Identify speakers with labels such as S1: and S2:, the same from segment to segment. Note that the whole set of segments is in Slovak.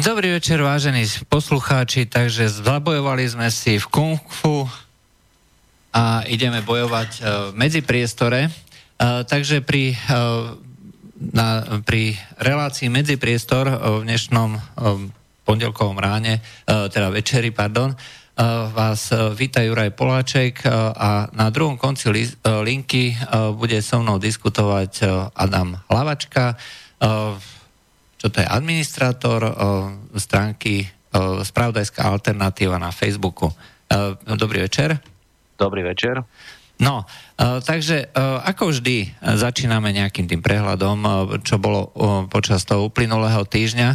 S1: Dobrý večer, vážení poslucháči. Takže zabojovali sme si v kung fu a ideme bojovať uh, medzi priestore. Uh, takže pri, uh, na, pri relácii medzi priestor uh, v dnešnom pondelkovom ráne, teda večeri, pardon, vás víta Juraj Poláček a na druhom konci li, linky bude so mnou diskutovať Adam Hlavačka, čo to je administrátor uh, stránky uh, Spravodajská alternatíva na Facebooku. Uh, dobrý večer.
S2: Dobrý večer.
S1: No, uh, takže uh, ako vždy začíname nejakým tým prehľadom, čo bolo počas toho uplynulého týždňa.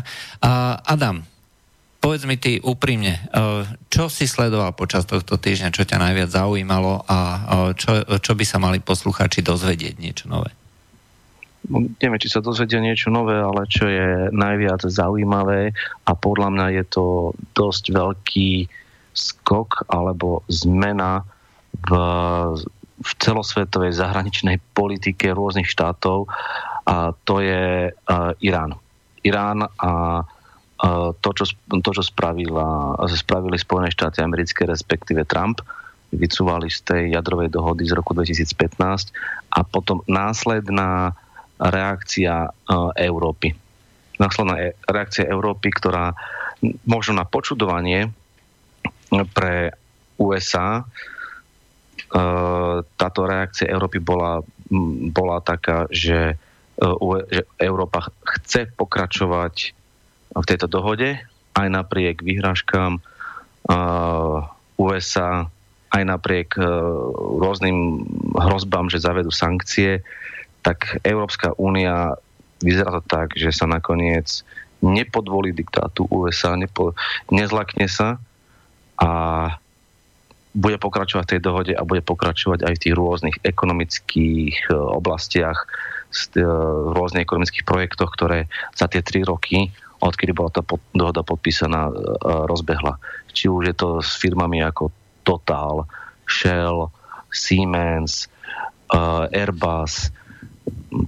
S1: Adam, povedz mi ty úprimne, čo si sledoval počas tohto týždňa, čo ťa najviac zaujímalo a čo, čo by sa mali posluchači dozvedieť niečo nové?
S2: Neviem, či sa dozvedia niečo nové, ale čo je najviac zaujímavé a podľa mňa je to dosť veľký skok alebo zmena v, v celosvetovej zahraničnej politike rôznych štátov a to je uh, Irán. Irán a uh, to, čo, to, čo spravila, spravili Spojené štáty americké, respektíve Trump, vycúvali z tej jadrovej dohody z roku 2015 a potom následná reakcia e, Európy. Následná e, reakcia Európy, ktorá možno na počudovanie pre USA e, táto reakcia Európy bola, bola taká, že, že Európa chce pokračovať v tejto dohode aj napriek výhražkám USA, aj napriek rôznym hrozbám, že zavedú sankcie, tak Európska únia vyzerá to tak, že sa nakoniec nepodvolí diktátu USA, nepo, nezlakne sa a bude pokračovať v tej dohode a bude pokračovať aj v tých rôznych ekonomických e, oblastiach, e, v rôznych ekonomických projektoch, ktoré za tie tri roky, odkedy bola tá dohoda podpísaná, e, rozbehla. Či už je to s firmami ako Total, Shell, Siemens, Airbus,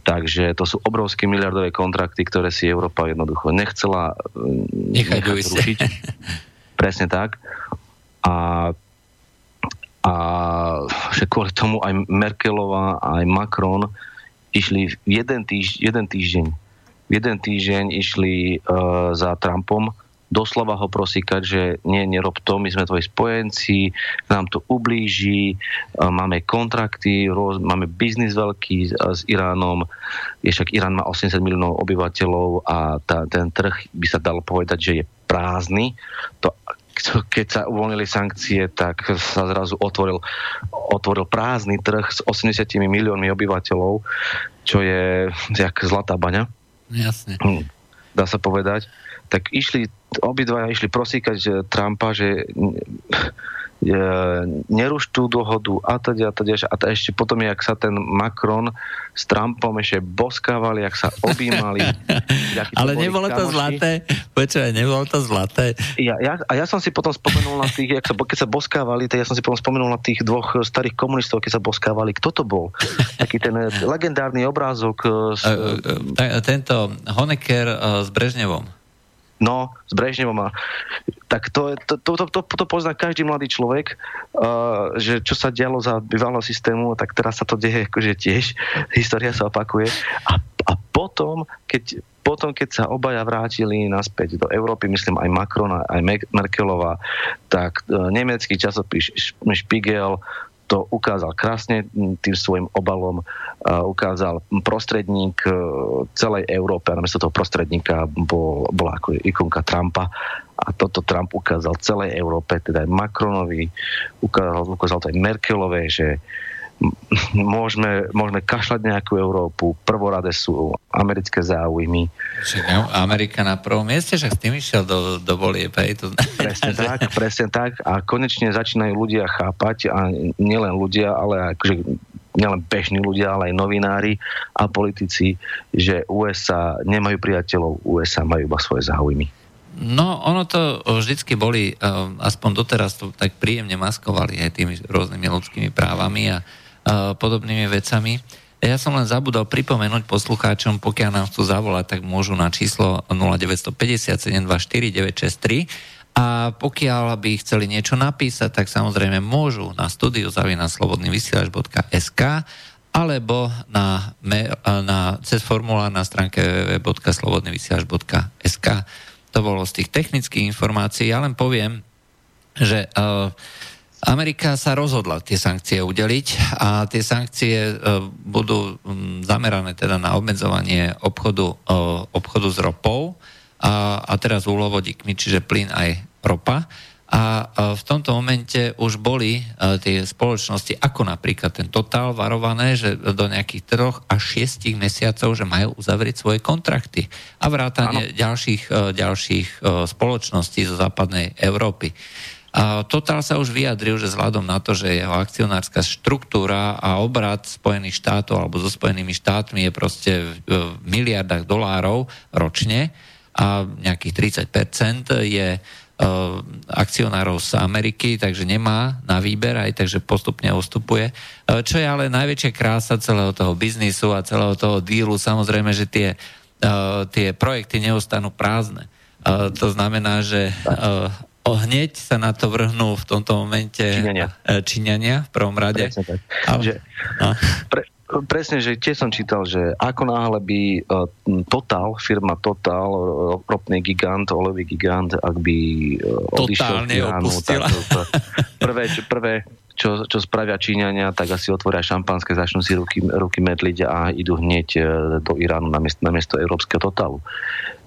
S2: Takže to sú obrovské miliardové kontrakty, ktoré si Európa jednoducho nechcela
S1: mm, nechať zrušiť.
S2: Presne tak. A, a že kvôli tomu aj Merkelová, aj Macron išli jeden, týž, jeden týždeň jeden týždeň išli uh, za Trumpom doslova ho prosíkať, že nie, nerob to, my sme tvoji spojenci, nám to ublíži, máme kontrakty, máme biznis veľký s Iránom, je však Irán má 80 miliónov obyvateľov a tá, ten trh by sa dalo povedať, že je prázdny. To, keď sa uvoľnili sankcie, tak sa zrazu otvoril, otvoril prázdny trh s 80 miliónmi obyvateľov, čo je jak zlatá baňa.
S1: Jasne. Hm,
S2: dá sa povedať tak išli, obidvaja išli prosíkať Trumpa, že neruš tú dohodu a teda a teda a teda ešte potom, jak sa ten Macron s Trumpom ešte boskávali, jak sa objímali.
S1: Ale nebolo kamoši. to zlaté? Počúvaj, nebolo to zlaté?
S2: Ja, ja, a ja som si potom spomenul na tých, jak sa, keď sa boskávali, tak ja som si potom spomenul na tých dvoch starých komunistov, keď sa boskávali. Kto to bol? Taký ten legendárny obrázok. S...
S1: Tento Honecker s Brežnevom.
S2: No, s Brežnevom a tak to, to, to, to, to pozná každý mladý človek, uh, že čo sa dialo za bývalého systému, tak teraz sa to deje akože tiež, história sa opakuje. A, a potom, keď, potom, keď sa obaja vrátili naspäť do Európy, myslím aj Macron, aj Merkelová, tak uh, nemecký časopis Spiegel to ukázal krásne tým svojim obalom, ukázal prostredník e, celej Európe a namiesto toho prostredníka bol, bola ako ikonka Trumpa. A toto Trump ukázal celej Európe, teda aj Macronovi, ukázal, ukázal to aj Merkelovej, že môžeme, môžeme kašľať nejakú Európu, prvorade sú americké záujmy.
S1: Amerika na prvom mieste, že s tým išiel do, do volieb. To
S2: presne že... tak, presne tak. A konečne začínajú ľudia chápať, a nielen ľudia, ale akože nielen bežní ľudia, ale aj novinári a politici, že USA nemajú priateľov, USA majú iba svoje záujmy.
S1: No, ono to vždycky boli, aspoň doteraz to tak príjemne maskovali aj tými rôznymi ľudskými právami a podobnými vecami. Ja som len zabudol pripomenúť poslucháčom, pokiaľ nám chcú zavolať, tak môžu na číslo 0950 963 a pokiaľ by chceli niečo napísať, tak samozrejme môžu na studiu zavinaslobodnyvysielač.sk alebo na, na, cez formulár na stránke www.slobodnyvysielač.sk To bolo z tých technických informácií. Ja len poviem, že uh, Amerika sa rozhodla tie sankcie udeliť a tie sankcie e, budú zamerané teda na obmedzovanie obchodu, e, obchodu s ropou a, a teraz úlovodíkmi, čiže plyn aj ropa. A v tomto momente už boli e, tie spoločnosti, ako napríklad ten Total, varované, že do nejakých troch až šiestich mesiacov, že majú uzavrieť svoje kontrakty. A vrátanie ďalších, ďalších spoločností zo západnej Európy. A Total sa už vyjadril, že vzhľadom na to, že jeho akcionárska štruktúra a obrad Spojených štátov alebo so Spojenými štátmi je proste v miliardách dolárov ročne a nejakých 30% je e, akcionárov z Ameriky, takže nemá na výber, aj takže postupne ustupuje. E, čo je ale najväčšia krása celého toho biznisu a celého toho dílu, samozrejme, že tie, e, tie projekty neostanú prázdne. To znamená, že hneď sa na to vrhnú v tomto momente
S2: Číňania,
S1: e, Číňania v prvom rade.
S2: Presne tak. Ale, že, no. pre, presne, že tiež som čítal, že ako náhle by uh, Total, firma Total, ropný gigant, olevý gigant, ak by odišiel z Iránu, tak to, prvé, prvé čo, čo spravia Číňania, tak asi otvoria šampanské, začnú si ruky, ruky medliť a idú hneď do Iránu na miesto, na miesto európskeho totalu.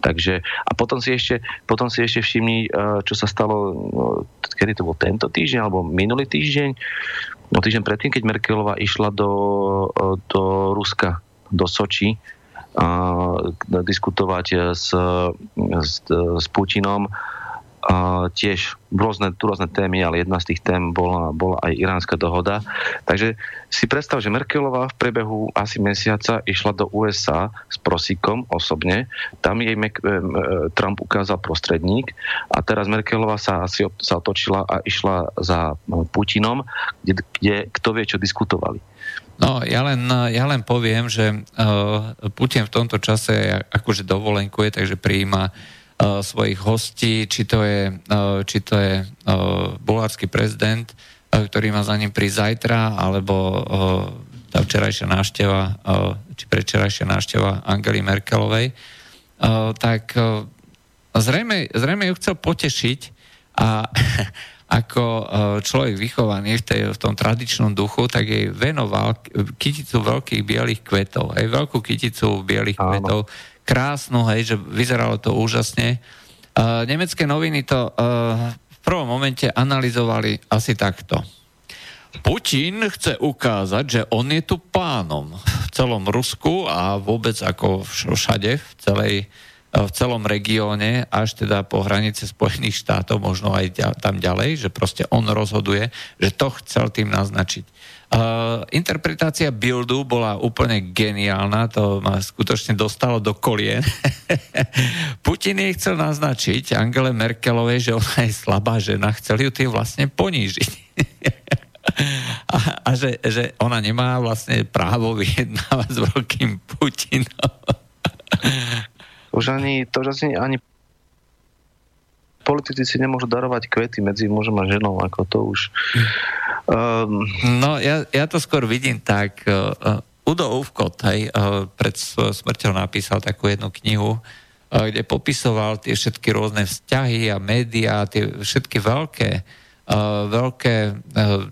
S2: Takže, a potom si ešte, potom si ešte všimni, eh, čo sa stalo, eh, kedy to bol tento týždeň, alebo minulý týždeň, no týždeň predtým, keď Merkelová išla do, do Ruska, do Soči, a diskutovať s, s, s Putinom a tiež rôzne, rôzne témy, ale jedna z tých tém bola, bola aj iránska dohoda. Takže si predstav, že Merkelová v priebehu asi mesiaca išla do USA s prosíkom osobne, tam jej Mek- Trump ukázal prostredník a teraz Merkelová sa asi sa otočila a išla za Putinom, kde, kde kto vie, čo diskutovali.
S1: No, ja len, ja len poviem, že uh, Putin v tomto čase akože dovolenkuje, takže prijíma svojich hostí, či to je, uh, či to je uh, bulharský prezident, uh, ktorý má za ním prísť zajtra, alebo uh, tá včerajšia návšteva, uh, či predčerajšia návšteva Angely Merkelovej, uh, tak uh, zrejme, zrejme ju chcel potešiť a ako človek vychovaný v, tej, v tom tradičnom duchu, tak jej venoval kyticu veľkých bielých kvetov, aj veľkú kyticu bielých Áno. kvetov, krásnu, hej, že vyzeralo to úžasne. Uh, nemecké noviny to uh, v prvom momente analyzovali asi takto. Putin chce ukázať, že on je tu pánom v celom Rusku a vôbec ako všade v, celej, v celom regióne, až teda po hranice Spojených štátov, možno aj tam ďalej, že proste on rozhoduje, že to chcel tým naznačiť. Uh, interpretácia buildu bola úplne geniálna, to ma skutočne dostalo do kolien. Putin jej chcel naznačiť Angele Merkelovej, že ona je slabá žena, chcel ju tým vlastne ponížiť. a, a že, že ona nemá vlastne právo vyjednávať s veľkým Putinom.
S2: už ani, to už ani, ani politici si nemôžu darovať kvety medzi mužom a ženou, ako to už...
S1: Um... No, ja, ja to skôr vidím tak. Uh, Udo Ufkot hej, uh, pred smrťou napísal takú jednu knihu, kde popisoval tie všetky rôzne vzťahy a médiá, tie všetky veľké, veľké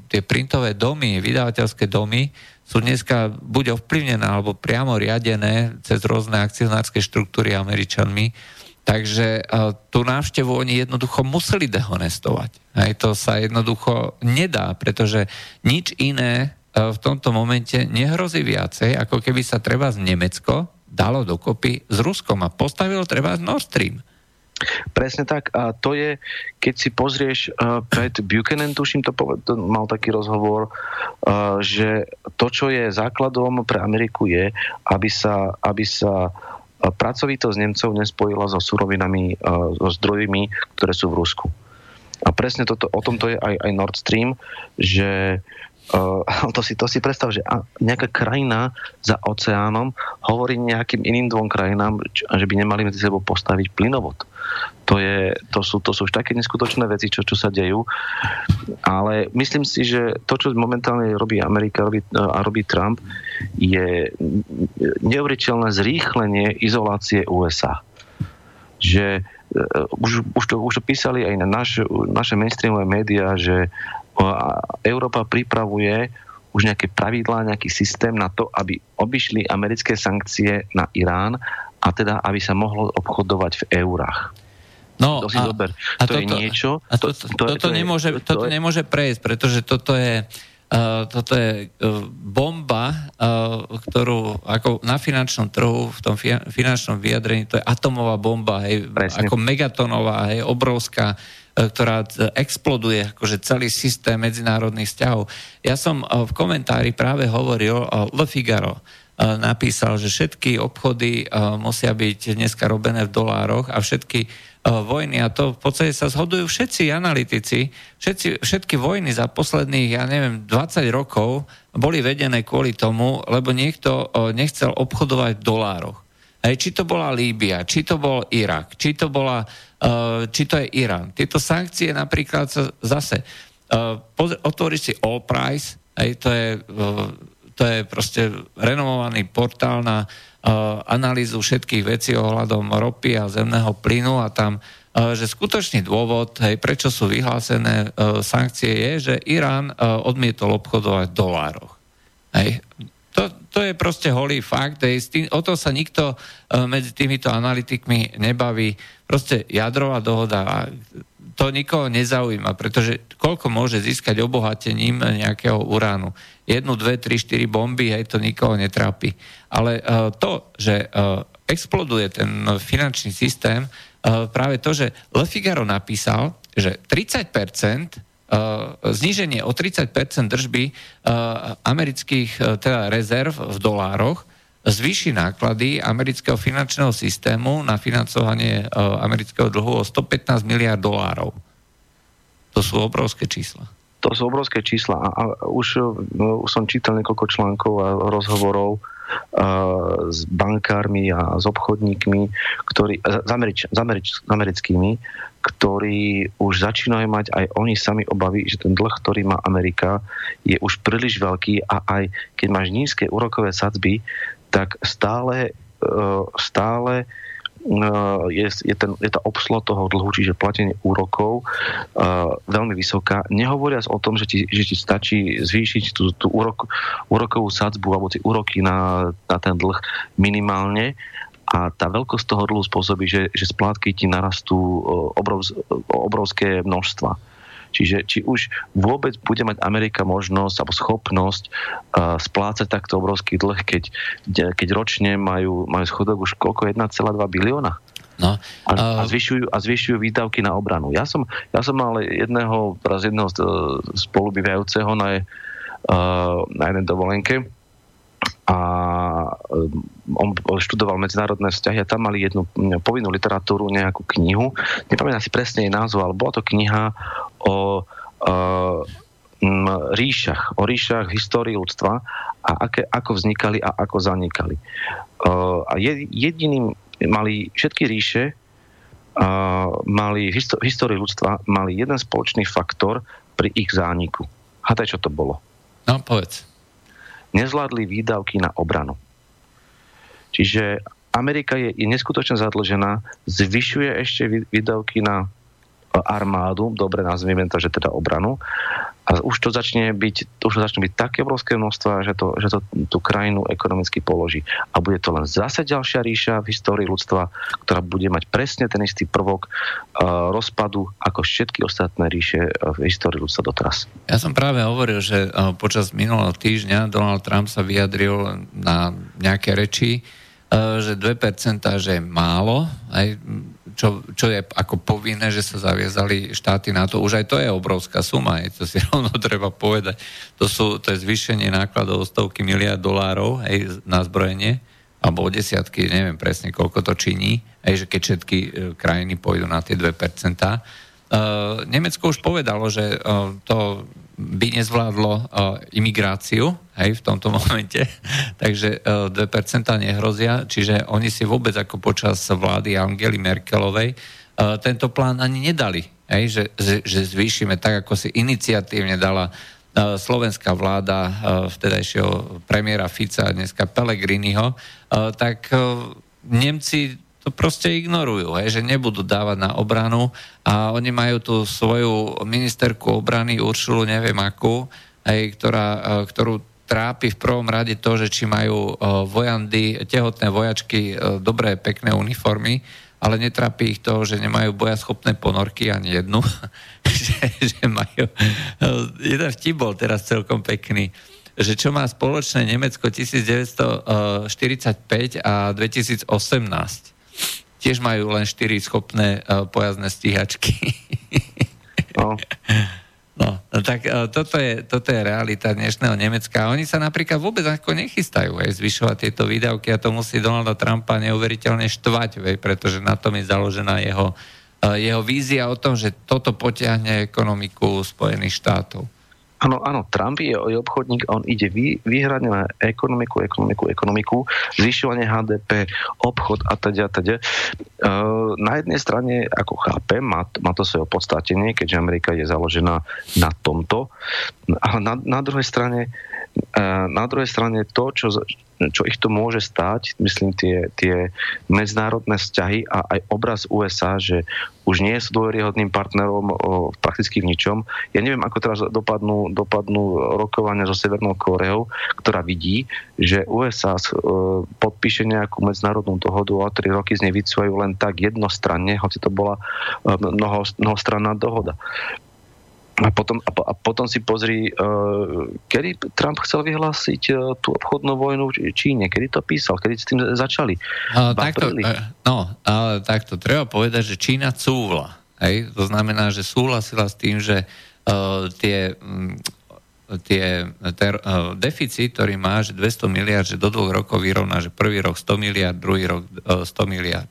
S1: tie printové domy, vydavateľské domy, sú dneska buď ovplyvnené alebo priamo riadené cez rôzne akcionárske štruktúry Američanmi Takže uh, tú návštevu oni jednoducho museli dehonestovať. Aj to sa jednoducho nedá, pretože nič iné uh, v tomto momente nehrozí viacej, ako keby sa treba z Nemecko dalo dokopy s Ruskom a postavilo treba z Nord Stream.
S2: Presne tak. A to je, keď si pozrieš, uh, Pat Buchanan, tuším, to poved, mal taký rozhovor, uh, že to, čo je základom pre Ameriku je, aby sa, aby sa uh, pracovitosť Nemcov nespojila so surovinami, so zdrojmi, ktoré sú v Rusku. A presne toto, o tomto je aj, aj Nord Stream, že Uh, to, si, to si predstav, že nejaká krajina za oceánom hovorí nejakým iným dvom krajinám, že by nemali medzi sebou postaviť plynovod. To, je, to, sú, to sú už také neskutočné veci, čo, čo sa dejú. Ale myslím si, že to, čo momentálne robí Amerika robí, a robí Trump, je neuveriteľné zrýchlenie izolácie USA. Že uh, už, už, to, už to písali aj na naš, naše mainstreamové médiá, že uh, Európa pripravuje už nejaké pravidlá, nejaký systém na to, aby obišli americké sankcie na Irán a teda, aby sa mohlo obchodovať v eurách.
S1: No, to si a, zober. A to toto, je niečo... A to, to, to, toto, to, nemôže, to, toto nemôže prejsť, pretože toto je, uh, toto je uh, bomba, uh, ktorú ako na finančnom trhu, v tom fi, finančnom vyjadrení, to je atomová bomba, hej, ako megatonová, hej, obrovská, ktorá exploduje akože celý systém medzinárodných vzťahov. Ja som uh, v komentári práve hovoril Le Figaro, napísal, že všetky obchody musia byť dneska robené v dolároch a všetky vojny a to v podstate sa zhodujú všetci analytici, všetci, všetky vojny za posledných, ja neviem, 20 rokov boli vedené kvôli tomu, lebo niekto nechcel obchodovať v dolároch. Či to bola Líbia, či to bol Irak, či to, bola, či to je Irán. Tieto sankcie napríklad sa zase otvorí si All Price, hej, to je, to je proste renomovaný portál na analýzu všetkých vecí ohľadom ropy a zemného plynu a tam že skutočný dôvod, hej, prečo sú vyhlásené uh, sankcie, je, že Irán uh, odmietol obchodovať v dolároch. Hej. To, to je proste holý fakt, hej, tým, o to sa nikto uh, medzi týmito analytikmi nebaví. Proste jadrová dohoda, a to nikoho nezaujíma, pretože koľko môže získať obohatením nejakého uránu? Jednu, dve, tri, štyri bomby, hej, to nikoho netrápi. Ale uh, to, že uh, exploduje ten finančný systém, uh, práve to, že Le Figaro napísal, že 30% Uh, zníženie o 30% držby uh, amerických uh, teda rezerv v dolároch zvýši náklady amerického finančného systému na financovanie amerického dlhu o 115 miliard dolárov. To sú obrovské čísla.
S2: To sú obrovské čísla a, a už, no, už som čítal niekoľko článkov a rozhovorov s bankármi a s obchodníkmi, ktorí, s, Američ, s, Američ, s americkými, ktorí už začínajú mať aj oni sami obavy, že ten dlh, ktorý má Amerika, je už príliš veľký a aj keď máš nízke úrokové sadzby, tak stále, stále je, je, ten, je tá obslo toho dlhu, čiže platenie úrokov uh, veľmi vysoká. Nehovoriac o tom, že ti, že ti stačí zvýšiť tú, tú úrok, úrokovú sadzbu alebo tie úroky na, na ten dlh minimálne a tá veľkosť toho dlhu spôsobí, že, že splátky ti narastú obrov, obrovské množstva. Čiže či už vôbec bude mať Amerika možnosť alebo schopnosť uh, splácať takto obrovský dlh, keď, keď ročne majú, majú schodok už koľko? 1,2 bilióna? No, a, a, zvyšujú, a zvyšujú výdavky na obranu. Ja som, ja som mal jedného, raz jedného spolubývajúceho na, uh, na jednej dovolenke a um, on študoval medzinárodné vzťahy a tam mali jednu povinnú literatúru, nejakú knihu. Nepamätám si presne jej názov, ale bola to kniha o uh, ríšach, o ríšach histórii ľudstva a aké, ako vznikali a ako zanikali. A jediným mali všetky ríše mali v histórii ľudstva mali jeden spoločný faktor pri ich zániku. Hádaj, čo to bolo?
S1: No, povedz.
S2: Nezvládli výdavky na obranu. Čiže Amerika je, je neskutočne zadlžená, zvyšuje ešte výdavky na armádu, dobre nazvieme to, že teda obranu. A už to začne byť, už to začne byť také obrovské množstva, že to, že to tú krajinu ekonomicky položí. A bude to len zase ďalšia ríša v histórii ľudstva, ktorá bude mať presne ten istý prvok uh, rozpadu ako všetky ostatné ríše v histórii ľudstva doteraz.
S1: Ja som práve hovoril, že uh, počas minulého týždňa Donald Trump sa vyjadril na nejaké reči, uh, že 2% že je málo, aj čo, čo je ako povinné, že sa zaviazali štáty na to. Už aj to je obrovská suma, je to si rovno treba povedať. To, sú, to je zvýšenie nákladov o stovky miliard dolárov aj na zbrojenie, alebo o desiatky, neviem presne, koľko to činí, aj že keď všetky e, krajiny pôjdu na tie 2%. Uh, e, Nemecko už povedalo, že uh, to by nezvládlo uh, imigráciu hej, v tomto momente, takže uh, 2% nehrozia, čiže oni si vôbec ako počas vlády Angely Merkelovej uh, tento plán ani nedali, hej, že, že, zvýšime tak, ako si iniciatívne dala slovenská vláda vtedajšieho premiéra Fica a dneska Pellegriniho, uh, tak Nemci to proste ignorujú, hej, že nebudú dávať na obranu a oni majú tú svoju ministerku obrany Uršulu, neviem akú, hej, ktorá, e, ktorú trápi v prvom rade to, že či majú e, vojandy, tehotné vojačky, e, dobré, pekné uniformy, ale netrápi ich to, že nemajú bojaschopné ponorky ani jednu. že, že majú... Jeden vtip bol teraz celkom pekný že čo má spoločné Nemecko 1945 a 2018 tiež majú len 4 schopné uh, pojazdné stíhačky. no. No, no tak uh, toto, je, toto je realita dnešného Nemecka. Oni sa napríklad vôbec ako nechystajú aj zvyšovať tieto výdavky a to musí Donalda Trumpa neuveriteľne štvať, vej, pretože na tom je založená jeho, uh, jeho vízia o tom, že toto potiahne ekonomiku Spojených štátov.
S2: Áno, áno, Trump je, obchodník, on ide vy, vyhradne na ekonomiku, ekonomiku, ekonomiku, zvyšovanie HDP, obchod a teda, teda. Uh, na jednej strane, ako chápem, má, má to svoje opodstatenie, keďže Amerika je založená na tomto, ale na, na druhej strane na druhej strane to, čo, čo ich to môže stáť, myslím tie, tie medzinárodné vzťahy a aj obraz USA, že už nie sú dôveryhodným partnerom o, prakticky v ničom. Ja neviem, ako teraz dopadnú, dopadnú rokovania so Severnou Kóreou, ktorá vidí, že USA e, podpíše nejakú medzinárodnú dohodu a tri roky z nej len tak jednostranne, hoci to bola e, mnoho, mnohostranná dohoda. A potom, a, a potom si pozri, uh, kedy Trump chcel vyhlásiť uh, tú obchodnú vojnu v Číne, kedy to písal, kedy s tým začali.
S1: Uh, takto, uh, no, ale takto, treba povedať, že Čína cúvla. Hej? To znamená, že súhlasila s tým, že uh, tie, um, tie ter, uh, deficit, ktorý má, že 200 miliard, že do dvoch rokov vyrovná, že prvý rok 100 miliard, druhý rok uh, 100 miliard.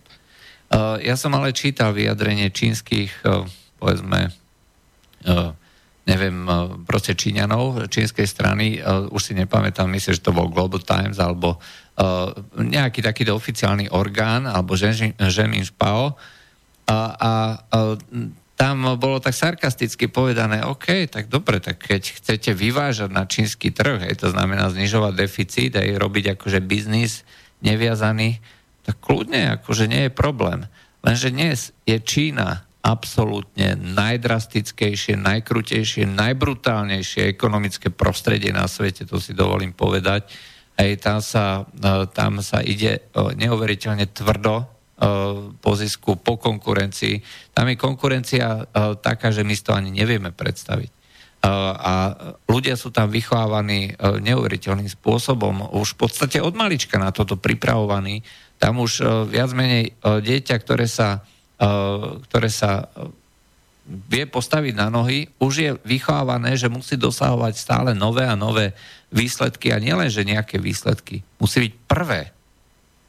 S1: Uh, ja som ale čítal vyjadrenie čínskych, uh, povedzme, uh, neviem, uh, proste Číňanov, čínskej strany, uh, už si nepamätám, myslím, že to bol Global Times, alebo nejaký takýto oficiálny orgán, alebo Ženin Špao. A, a, a tam bolo tak sarkasticky povedané, OK, tak dobre, tak keď chcete vyvážať na čínsky trh, hej, to znamená znižovať deficit a robiť akože biznis neviazaný, tak kľudne, akože nie je problém. Lenže dnes je Čína absolútne najdrastickejšie, najkrutejšie, najbrutálnejšie ekonomické prostredie na svete, to si dovolím povedať. Hej, tam, sa, e, tam sa ide e, neuveriteľne tvrdo e, po zisku, po konkurencii. Tam je konkurencia taká, že my to ani nevieme predstaviť. A ľudia sú tam vychovávaní neuveriteľným spôsobom, už v podstate od malička na toto pripravovaní. Tam už viac menej dieťa, ktoré sa ktoré sa eh, vie postaviť na nohy, už je vychovávané, že musí dosahovať stále nové a nové výsledky a nielen, že nejaké výsledky. Musí byť prvé.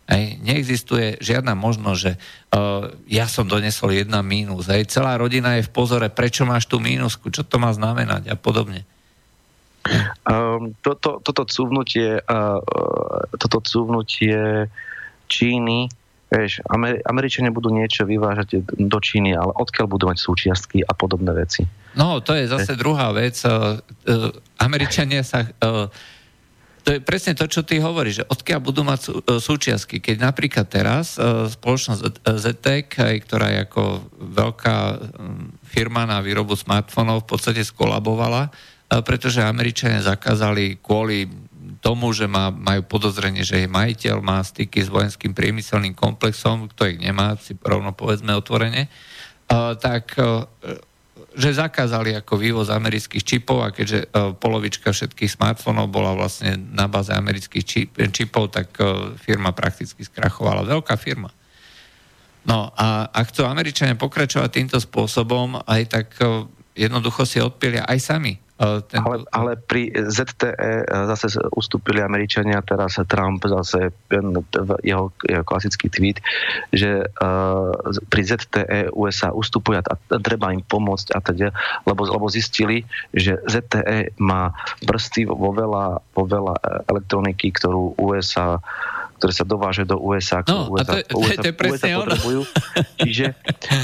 S1: Hej, neexistuje žiadna možnosť, že uh, ja som donesol jedna mínus. Hej, celá rodina je v pozore, prečo máš tú mínusku, čo to má znamenať a podobne.
S2: Um, toto, toto cúvnutie, uh, toto cúvnutie Číny Vieš, Amer- Američania budú niečo vyvážať do Číny, ale odkiaľ budú mať súčiastky a podobné veci?
S1: No, to je zase druhá vec. Uh, uh, Američania sa... Uh, to je presne to, čo ty hovoríš, že odkiaľ budú mať sú, súčiastky. Keď napríklad teraz spoločnosť ZTEC, ktorá je ako veľká um, firma na výrobu smartfónov, v podstate skolabovala, pretože Američania zakázali kvôli tomu, že má, majú podozrenie, že je majiteľ, má styky s vojenským priemyselným komplexom, kto ich nemá, si rovno povedzme otvorene, tak uh, že zakázali ako vývoz amerických čipov a keďže uh, polovička všetkých smartfónov bola vlastne na báze amerických čip, čipov, tak uh, firma prakticky skrachovala. Veľká firma. No a ak chcú Američania pokračovať týmto spôsobom, aj tak jednoducho si odpilia aj sami
S2: Ten... Ale, ale pri ZTE zase ustúpili Američania, teraz Trump zase jeho, jeho klasický tweet, že uh, pri ZTE USA ustupuje a treba im pomôcť a teda, lebo, lebo zistili, že ZTE má prsty vo veľa, vo veľa elektroniky, ktorú USA ktoré sa dováže do USA,
S1: no, USA, to, to, USA, to je presne USA potrebujú.
S2: Čiže,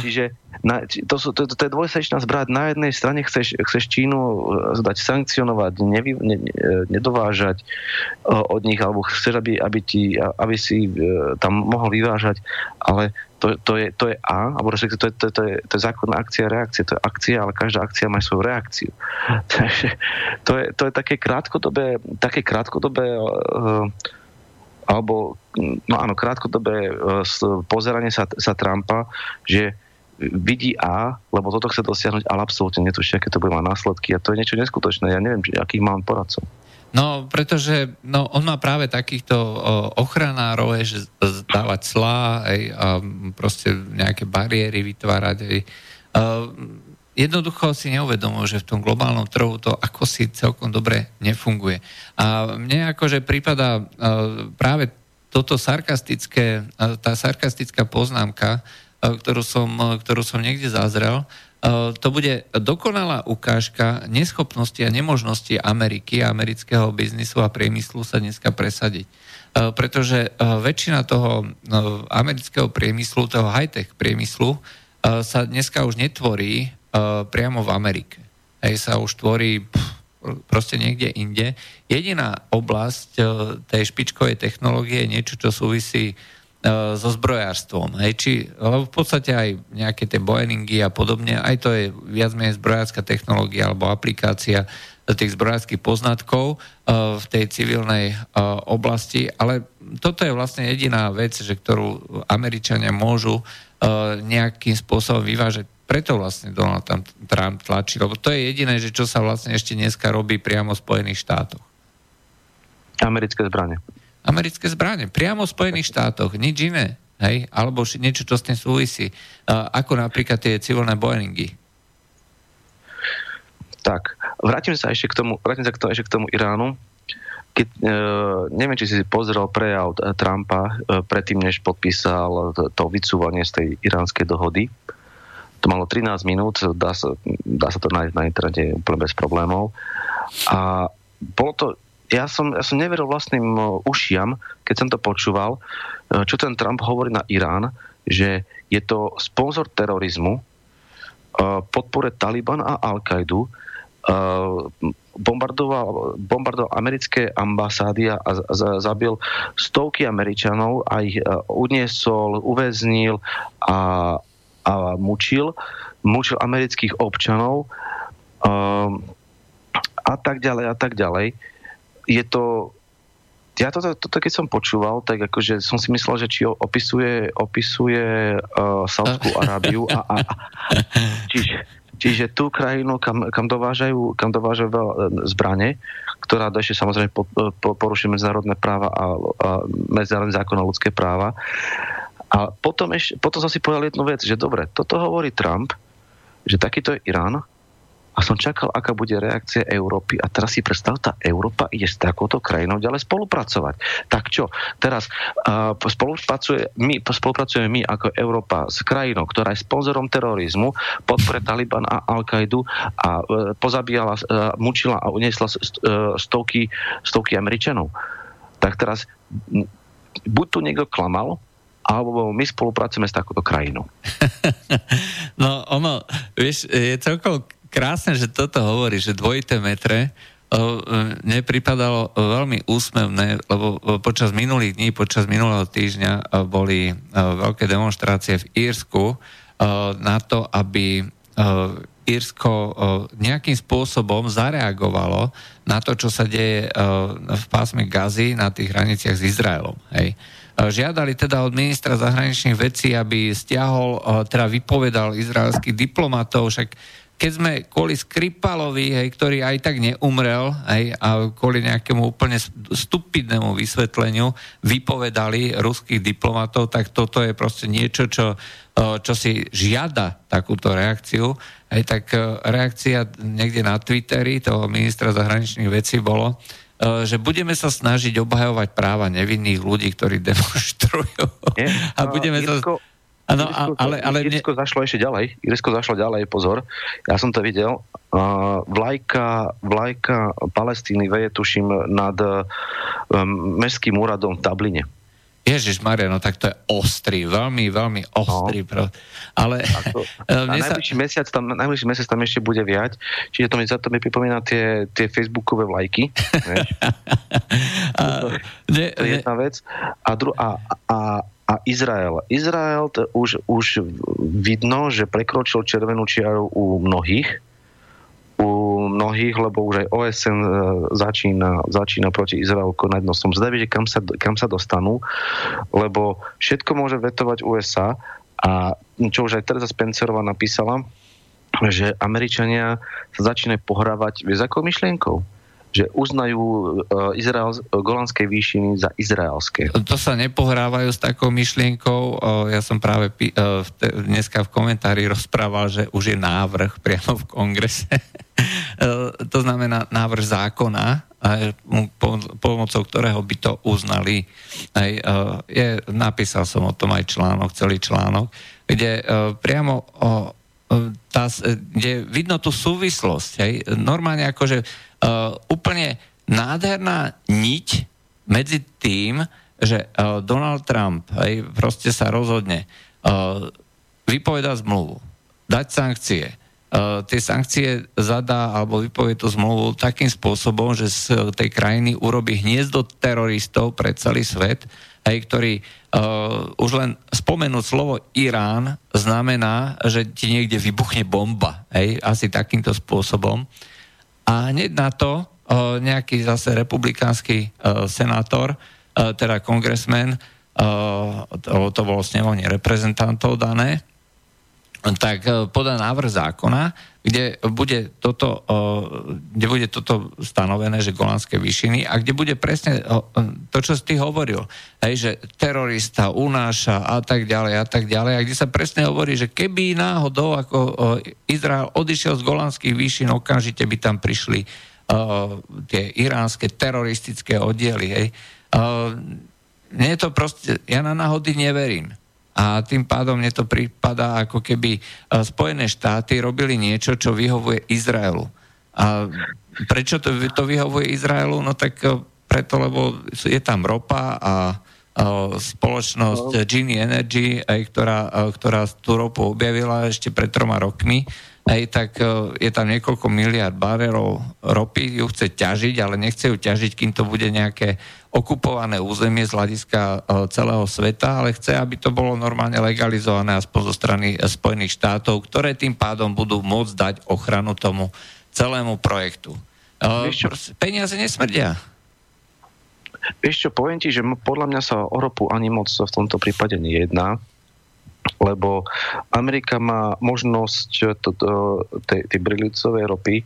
S2: čiže na, to, sú, to, to, to je dvojsečná zbrať. Na jednej strane chceš, chceš Čínu e, zdať sankcionovať, nevy, ne, ne, nedovážať uh, od nich, alebo chceš, aby, aby, ti, aby si tam mohol vyvážať, ale to, to, je, to je A, alebo to je, to, to, je, to je zákonná akcia, reakcia, to je akcia, ale každá akcia má svoju reakciu. Takže to je, to je také krátkodobé, také krátkodobé alebo no áno, krátkodobé pozeranie sa, sa Trumpa, že vidí A, lebo toto chce dosiahnuť, ale absolútne netušia, aké to bude mať následky a to je niečo neskutočné. Ja neviem, akých mám poradcov.
S1: No, pretože no, on má práve takýchto o, ochranárov, že dávať clá aj, a proste nejaké bariéry vytvárať. Aj. jednoducho si neuvedomujú, že v tom globálnom trhu to ako si celkom dobre nefunguje. A mne akože prípada práve toto sarkastické, tá sarkastická poznámka, ktorú som, e, ktorú som niekde zazrel, e, to bude dokonalá ukážka neschopnosti a nemožnosti Ameriky a amerického biznisu a priemyslu sa dneska presadiť. Pretože väčšina toho amerického priemyslu, toho high-tech priemyslu sa dneska už netvorí priamo v Amerike. Hej, sa už tvorí proste niekde inde. Jediná oblasť tej špičkovej technológie je niečo, čo súvisí E, so zbrojárstvom. Hej, či, lebo v podstate aj nejaké tie Boeingy a podobne, aj to je viac menej zbrojárska technológia alebo aplikácia tých zbrojárských poznatkov uh, v tej civilnej uh, oblasti, ale toto je vlastne jediná vec, že ktorú Američania môžu nejakým spôsobom vyvážať. Preto vlastne Donald Trump tlačí, lebo to je jediné, že čo sa vlastne ešte dneska robí priamo v Spojených štátoch.
S2: Americké zbranie
S1: americké zbranie. Priamo v Spojených štátoch, nič iné. Hej? Alebo niečo, čo s tým súvisí. Ako napríklad tie civilné Boeingy.
S2: Tak, vrátim sa ešte k tomu, vrátim sa k tomu, ešte k tomu Iránu. Keď, e, neviem, či si pozrel prejav Trumpa e, predtým, než podpísal to vycúvanie z tej iránskej dohody. To malo 13 minút, dá sa, dá sa to nájsť na internete úplne bez problémov. A bolo to ja som, ja som neveril vlastným e, ušiam, keď som to počúval, e, čo ten Trump hovorí na Irán, že je to sponzor terorizmu, e, podpore Taliban a Al-Qaidu, bombardoval, bombardoval americké ambasády a zabil stovky Američanov a ich uniesol, uväznil a, a mučil, mučil amerických občanov a tak ďalej a tak ďalej je to ja toto, toto keď som počúval, tak akože som si myslel, že či opisuje, opisuje uh, Saudskú Arábiu a, a, a čiže, čiže tú krajinu, kam, kam dovážajú, kam dovážajú veľa e, zbrane, ktorá ešte samozrejme po, po, porušuje medzinárodné práva a, a medzinárodný zákon a ľudské práva. A potom, ešte, potom som si povedal jednu vec, že dobre, toto hovorí Trump, že takýto je Irán, a som čakal, aká bude reakcia Európy a teraz si predstav, tá Európa ide s takouto krajinou ďalej spolupracovať. Tak čo, teraz uh, spolupracuje, my, spolupracujeme my ako Európa s krajinou, ktorá je sponzorom terorizmu, podpore Taliban a Al-Kaidu a uh, pozabíjala, uh, mučila a uniesla uh, stovky, stovky Američanov. Tak teraz buď tu niekto klamal, alebo my spolupracujeme s takouto krajinou.
S1: No ono, vieš, je celkom krásne, že toto hovorí, že dvojité metre, mne pripadalo veľmi úsmevné, lebo počas minulých dní, počas minulého týždňa boli veľké demonstrácie v Írsku na to, aby Írsko nejakým spôsobom zareagovalo na to, čo sa deje v pásme Gazy na tých hraniciach s Izraelom. Hej. Žiadali teda od ministra zahraničných vecí, aby stiahol, teda vypovedal izraelských diplomatov, však keď sme kvôli Skripalovi, hej, ktorý aj tak neumrel, hej, a kvôli nejakému úplne stupidnému vysvetleniu vypovedali ruských diplomatov, tak toto je proste niečo, čo, čo si žiada takúto reakciu. Hej, tak reakcia niekde na Twitteri toho ministra zahraničných vecí bolo, že budeme sa snažiť obhajovať práva nevinných ľudí, ktorí demonstrujú.
S2: Nie? A budeme sa... Ano, Irsko, ale, ale Irsko mne... zašlo ešte ďalej. Irsko zašlo ďalej, pozor. Ja som to videl. Vlajka, vlajka Palestíny veje, tuším, nad um, mestským úradom v Dubline.
S1: Ježiš Maria, no tak to je ostrý, veľmi, veľmi ostrý. No. Pro... Ale...
S2: To, a najbližší, sa... mesiac tam, najbližší mesiac tam ešte bude viať, čiže to mi, za to mi pripomína tie, tie facebookové vlajky. a, to, ne, to je ne... jedna vec. A, dru, a, a, a Izrael. Izrael to už, už vidno, že prekročil červenú čiaru u mnohých, u mnohých, lebo už aj OSN e, začína, začína proti Izraelu konať. No som že kam sa, kam sa dostanú, lebo všetko môže vetovať USA a čo už aj Teresa Spencerová napísala, že Američania sa začínajú pohrávať vieš akou myšlienkou že uznajú uh, Izrael, golandské výšiny za izraelské.
S1: To sa nepohrávajú s takou myšlienkou. Uh, ja som práve dneska v komentári rozprával, že už je návrh priamo v kongrese. to znamená návrh zákona, pomocou ktorého by to uznali. Napísal som o tom aj článok, celý článok, kde priamo tá, kde vidno tú súvislosť. Hej. Normálne akože uh, úplne nádherná niť medzi tým, že uh, Donald Trump hej, proste sa rozhodne uh, vypovedať zmluvu, dať sankcie, Uh, tie sankcie zadá alebo vypovie tú zmluvu takým spôsobom, že z tej krajiny urobí hniezdo teroristov pre celý svet, hej, ktorý uh, už len spomenúť slovo Irán znamená, že ti niekde vybuchne bomba, hej, asi takýmto spôsobom. A hneď na to nejaký zase republikánsky senátor, teda kongresmen, to, to bolo snemovne reprezentantov dané, tak podá návrh zákona, kde bude toto, kde bude toto stanovené, že Golandské výšiny a kde bude presne to, čo si ty hovoril, hej, že terorista unáša a tak ďalej a tak ďalej a kde sa presne hovorí, že keby náhodou ako Izrael odišiel z Golandských výšin, okamžite by tam prišli uh, tie iránske teroristické oddiely, hej. Uh, nie je to proste, ja na náhody neverím a tým pádom mne to prípada, ako keby e, Spojené štáty robili niečo, čo vyhovuje Izraelu. A prečo to, to vyhovuje Izraelu? No tak e, preto, lebo je tam ropa a e, spoločnosť no. Genie Energy, ktorá, ktorá tú ropu objavila ešte pred troma rokmi, aj tak je tam niekoľko miliard barelov ropy, ju chce ťažiť, ale nechce ju ťažiť, kým to bude nejaké okupované územie z hľadiska e, celého sveta, ale chce, aby to bolo normálne legalizované aspoň zo strany Spojených štátov, ktoré tým pádom budú môcť dať ochranu tomu celému projektu. E, peniaze nesmrdia.
S2: Vieš čo, poviem ti, že podľa mňa sa o ropu ani moc v tomto prípade nejedná lebo Amerika má možnosť tej, tej brilicovej ropy, e,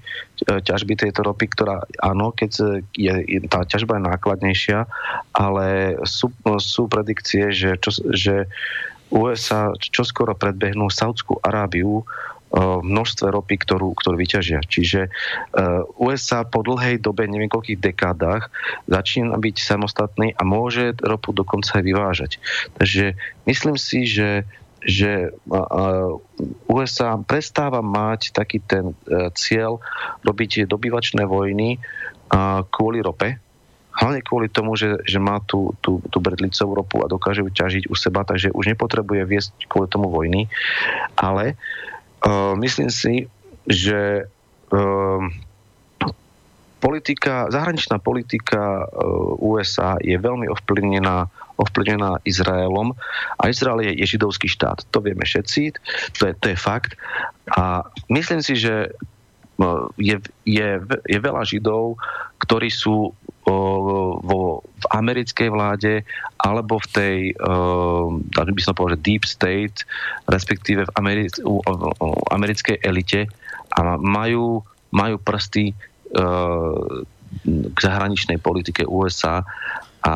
S2: ťažby tejto ropy, ktorá áno, keď je, tá ťažba je nákladnejšia, ale sú, sú predikcie, že, čo, že USA čoskoro predbehnú Saudskú Arábiu v množstve ropy, ktorú, ktorú vyťažia. Čiže USA po dlhej dobe, neviem koľkých dekádach, začína byť samostatný a môže ropu dokonca aj vyvážať. Takže myslím si, že že USA prestáva mať taký ten e, cieľ robiť dobyvačné vojny kvôli rope, hlavne kvôli tomu, že, že má tú, tú, tú bredlicovú ropu a dokáže ju ťažiť u seba, takže už nepotrebuje viesť kvôli tomu vojny. Ale uh, myslím si, že uh, politika, zahraničná politika uh, USA je veľmi ovplyvnená ovplyvnená Izraelom a Izrael je, je židovský štát. To vieme všetci, to je, to je fakt. A myslím si, že no, je, je, je veľa židov, ktorí sú vo, v americkej vláde alebo v tej, uh, by som povedal, deep state, respektíve v americ, u, u americkej elite a majú, majú prsty k zahraničnej politike USA a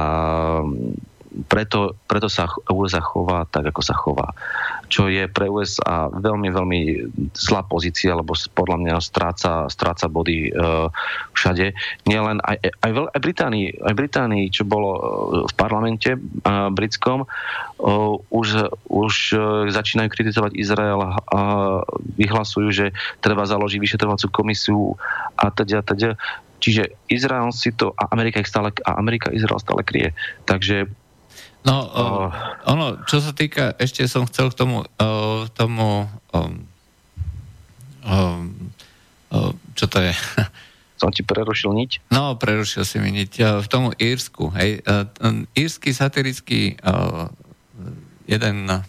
S2: preto, preto sa USA chová tak, ako sa chová. Čo je pre USA veľmi, veľmi zlá pozícia, lebo podľa mňa stráca, stráca body uh, všade. Nielen aj, aj, aj, Británii, aj Británii, čo bolo uh, v parlamente uh, britskom, uh, už, už uh, začínajú kritizovať Izrael a vyhlasujú, že treba založiť vyšetrovaciu komisiu a teda, teda. Čiže Izrael si to a Amerika ich stále a Amerika Izrael stále kryje. Takže
S1: No, uh, ono, čo sa týka, ešte som chcel k tomu, uh, tomu um, um, uh, čo to je?
S2: Som ti prerušil niť?
S1: No, prerušil si mi niť. Uh, v tomu Írsku, hej, írsky satirický uh, jeden uh,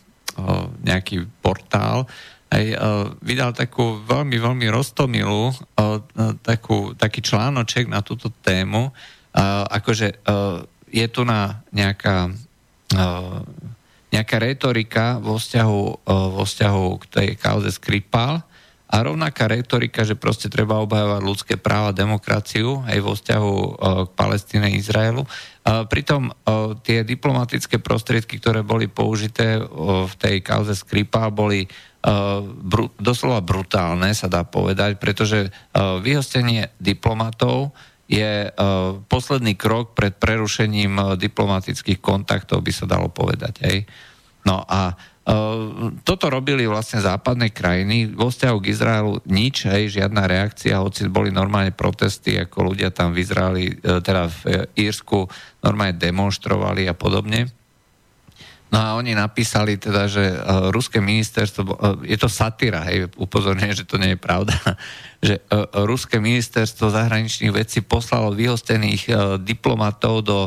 S1: nejaký portál hej, uh, vydal takú veľmi, veľmi roztomilú uh, takú, taký článoček na túto tému. Uh, akože uh, je tu na nejaká nejaká retorika vo vzťahu, vo vzťahu k tej kauze Skripal a rovnaká retorika, že proste treba obhajovať ľudské práva, demokraciu aj vo vzťahu k Palestíne a Izraelu. Pritom tie diplomatické prostriedky, ktoré boli použité v tej kauze Skripal, boli doslova brutálne, sa dá povedať, pretože vyhostenie diplomatov je uh, posledný krok pred prerušením uh, diplomatických kontaktov, by sa dalo povedať. Hej. No a uh, toto robili vlastne západné krajiny. Vo vzťahu k Izraelu nič, hej, žiadna reakcia, hoci boli normálne protesty, ako ľudia tam v Izraeli, teda v Írsku normálne demonstrovali a podobne. No a oni napísali teda, že uh, ruské ministerstvo, uh, je to satyra, hej, upozorňujem, že to nie je pravda, že uh, ruské ministerstvo zahraničných vecí poslalo vyhostených diplomatov do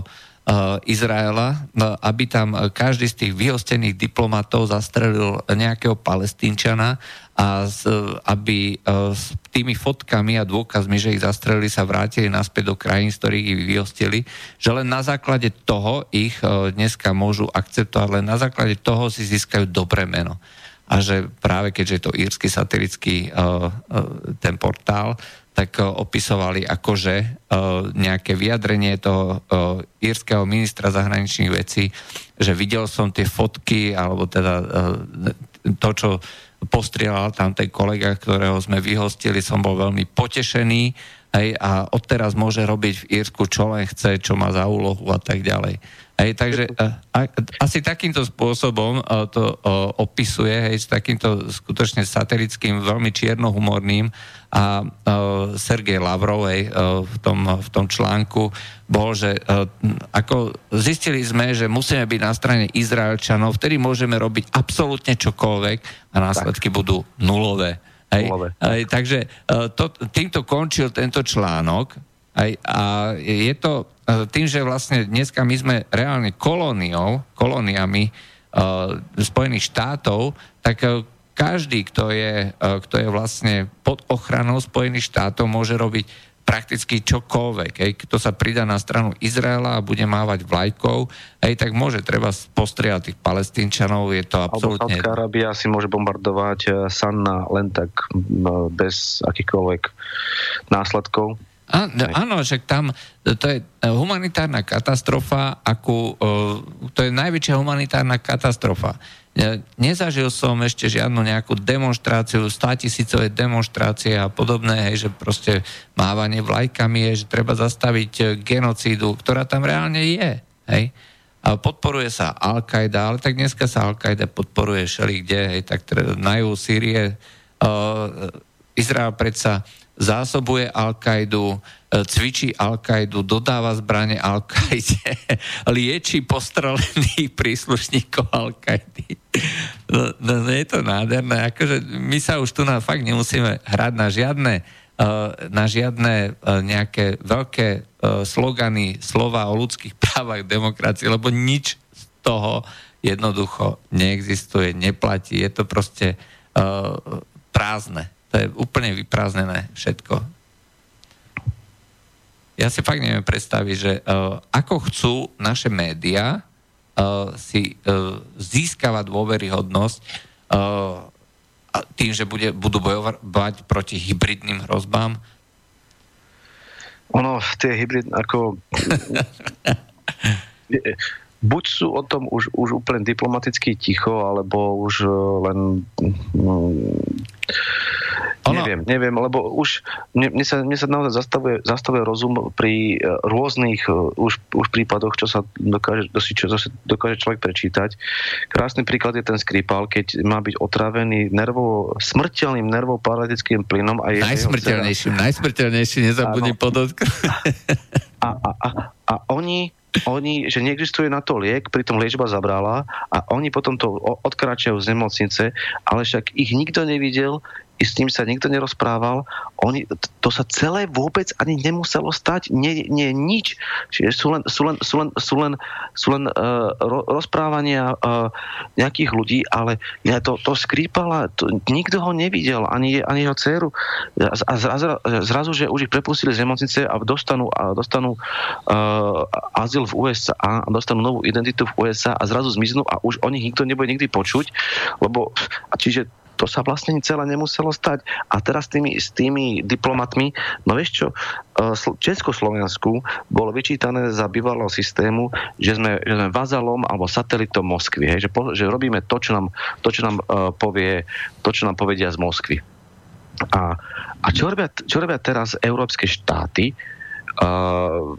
S1: Izraela, aby tam každý z tých vyhostených diplomatov zastrelil nejakého palestínčana a z, aby uh, s tými fotkami a dôkazmi, že ich zastrelili, sa vrátili naspäť do krajín, z ktorých ich vyhostili, že len na základe toho ich uh, dneska môžu akceptovať, len na základe toho si získajú dobré meno. A že práve keďže je to írsky satirický uh, ten portál, tak opisovali akože nejaké vyjadrenie toho írskeho ministra zahraničných vecí, že videl som tie fotky, alebo teda to, čo postrieľal tam ten kolega, ktorého sme vyhostili, som bol veľmi potešený hej, a odteraz môže robiť v Írsku, čo len chce, čo má za úlohu a tak ďalej. Hej, takže a, a, asi takýmto spôsobom a, to a, opisuje, hej, s takýmto skutočne satirickým, veľmi čiernohumorným a, a Sergej Lavrov hej, a, v, tom, v tom článku bol, že a, ako zistili sme, že musíme byť na strane Izraelčanov, vtedy môžeme robiť absolútne čokoľvek a následky tak. budú nulové. Hej, hej, takže to, týmto končil tento článok aj, a je to e, tým, že vlastne dneska my sme reálne kolóniou, kolóniami uh, Spojených štátov, tak uh, každý, kto je, uh, kto je vlastne pod ochranou Spojených štátov, môže robiť prakticky čokoľvek. Hej. Kto sa pridá na stranu Izraela a bude mávať vlajkou, hej, tak môže treba postriať tých palestínčanov, je to absolútne...
S2: Alebo Arábia si môže bombardovať Sanna len tak bez akýchkoľvek následkov.
S1: Áno, však tam to je humanitárna katastrofa, akú, to je najväčšia humanitárna katastrofa. Nezažil som ešte žiadnu nejakú demonstráciu, státisícové demonstrácie a podobné, hej, že proste mávanie vlajkami je, že treba zastaviť e, genocídu, ktorá tam reálne je. Hej. A podporuje sa Al-Qaida, ale tak dneska sa Al-Qaida podporuje všelikde, hej, tak na juhu Sýrie uh, Izrael predsa zásobuje Al-Kaidu, e, cvičí Al-Kaidu, dodáva zbranie Al-Kaide, lieči postrelených príslušníkov Al-Kaidy. No, no, no je to nádherné. Akože my sa už tu na fakt nemusíme hrať na žiadne, uh, na žiadne uh, nejaké veľké slogany, slova o ľudských právach demokracie, lebo nič z toho jednoducho neexistuje, neplatí. Je to proste prázdne. To je úplne vyprázdnené všetko. Ja si fakt neviem predstaviť, že uh, ako chcú naše médiá uh, si uh, získavať dôveryhodnosť uh, tým, že bude, budú bojovať proti hybridným hrozbám?
S2: Ono, tie hybrid, ako... buď sú o tom už, už úplne diplomaticky ticho, alebo už e, len ono... Neviem, neviem, lebo už mne, mne, sa, mne sa naozaj zastavuje, zastavuje rozum pri uh, rôznych uh, už, už prípadoch, čo sa dokáže, čo, sa dokáže človek prečítať. Krásny príklad je ten Skripal, keď má byť otravený nervovo, smrteľným nervoparalitickým plynom. A
S1: je najsmrteľnejším, najsmrteľnejším, nezabudni podotknúť.
S2: A, a, a, a oni oni, že neexistuje na to liek, pritom liečba zabrala a oni potom to odkračajú z nemocnice, ale však ich nikto nevidel, s ním sa nikto nerozprával. Oni, to sa celé vôbec ani nemuselo stať. Nie, nie nič. Čiže sú len, sú len, sú len, sú len, sú len uh, ro, rozprávania uh, nejakých ľudí, ale ja to, to skrípala, to, nikto ho nevidel, ani, ani jeho dceru. A zrazu, zrazu, že už ich prepustili z nemocnice a dostanú, a dostanú uh, azyl v USA a dostanú novú identitu v USA a zrazu zmiznú a už o nich nikto nebude nikdy počuť, lebo čiže to sa vlastne celé nemuselo stať. A teraz s tými, s tými diplomatmi, no vieš čo, e, Československu bolo vyčítané za bývalého systému, že sme, že sme vazalom alebo satelitom Moskvy, hej, že, po, že robíme to, čo nám, to, čo nám uh, povie, to, čo nám povedia z Moskvy. A, a čo, robia, čo robia teraz európske štáty? Uh,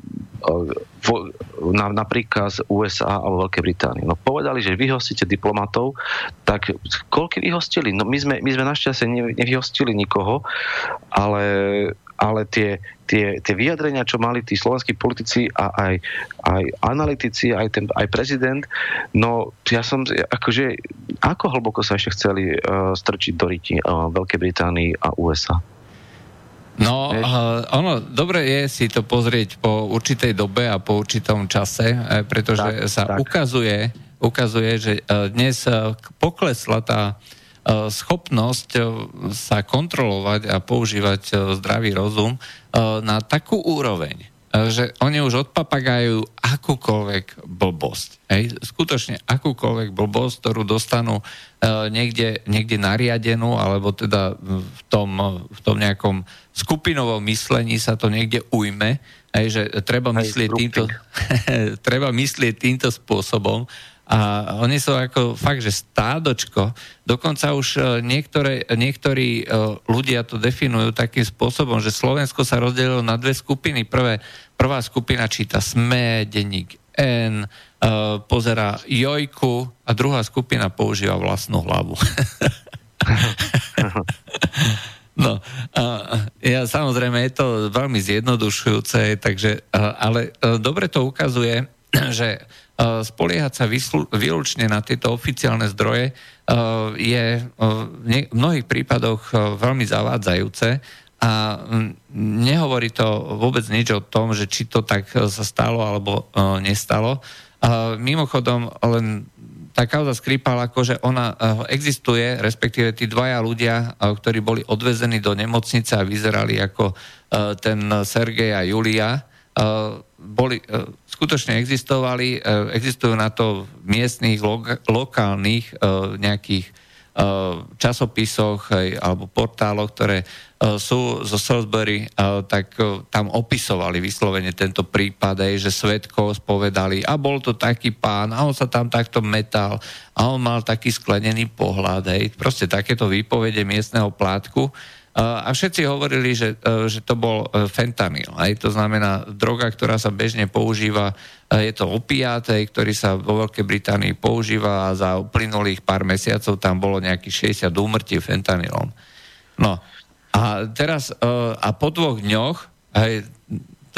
S2: na, na príkaz USA alebo Veľkej Británie. No povedali, že vyhostíte diplomatov, tak koľko vyhostili? No my sme, my sme našťastie nevyhostili nikoho, ale, ale tie, tie, tie vyjadrenia, čo mali tí slovenskí politici a aj, aj analytici, aj, ten, aj prezident, no ja som, akože, ako hlboko sa ešte chceli uh, strčiť do ryti uh, Veľkej Británii a USA?
S1: No, uh, ono, dobre je si to pozrieť po určitej dobe a po určitom čase, eh, pretože tak, sa tak. ukazuje, ukazuje, že uh, dnes poklesla tá schopnosť sa kontrolovať a používať zdravý rozum na takú úroveň, že oni už odpapagajú akúkoľvek blbosť. Hej? Skutočne akúkoľvek blbosť, ktorú dostanú uh, niekde, niekde nariadenú, alebo teda v tom, v tom nejakom skupinovom myslení sa to niekde ujme, aj, že treba myslieť, týmto, treba myslieť týmto spôsobom a oni sú ako fakt, že stádočko. Dokonca už e, niektoré, niektorí e, ľudia to definujú takým spôsobom, že Slovensko sa rozdelilo na dve skupiny. Prvé, prvá skupina číta SME, denník N, uh, pozera Jojku a druhá skupina používa vlastnú hlavu. No, ja samozrejme je to veľmi zjednodušujúce, takže, ale e, dobre to ukazuje, že e, spoliehať sa výlučne na tieto oficiálne zdroje e, je v mnohých prípadoch veľmi zavádzajúce a nehovorí to vôbec nič o tom, že či to tak sa stalo alebo nestalo. Mimochodom, len tá kauza Skripal, akože ona eh, existuje, respektíve tí dvaja ľudia, ktorí boli odvezení do nemocnice a vyzerali ako ten Sergej a Julia, boli, skutočne existovali, existujú na to v miestných, lokálnych nejakých časopisoch alebo portáloch, ktoré sú zo Salisbury, tak tam opisovali vyslovene tento prípad, že svetkov spovedali a bol to taký pán a on sa tam takto metal a on mal taký sklenený pohľad, hej. proste takéto výpovede miestneho plátku a všetci hovorili, že, že to bol e, fentanyl. Aj to znamená droga, ktorá sa bežne používa, je to opiát, ktorý sa vo Veľkej Británii používa a za uplynulých pár mesiacov tam bolo nejakých 60 úmrtí fentanylom. No a teraz, e, a po dvoch dňoch, aj,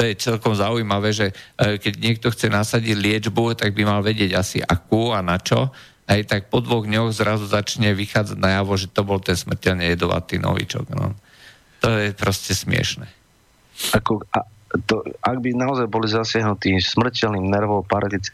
S1: to je celkom zaujímavé, že e, keď niekto chce nasadiť liečbu, tak by mal vedieť asi akú a na čo aj tak po dvoch dňoch zrazu začne vychádzať najavo, že to bol ten smrteľne jedovatý novičok. No. To je proste smiešne.
S2: Ako, a to, ak by naozaj boli zasiahnutí smrteľným nervov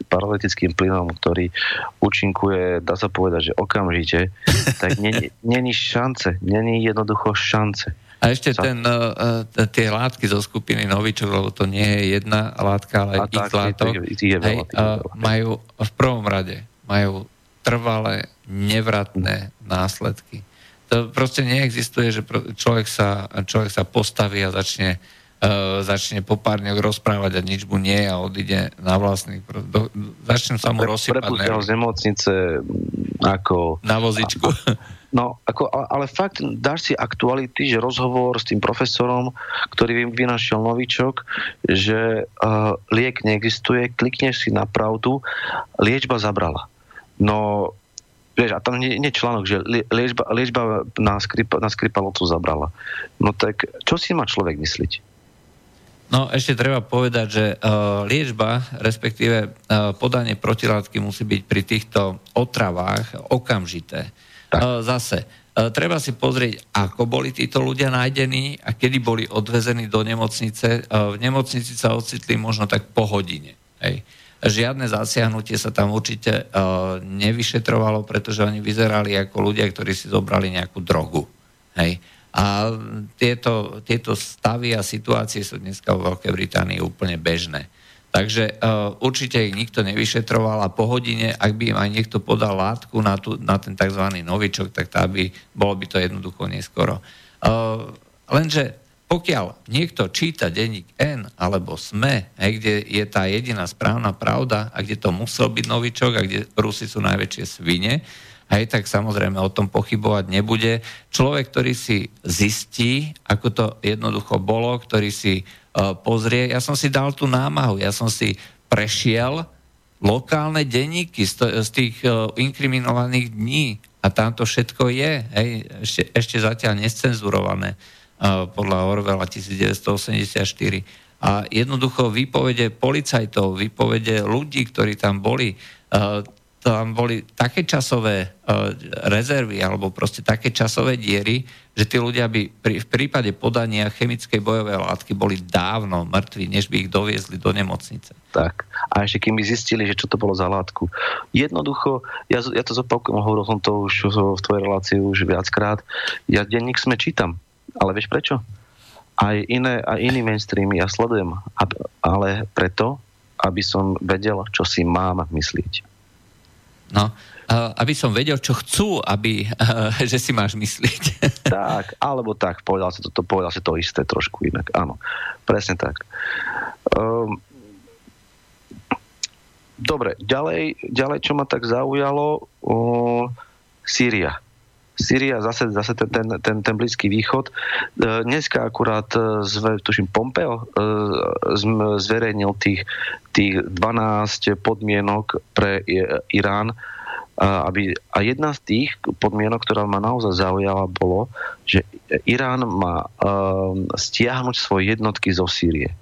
S2: paralytickým plynom, ktorý účinkuje, dá sa povedať, že okamžite, tak není šance, není jednoducho šance.
S1: A ešte ten, uh, tie látky zo skupiny Novičok, lebo to nie je jedna látka, ale ich látok, hej, uh, majú v prvom rade majú trvalé, nevratné následky. To proste neexistuje, že človek sa, človek sa postaví a začne, uh, začne po pár dňoch rozprávať a nič mu nie a odíde na vlastných. Do, začne sa mu rozsypať.
S2: Prepustia z nemocnice ako...
S1: Na vozičku.
S2: No, ako, ale fakt dáš si aktuality, že rozhovor s tým profesorom, ktorý vynašiel novičok, že uh, liek neexistuje, klikneš si na pravdu, liečba zabrala. No, vieš, a tam nie, nie článok, že liečba, liečba na, skripa, na skripalotu zabrala. No tak, čo si má človek mysliť?
S1: No ešte treba povedať, že uh, liečba, respektíve uh, podanie protilátky musí byť pri týchto otravách okamžité. Tak. E, zase, e, treba si pozrieť, ako boli títo ľudia nájdení a kedy boli odvezení do nemocnice. E, v nemocnici sa ocitli možno tak po hodine. Hej. Žiadne zasiahnutie sa tam určite uh, nevyšetrovalo, pretože oni vyzerali ako ľudia, ktorí si zobrali nejakú drogu. Hej. A tieto, tieto stavy a situácie sú dneska vo Veľkej Británii úplne bežné. Takže uh, určite ich nikto nevyšetroval a po hodine, ak by im aj niekto podal látku na, tu, na ten tzv. novičok, tak tá by, bolo by to jednoducho neskoro. Uh, lenže pokiaľ niekto číta denník N alebo SME, hej, kde je tá jediná správna pravda a kde to musel byť novičok a kde Rusy sú najväčšie svine, hej, tak samozrejme o tom pochybovať nebude. Človek, ktorý si zistí, ako to jednoducho bolo, ktorý si E, pozrie. Ja som si dal tú námahu, ja som si prešiel lokálne denníky z, z tých uh, inkriminovaných dní a tam to všetko je, hej, ešte, ešte zatiaľ nescenzurované uh, podľa Orwella 1984. A jednoducho výpovede policajtov, výpovede ľudí, ktorí tam boli, uh, tam boli také časové uh, rezervy alebo proste také časové diery, že tí ľudia by pri, v prípade podania chemickej bojovej látky boli dávno mŕtvi, než by ich doviezli do nemocnice.
S2: Tak. A ešte kým by zistili, že čo to bolo za látku. Jednoducho, ja, ja to zopakujem, hovoril som to už v tvojej relácii už viackrát, ja denník sme čítam. Ale vieš prečo? Aj iné, aj iný mainstreamy ja sledujem. Ale preto, aby som vedel, čo si mám myslieť.
S1: No, aby som vedel, čo chcú, aby, že si máš myslieť.
S2: Tak, alebo tak, povedal si to, to, povedal si to isté trošku inak. Áno, presne tak. Um, dobre, ďalej, ďalej, čo ma tak zaujalo, uh, Sýria. Sýria, zase, zase ten, ten, ten, ten Blízky východ. Dneska akurát, zve, tuším, Pompeo zverejnil tých, tých 12 podmienok pre Irán, aby, a jedna z tých podmienok, ktorá ma naozaj zaujala, bolo, že Irán má uh, stiahnuť svoje jednotky zo Sýrie.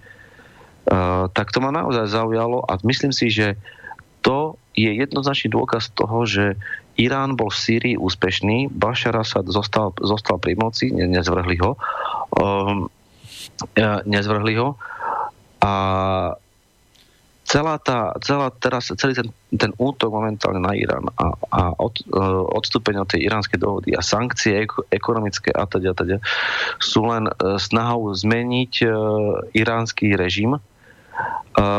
S2: Tak to ma naozaj zaujalo a myslím si, že to je jednoznačný dôkaz toho, že Irán bol v Sýrii úspešný, Bashar Assad zostal, zostal pri moci, ne, nezvrhli ho, um, nezvrhli ho. A celá tá, celá teraz, celý ten, ten útok momentálne na Irán a, a od, uh, odstúpenie od tej iránskej dohody a sankcie ekonomické a teda, teda sú len uh, snahou zmeniť uh, iránsky režim,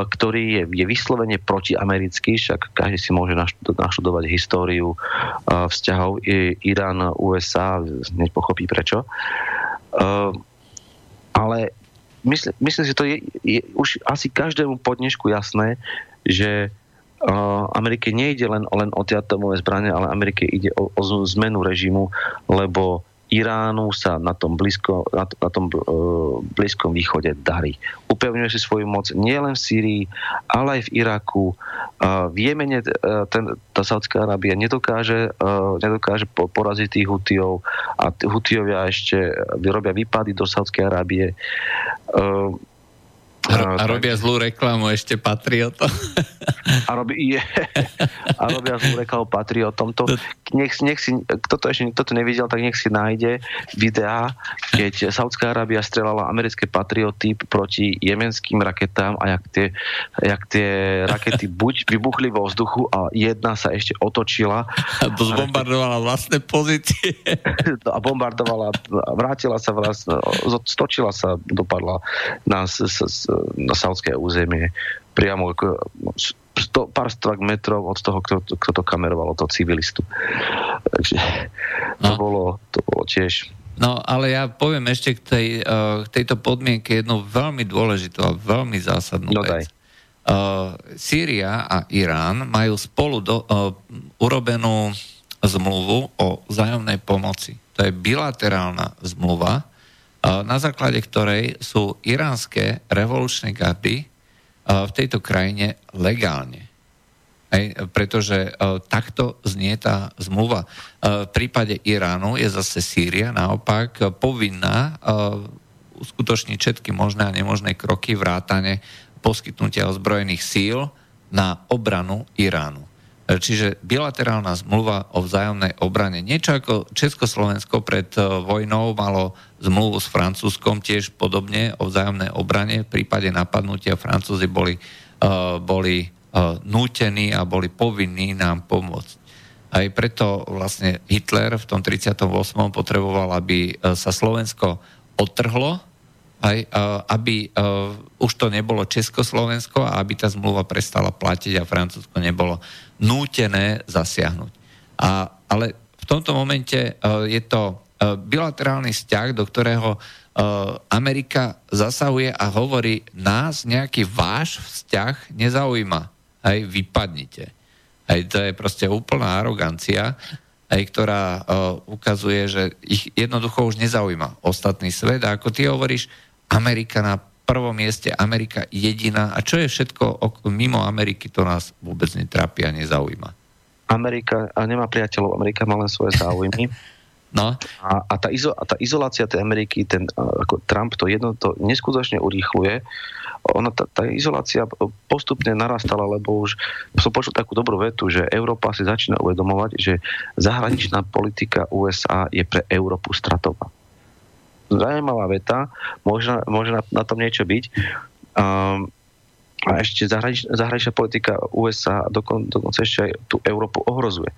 S2: ktorý je, je vyslovene protiamerický, však každý si môže naštudovať históriu uh, vzťahov Irán-USA, hneď pochopí prečo. Uh, ale myslím, myslím si, to je, je už asi každému podnešku jasné, že Amerike nejde len, len o tie atomové zbranie, ale Amerike ide o, o zmenu režimu, lebo Iránu sa na tom, blízko, na, na tom uh, blízkom východe darí. Upevňuje si svoju moc nielen v Sýrii, ale aj v Iraku. Uh, v Jemene ten, tá Saudská Arábia nedokáže, uh, nedokáže poraziť tých Hutijov a Hutijovia ešte vyrobia výpady do Saudskej Arábie. Uh,
S1: a, a robia zlú reklamu ešte patriotom.
S2: A, robí, je, a robia zlú reklamu patriotom. To, nech, nech si, kto to ešte kto to nevidel, tak nech si nájde videá, keď Saudská Arábia strelala americké patrioty proti jemenským raketám a jak tie, jak tie rakety buď vybuchli vo vzduchu a jedna sa ešte otočila.
S1: A zbombardovala vlastné pozície.
S2: A bombardovala, vrátila sa vlastne, stočila sa, dopadla na, na saudské územie priamo sto, pár stvak metrov od toho, kto, kto to kameroval, toho civilistu. Takže to, no. bolo, to bolo tiež
S1: No, ale ja poviem ešte k, tej, uh, tejto podmienke jednu veľmi dôležitú a veľmi zásadnú no, vec. Uh, Sýria a Irán majú spolu do, uh, urobenú zmluvu o vzájomnej pomoci. To je bilaterálna zmluva, na základe ktorej sú iránske revolučné gardy v tejto krajine legálne. Hej, pretože uh, takto znie tá zmluva. Uh, v prípade Iránu je zase Sýria naopak povinná uh, uskutočniť všetky možné a nemožné kroky vrátane poskytnutia ozbrojených síl na obranu Iránu. Čiže bilaterálna zmluva o vzájomnej obrane. Niečo ako Československo pred vojnou malo zmluvu s Francúzskom tiež podobne o vzájomnej obrane. V prípade napadnutia Francúzi boli, uh, boli nútení a boli povinní nám pomôcť. Aj preto vlastne Hitler v tom 38. potreboval, aby e, sa Slovensko odtrhlo, aj, e, aby uh, už to nebolo Československo a aby tá zmluva prestala platiť a Francúzsko nebolo nútené zasiahnuť. A, ale v tomto momente uh, je to bilaterálny vzťah, do ktorého Amerika zasahuje a hovorí, nás nejaký váš vzťah nezaujíma aj vypadnite. Aj to je proste úplná arogancia, aj ktorá ukazuje, že ich jednoducho už nezaujíma ostatný svet. A ako ty hovoríš, Amerika na prvom mieste, Amerika jediná. A čo je všetko mimo Ameriky, to nás vôbec netrápi a nezaujíma.
S2: Amerika nemá priateľov, Amerika má len svoje záujmy. No. A, a, tá izo, a tá izolácia tej Ameriky, ten, ako Trump to jedno to neskutočne urýchluje. Ona, tá, tá izolácia postupne narastala, lebo už som počul takú dobrú vetu, že Európa si začína uvedomovať, že zahraničná politika USA je pre Európu stratová. Zajímavá veta, môže, na, na tom niečo byť. Um, a ešte zahranič, zahraničná politika USA dokon, dokonca ešte aj tú Európu ohrozuje.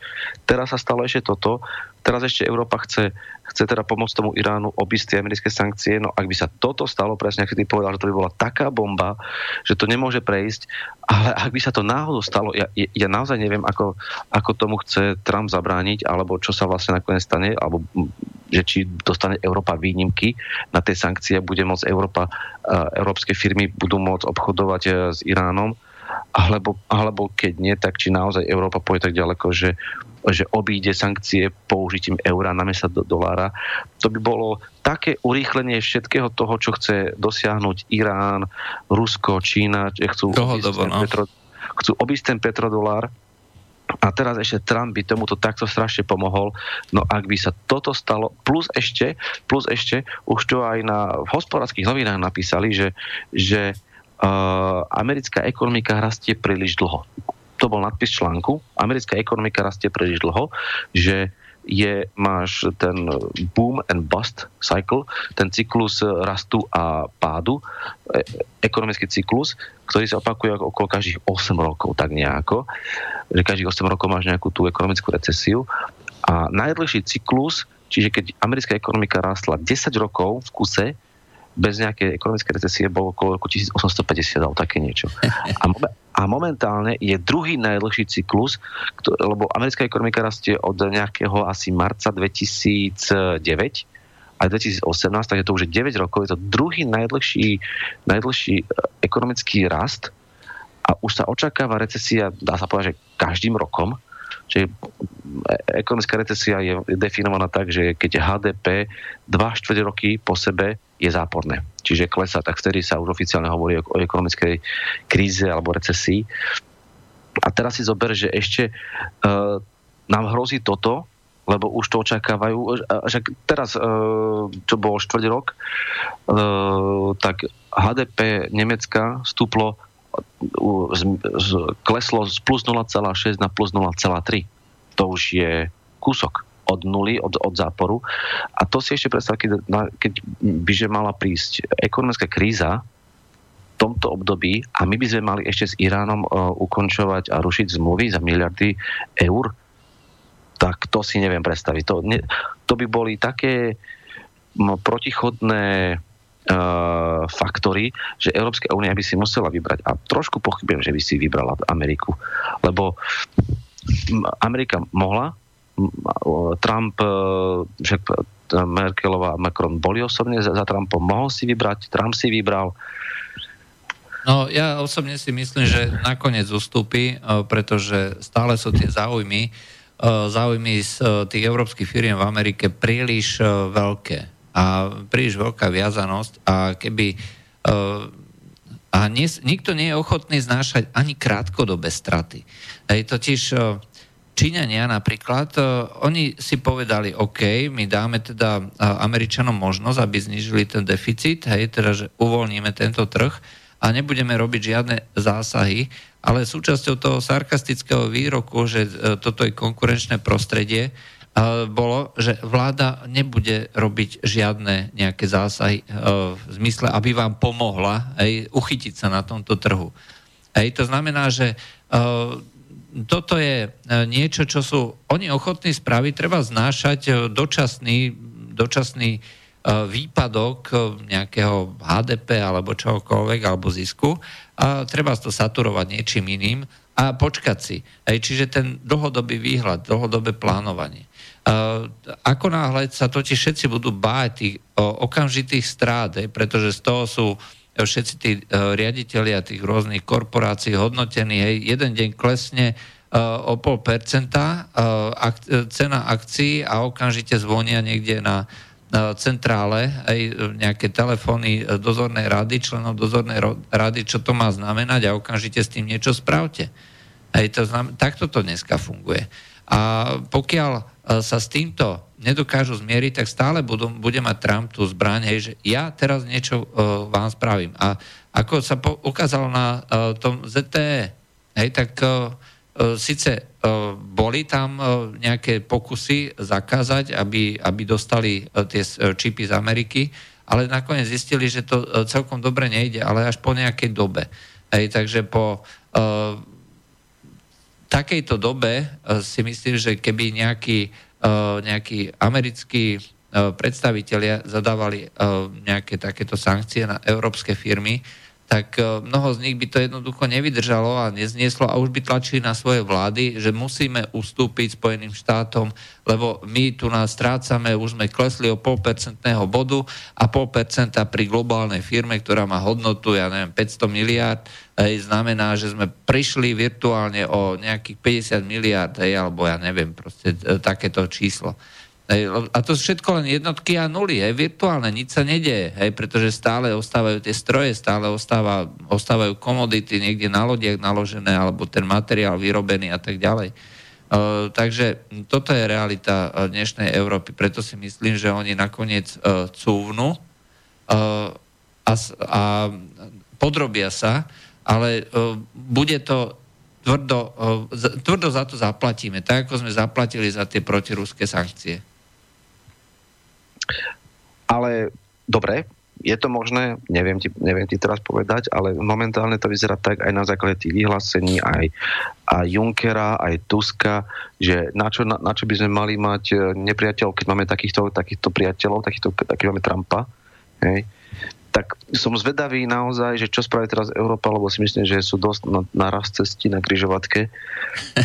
S2: Teraz sa stalo ešte toto, teraz ešte Európa chce, chce teda pomôcť tomu Iránu obísť tie americké sankcie, no ak by sa toto stalo, presne ako ty povedal, že to by bola taká bomba, že to nemôže prejsť, ale ak by sa to náhodou stalo, ja, ja naozaj neviem, ako, ako tomu chce Trump zabrániť, alebo čo sa vlastne nakoniec stane, alebo že či dostane Európa výnimky na tie sankcie, bude môcť Európa, európske firmy budú môcť obchodovať e, s Iránom, alebo, alebo keď nie, tak či naozaj Európa pôjde tak ďaleko, že, že obíde sankcie použitím eura namiesto do dolára. To by bolo také urýchlenie všetkého toho, čo chce dosiahnuť Irán, Rusko, Čína, že chcú,
S1: obísť, no. petro,
S2: chcú obísť ten petrodolár a teraz ešte Trump by tomuto takto strašne pomohol. No ak by sa toto stalo, plus ešte, plus ešte, už to aj na, v hospodárských novinách napísali, že, že uh, americká ekonomika rastie príliš dlho. To bol nadpis článku. Americká ekonomika rastie príliš dlho, že je, máš ten boom and bust cycle, ten cyklus rastu a pádu, e, ekonomický cyklus, ktorý sa opakuje okolo každých 8 rokov, tak nejako. Že každých 8 rokov máš nejakú tú ekonomickú recesiu. A najdlhší cyklus, čiže keď americká ekonomika rastla 10 rokov v kuse, bez nejakej ekonomickej recesie bolo okolo roku 1850 alebo také niečo. A, a momentálne je druhý najdlhší cyklus, lebo americká ekonomika rastie od nejakého asi marca 2009 a 2018, takže to už je 9 rokov, je to druhý najdlhší, najdlhší e, ekonomický rast a už sa očakáva recesia, dá sa povedať, že každým rokom, že ekonomická recesia je definovaná tak, že keď HDP 2 čtvrť roky po sebe je záporné. Čiže klesa, tak vtedy sa už oficiálne hovorí o, o ekonomickej kríze alebo recesii. A teraz si zober, že ešte uh, nám hrozí toto, lebo už to očakávajú, že teraz, uh, čo bol štvrť rok, uh, tak HDP Nemecka stúplo kleslo z plus 0,6 na plus 0,3. To už je kúsok od nuly, od, od záporu. A to si ešte predstav, keď, keď by že mala prísť ekonomická kríza v tomto období a my by sme mali ešte s Iránom uh, ukončovať a rušiť zmluvy za miliardy eur, tak to si neviem predstaviť. To, ne, to by boli také no, protichodné uh, faktory, že Európska únia by si musela vybrať. A trošku pochybujem, že by si vybrala Ameriku. Lebo Amerika mohla Trump, že Merkelová a Macron boli osobne za, za Trumpom, mohol si vybrať, Trump si vybral.
S1: No ja osobne si myslím, že nakoniec ustúpi, pretože stále sú tie záujmy, záujmy z tých európskych firiem v Amerike príliš veľké a príliš veľká viazanosť a keby a nie, nikto nie je ochotný znášať ani krátkodobé straty. Hej, totiž Číňania napríklad, oni si povedali, OK, my dáme teda Američanom možnosť, aby znižili ten deficit, hej, teda, že uvoľníme tento trh a nebudeme robiť žiadne zásahy, ale súčasťou toho sarkastického výroku, že e, toto je konkurenčné prostredie, bolo, že vláda nebude robiť žiadne nejaké zásahy e, v zmysle, aby vám pomohla aj uchytiť sa na tomto trhu. Hej, to znamená, že e, toto je e, niečo, čo sú oni ochotní spraviť, treba znášať dočasný, dočasný výpadok nejakého HDP alebo čokoľvek, alebo zisku a treba to saturovať niečím iným a počkať si. Hej, čiže ten dlhodobý výhľad, dlhodobé plánovanie. Ako náhle sa totiž všetci budú báť tých okamžitých strát, pretože z toho sú všetci tí e, riaditeľia tých rôznych korporácií hodnotení, hej, jeden deň klesne e, o pol percenta e, cena akcií a okamžite zvonia niekde na centrále aj nejaké telefóny dozornej rady, členov dozornej rady, čo to má znamenať a okamžite s tým niečo spravte. Hej, to znam, takto to dneska funguje. A pokiaľ sa s týmto nedokážu zmieriť, tak stále budú, bude mať Trump tú zbraň, hej, že ja teraz niečo uh, vám spravím. A ako sa po, ukázalo na uh, tom ZTE, hej, tak uh, síce uh, boli tam uh, nejaké pokusy zakázať, aby, aby dostali uh, tie čipy z Ameriky, ale nakoniec zistili, že to uh, celkom dobre nejde, ale až po nejakej dobe. Hej, takže po uh, takejto dobe si myslím, že keby nejaký, uh, nejaký americký uh, predstavitelia zadávali nejaké takéto sankcie na európske firmy, tak mnoho z nich by to jednoducho nevydržalo a neznieslo a už by tlačili na svoje vlády, že musíme ustúpiť Spojeným štátom, lebo my tu nás strácame, už sme klesli o polpercentného bodu a pol percenta pri globálnej firme, ktorá má hodnotu, ja neviem, 500 miliard, hej, znamená, že sme prišli virtuálne o nejakých 50 miliard, hej, alebo ja neviem, proste e, takéto číslo. Hej, a to sú všetko len jednotky a nuly, hej, virtuálne, nič sa nedieje, hej, pretože stále ostávajú tie stroje, stále ostáva, ostávajú komodity niekde na lodiach naložené, alebo ten materiál vyrobený a tak ďalej. Uh, takže toto je realita uh, dnešnej Európy, preto si myslím, že oni nakoniec uh, cúvnu uh, a, a podrobia sa ale uh, bude to tvrdo, uh, tvrdo za to zaplatíme, tak ako sme zaplatili za tie protiruské sankcie.
S2: Ale dobre, je to možné, neviem ti, neviem ti teraz povedať, ale momentálne to vyzerá tak aj na základe tých vyhlásení aj, aj Junckera, aj Tuska, že na čo, na, na čo by sme mali mať e, nepriateľov, keď máme takýchto, takýchto priateľov, takýchto, taký máme Trumpa, hej, tak som zvedavý naozaj, že čo spraví teraz Európa, lebo si myslím, že sú dosť na, na raz cesti na križovatke.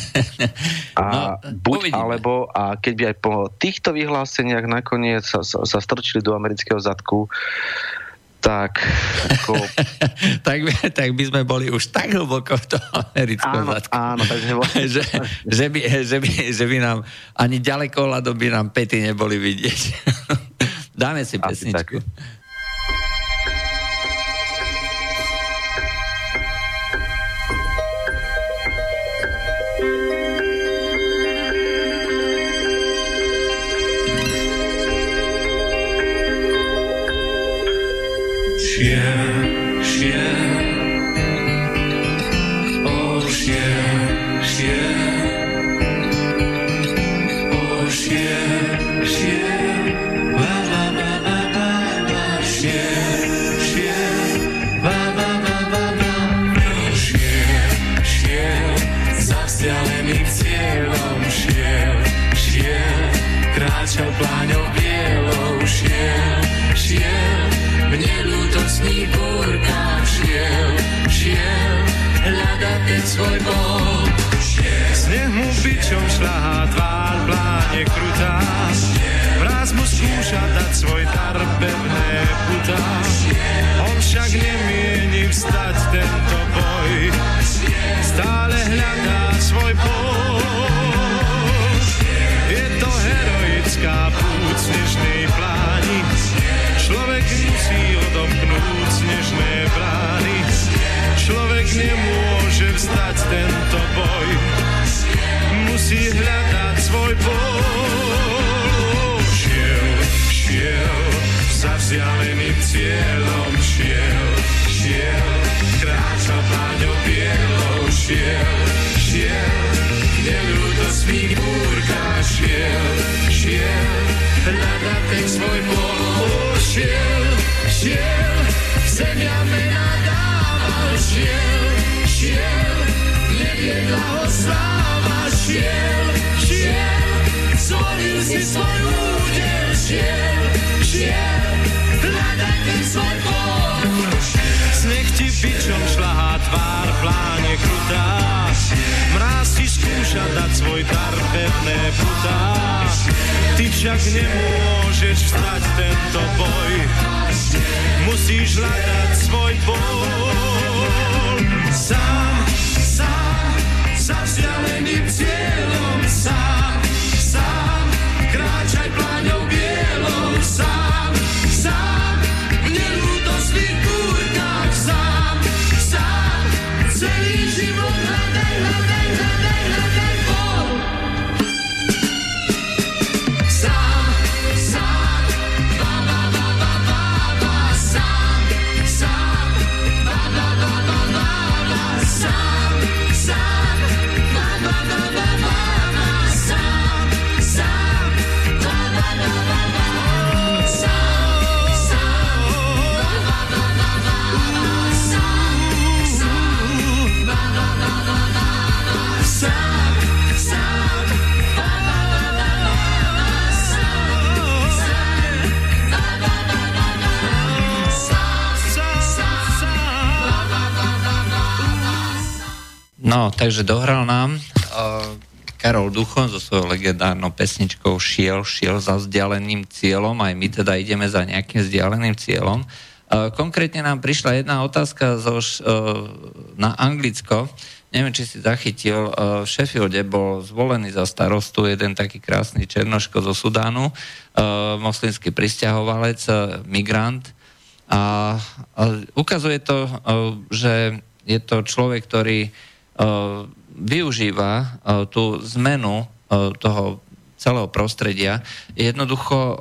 S2: A no, buď uvidíme. alebo, a keď by aj po týchto vyhláseniach nakoniec sa, sa, sa strčili do amerického zadku, tak ako...
S1: tak, by, tak by sme boli už tak hlboko v tom americkom
S2: áno,
S1: zadku.
S2: Áno, takže
S1: že, že, by, že, by, že by nám ani ďaleko hľadom by nám pety neboli vidieť. Dáme si pesničku. Tak.
S3: Musí hľadať svoj pol. Šiel, šiel, za vzdialeným cieľom šiel, šiel, kráča pláňou bielou šiel, šiel, neľudostných búrkach šiel, šiel, hľadať ten svoj pol. Šiel, šiel, šiel, šiel, zvolil si svoj údel, šiel, šiel, hľadaj ten svoj pol. Sneh ti bičom šlahá tvár, pláne krutá, mráz ti skúša dať svoj dar, pevné putá. Ty však nemôžeš vstať tento boj, musíš hľadať svoj bol. Sám, za vzdialeným cieľom, sám, sám, kráčaj pláňou bielou, sám, sám,
S1: No, takže dohral nám uh, Karol Duchon so svojou legendárnou pesničkou Šiel, šiel za vzdialeným cieľom, aj my teda ideme za nejakým vzdialeným cieľom. Uh, konkrétne nám prišla jedna otázka zo, uh, na Anglicko. Neviem, či si zachytil, v Sheffielde bol zvolený za starostu jeden taký krásny černoško zo Sudánu, moslimský pristahovalec, migrant. A, ukazuje to, že je to človek, ktorý využíva uh, tú zmenu uh, toho celého prostredia. Jednoducho uh,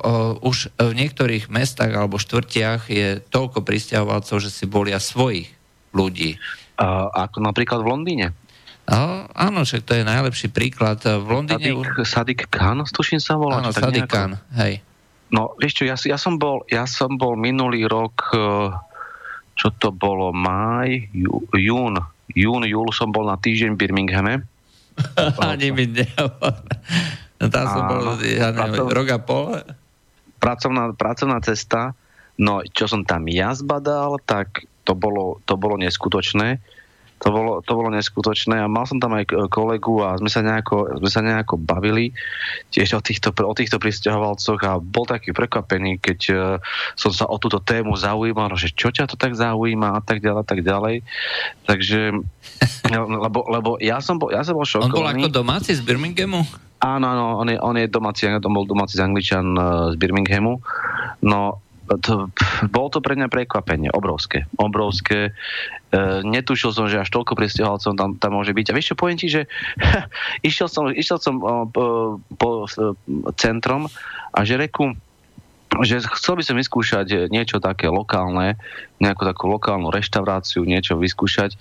S1: už v niektorých mestách alebo štvrtiach je toľko pristahovalcov, že si bolia svojich ľudí.
S2: A, ako napríklad v Londýne.
S1: Uh, áno, však to je najlepší príklad. V Londýne...
S2: Sadik, Sadik Khan, tuším sa volá.
S1: Áno, Sadik
S2: nejako.
S1: Khan, hej.
S2: No, vieš čo, ja, ja, som bol, ja som bol minulý rok, eh, čo to bolo, máj, jú, jún, jún, júl som bol na týždeň v Birminghame.
S1: Ani mi nehovor. No tam som bol, ja neviem,
S2: Pracov-
S1: rok a pol.
S2: Pracovná, pracovná cesta, no čo som tam ja zbadal, tak to bolo, to bolo neskutočné. To bolo, to bolo neskutočné a mal som tam aj kolegu a sme sa nejako, sme sa nejako bavili tiež o týchto, o týchto pristahovalcoch a bol taký prekvapený, keď eh, som sa o túto tému zaujímal, že čo ťa to tak zaujíma a tak ďalej, a tak ďalej. Takže, no, lebo, lebo ja som bol, ja som bol
S1: On bol
S2: šokovaný.
S1: ako domáci z Birminghamu?
S2: Áno, áno, on je, on je domáci, on bol domáci z Angličan eh, z Birminghamu. No, to, bolo to pre mňa prekvapenie, obrovské, obrovské. E, netušil som, že až toľko pristahovalcov tam, tam môže byť. A vieš čo, poviem ti, že išiel som, išiel som o, po, po e, centrom a že reku, že chcel by som vyskúšať niečo také lokálne, nejakú takú lokálnu reštauráciu, niečo vyskúšať,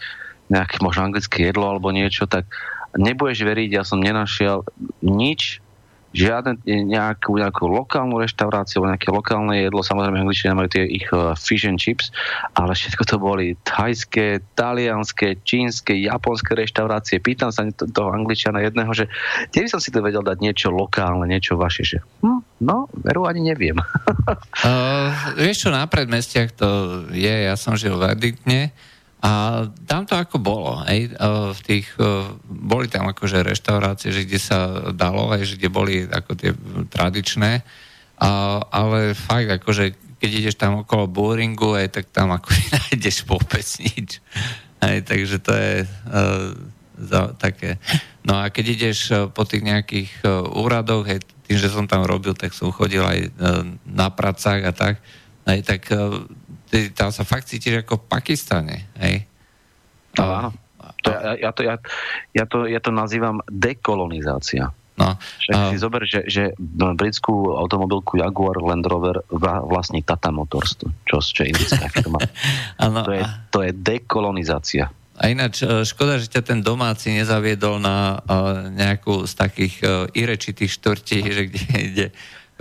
S2: nejaké možno anglické jedlo alebo niečo, tak nebudeš veriť, ja som nenašiel nič, žiadne nejakú, nejakú lokálnu reštauráciu, nejaké lokálne jedlo, samozrejme angličania majú tie ich uh, fish and chips, ale všetko to boli thajské, talianské, čínske, japonské reštaurácie. Pýtam sa to- toho angličana jedného, že kde by som si to vedel dať niečo lokálne, niečo vaše, že hm, no, veru ani neviem.
S1: Uh, vieš čo, na predmestiach to je, ja som žil v Arditne a tam to ako bolo, hej, uh, v tých, uh, boli tam akože reštaurácie, že kde sa dalo, aj že kde boli ako tie tradičné, uh, ale fakt akože keď ideš tam okolo Boringu, aj tak tam ako nájdeš vôbec nič. Aj, takže to je uh, za, také. No a keď ideš po tých nejakých uh, úradoch, hej, tým, že som tam robil, tak som chodil aj uh, na pracách a tak, aj tak uh, ty, tam sa fakt cítiš ako v Pakistane, hej.
S2: No, áno. To, ja, ja, to, ja, ja, to, ja to nazývam dekolonizácia.
S1: No,
S2: Však
S1: a-
S2: si zober, že, že britskú automobilku Jaguar Land Rover vlastní Tata Motors, to- čo, čo je indická firma.
S1: áno,
S2: To je, to je dekolonizácia.
S1: A ináč, e, škoda, že ťa ten domáci nezaviedol na uh, nejakú z takých uh, irečitých štvrtí, že kde, kde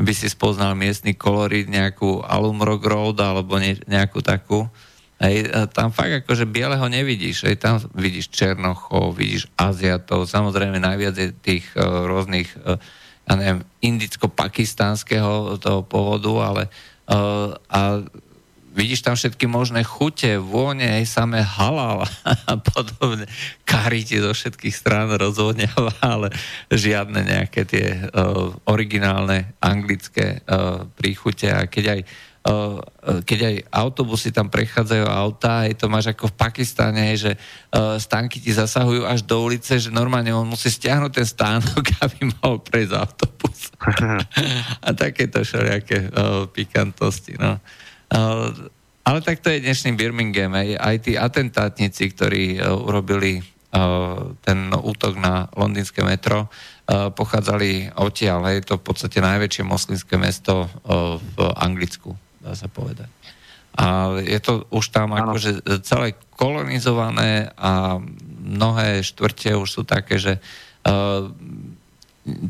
S1: by si spoznal miestny kolorit, nejakú Alumrock Road alebo ne, nejakú takú. Hej, tam fakt akože bieleho nevidíš. Hej, tam vidíš Černochov, vidíš Aziatov, samozrejme najviac je tých uh, rôznych, uh, ja neviem, indicko-pakistánskeho toho povodu, ale uh, a vidíš tam všetky možné chute, vône, aj samé halal a podobne. Kari ti zo všetkých strán rozvodňava, ale žiadne nejaké tie uh, originálne anglické uh, príchute. A keď aj uh, keď aj autobusy tam prechádzajú auta, aj to máš ako v Pakistane, že uh, stánky ti zasahujú až do ulice, že normálne on musí stiahnuť ten stánok, aby mohol prejsť autobus. a takéto všelijaké uh, pikantosti. No. Uh, ale tak to je dnešný Birmingham. Aj, tí atentátnici, ktorí uh, urobili uh, ten útok na londýnske metro, pochádzali odtiaľ. Je to v podstate najväčšie moslimské mesto v Anglicku, dá sa povedať. A je to už tam
S2: Áno.
S1: akože celé kolonizované a mnohé štvrte už sú také, že